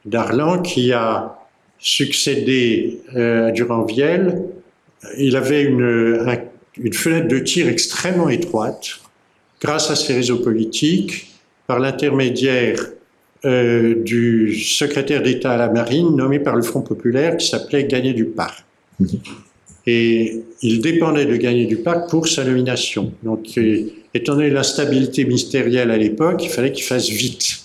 Darlan qui a succédé euh, à Duranviel, il avait une, une fenêtre de tir extrêmement étroite grâce à ses réseaux politiques, par l'intermédiaire euh, du secrétaire d'État à la marine nommé par le Front populaire qui s'appelait Gagné du Parc. Et il dépendait de Gagné du Parc pour sa nomination. Donc, euh, étant donné l'instabilité ministérielle à l'époque, il fallait qu'il fasse vite.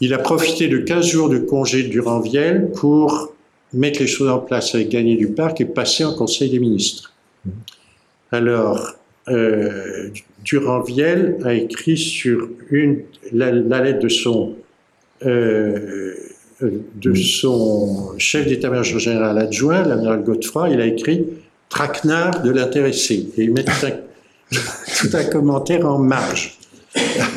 il a profité de 15 jours de congé de Duranviel pour mettre les choses en place avec Gagné du Parc et passer en Conseil des ministres. Alors, euh, Duranviel a écrit sur une, la, lettre de son, euh, de son chef d'état-major général adjoint, l'amiral Godefroy, il a écrit Traquenard de l'intéressé. Et il met tout un, commentaire en marge.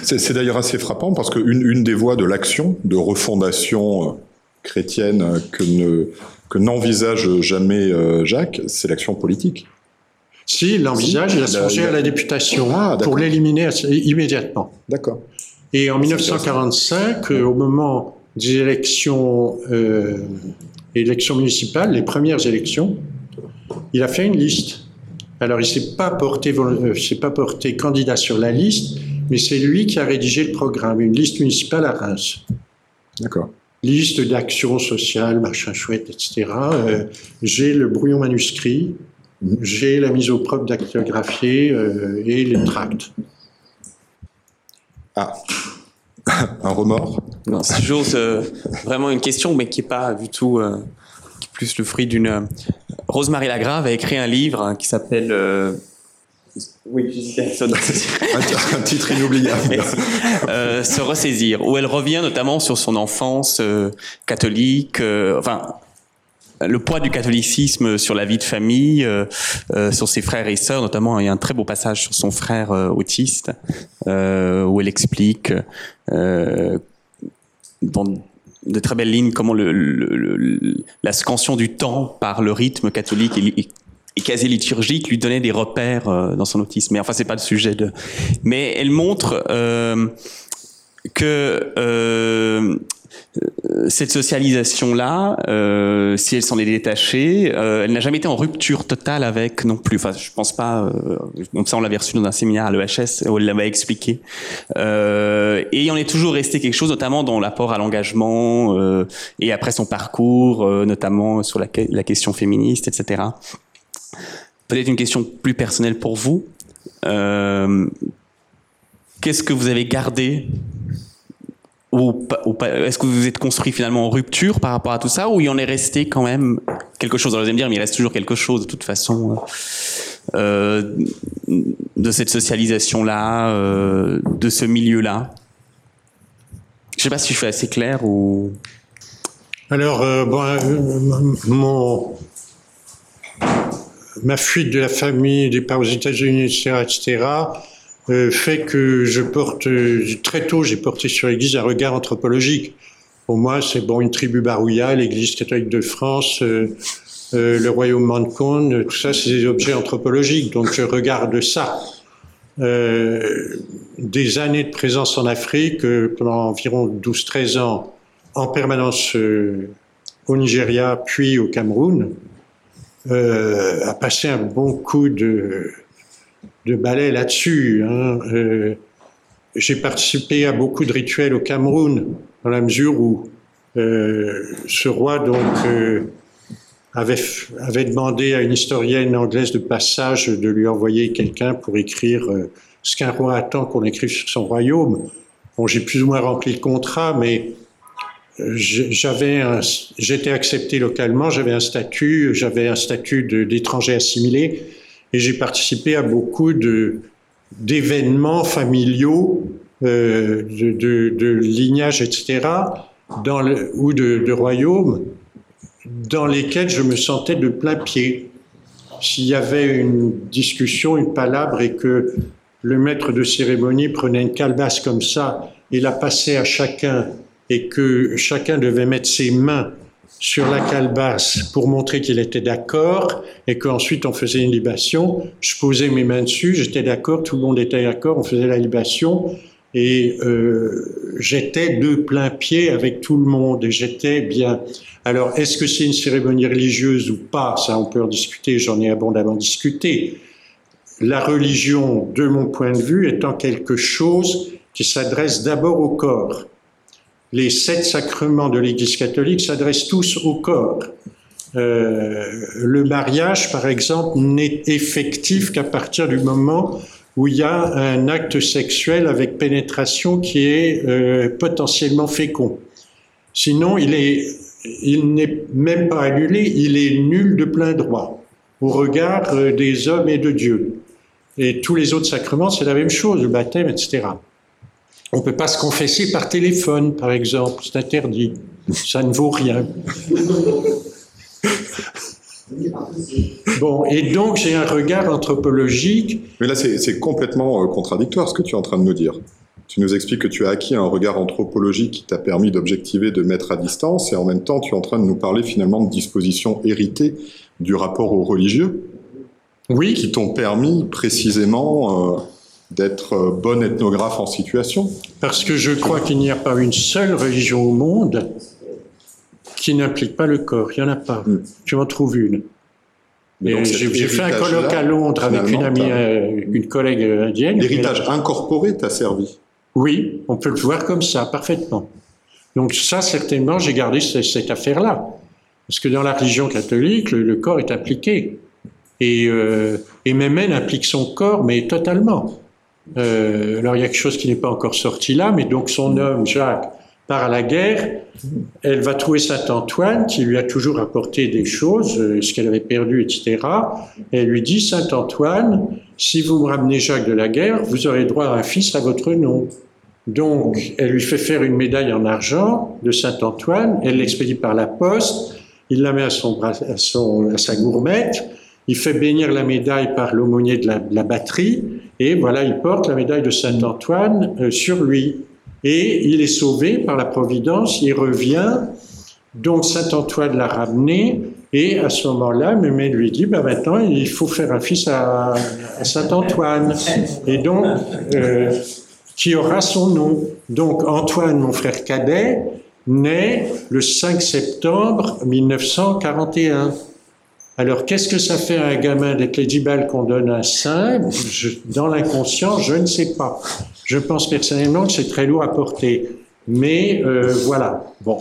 C'est d'ailleurs assez frappant parce qu'une une des voies de l'action, de refondation euh, chrétienne que que n'envisage jamais euh, Jacques, c'est l'action politique. Si, il l'envisage, il a songé à la députation ah, pour l'éliminer immédiatement. D'accord. Et en 1945, euh, au moment des élections, euh, élections municipales, les premières élections, il a fait une liste. Alors, il ne s'est pas, porté, euh, pas porté candidat sur la liste, mais c'est lui qui a rédigé le programme, une liste municipale à Reims. D'accord. Liste d'actions sociales, machin chouette, etc. J'ai le brouillon manuscrit, j'ai la mise au propre d'actes euh, et les tracts. Ah, un remords C'est toujours vraiment une question, mais qui n'est pas du tout plus le fruit d'une. Euh, Rosemary Lagrave a écrit un livre hein, qui s'appelle. Euh, oui, un, titre inoubliable. euh, se ressaisir, où elle revient notamment sur son enfance euh, catholique, enfin le poids du catholicisme sur la vie de famille, sur ses frères et sœurs, notamment il y a un très beau passage sur son frère autiste, où elle explique dans de très belles lignes, comment le, la scansion du temps par le rythme catholique et, quasi liturgique lui donnait des repères euh, dans son autisme. Mais enfin, c'est pas le sujet de. Mais elle montre euh, que euh, cette socialisation-là, euh, si elle s'en est détachée, euh, elle n'a jamais été en rupture totale avec non plus. Enfin, je pense pas. Euh, ça, on l'avait reçu dans un séminaire à l'EHS où elle l'avait expliqué. Et il en est toujours resté quelque chose, notamment dans l'apport à l'engagement et après son parcours, notamment sur la, question féministe, etc. Peut-être une question plus personnelle pour vous. Qu'est-ce que vous avez gardé ou, est-ce que vous vous êtes construit finalement en rupture par rapport à tout ça ou il en est resté quand même quelque chose? Alors vous allez me dire, mais il reste toujours quelque chose de toute façon euh, de cette socialisation-là, euh, de ce milieu-là. Je sais pas si je suis assez clair ou. Alors, euh, bon, euh, mon, ma fuite de la famille, des parents aux États-Unis, etc., etc., euh, fait que je porte, euh, très tôt, j'ai porté sur l'Église un regard anthropologique. Pour moi, c'est bon, une tribu barouilla, l'Église catholique de France, euh, le royaume Mancon, tout ça, c'est des objets anthropologiques. Donc, je regarde ça. des années de présence en Afrique, pendant environ 12-13 ans, en permanence au Nigeria, puis au Cameroun, a passé un bon coup de de ballet là-dessus. Hein. Euh, j'ai participé à beaucoup de rituels au Cameroun, dans la mesure où euh, ce roi donc euh, avait, avait demandé à une historienne anglaise de passage de lui envoyer quelqu'un pour écrire ce qu'un roi attend qu'on écrive sur son royaume. Bon, j'ai plus ou moins rempli le contrat, mais j'avais j'étais accepté localement, j'avais un statut, j'avais un statut d'étranger assimilé et j'ai participé à beaucoup de d'événements familiaux, euh, de, de, de, lignage, etc., dans le, ou de, de royaumes, dans lesquels je me sentais de plein pied. S'il y avait une discussion, une palabre, et que le maître de cérémonie prenait une calebasse comme ça et la passait à chacun, et que chacun devait mettre ses mains sur la calebasse pour montrer qu'il était d'accord et qu'ensuite on faisait une libation. Je posais mes mains dessus, j'étais d'accord, tout le monde était d'accord, on faisait la libation et euh, j'étais de plein pied avec tout le monde et j'étais bien. Alors, est-ce que c'est une cérémonie religieuse ou pas? Ça, on peut en discuter, j'en ai abondamment discuté. La religion, de mon point de vue, étant quelque chose qui s'adresse d'abord au corps les sept sacrements de l'Église catholique s'adressent tous au corps. Euh, le mariage, par exemple, n'est effectif qu'à partir du moment où il y a un acte sexuel avec pénétration qui est euh, potentiellement fécond. Sinon, il est, il n'est même pas annulé, il est nul de plein droit au regard euh, des hommes et de Dieu. Et tous les autres sacrements, c'est la même chose, le baptême, etc. On ne peut pas se confesser par téléphone, par exemple, c'est interdit. Ça ne vaut rien. Bon, et donc j'ai un regard anthropologique. Mais là, c'est complètement euh, contradictoire ce que tu es en train de nous dire. Tu nous expliques que tu as acquis un regard anthropologique qui t'a permis d'objectiver, de mettre à distance, et en même temps, tu es en train de nous parler finalement de dispositions héritées du rapport au religieux, Oui, qui t'ont permis précisément euh, d'être euh, bon ethnographe en situation. parce que je crois qu'il n'y a pas une seule religion au monde qui n'implique pas le corps. Il n'y en a pas. Mm. Tu m'en trouves une. J'ai fait un colloque à Londres avec une amie, euh, une collègue euh, indienne. L'héritage incorporé t'a servi. Oui, on peut le voir comme ça, parfaitement. Donc ça, certainement, j'ai gardé ce- cette affaire-là. Parce que dans la religion catholique, le, le corps est impliqué. Et, euh, et implique son corps, mais totalement. Euh, alors il y a quelque chose qui n'est pas encore sorti là, mais donc son homme, Jacques, part à la guerre. Elle va trouver Saint Antoine, qui lui a toujours apporté des choses, euh, ce qu'elle avait perdu, etc. Et elle lui dit, Saint Antoine, si vous me ramenez Jacques de la guerre, vous aurez droit à un fils à votre nom. Donc, elle lui fait faire une médaille en argent de Saint-Antoine, elle l'expédie par la poste, il la met à, son bras, à, son, à sa gourmette, il fait bénir la médaille par l'aumônier de la, de la batterie, et voilà, il porte la médaille de Saint-Antoine euh, sur lui. Et il est sauvé par la Providence, il revient, donc Saint-Antoine l'a ramené, et à ce moment-là, Mémé lui dit, bah maintenant, il faut faire un fils à, Saint-Antoine. Et donc, euh, qui aura son nom. Donc Antoine, mon frère cadet, naît le 5 septembre 1941. Alors qu'est-ce que ça fait à un gamin d'être l'édibal qu'on donne un saint Je- Dans l'inconscient, je ne sais pas. Je pense personnellement que c'est très lourd à porter. Mais euh, voilà, bon.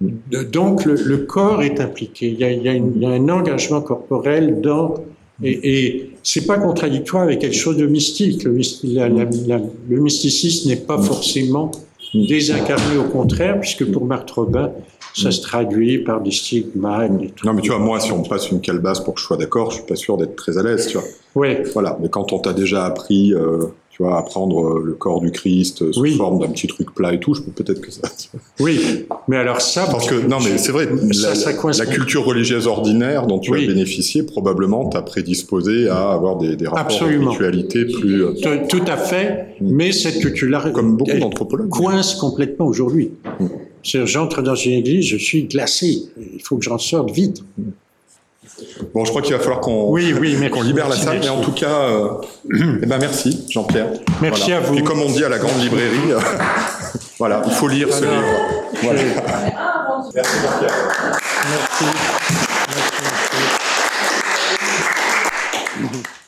Donc le, corps est impliqué. Il y a, il y a il y a un engagement corporel dans et, c'est pas contradictoire avec quelque chose de mystique. Le, mysticisme n'est pas forcément désincarné, au contraire, puisque pour Marthe Robin, ça se traduit par des stigmates. et tout. Non, mais tu vois, moi, si on me passe une calebasse pour que je sois d'accord, je suis pas sûr d'être très à l'aise, tu vois. Ouais, Voilà. Mais quand on t'a déjà appris, euh, tu vois, à prendre euh, le corps du Christ euh, sous Oui. forme d'un petit truc plat et tout, je peux peut-être que ça. oui. Mais alors ça, Parce que, non, mais c'est vrai, Ça, la, ça coince. la culture religieuse ordinaire dont tu Oui. as bénéficié, probablement t'a prédisposé à avoir des, des rapports Absolument. de ritualité plus. euh, tout, tout à fait. Mais cette culture-là, comme beaucoup d'anthropologues. coince complètement aujourd'hui. C'est-à-dire, J'entre dans une église, je suis glacé. Il faut que j'en sorte vite. Bon, je crois qu'il va falloir qu'on oui, oui, libère la salle, mais en tout cas, euh, eh ben, merci Jean-Pierre. Merci à vous. Et comme on dit à la grande librairie, euh, voilà, il faut lire ce livre. Merci Jean-Pierre. Merci. merci. merci.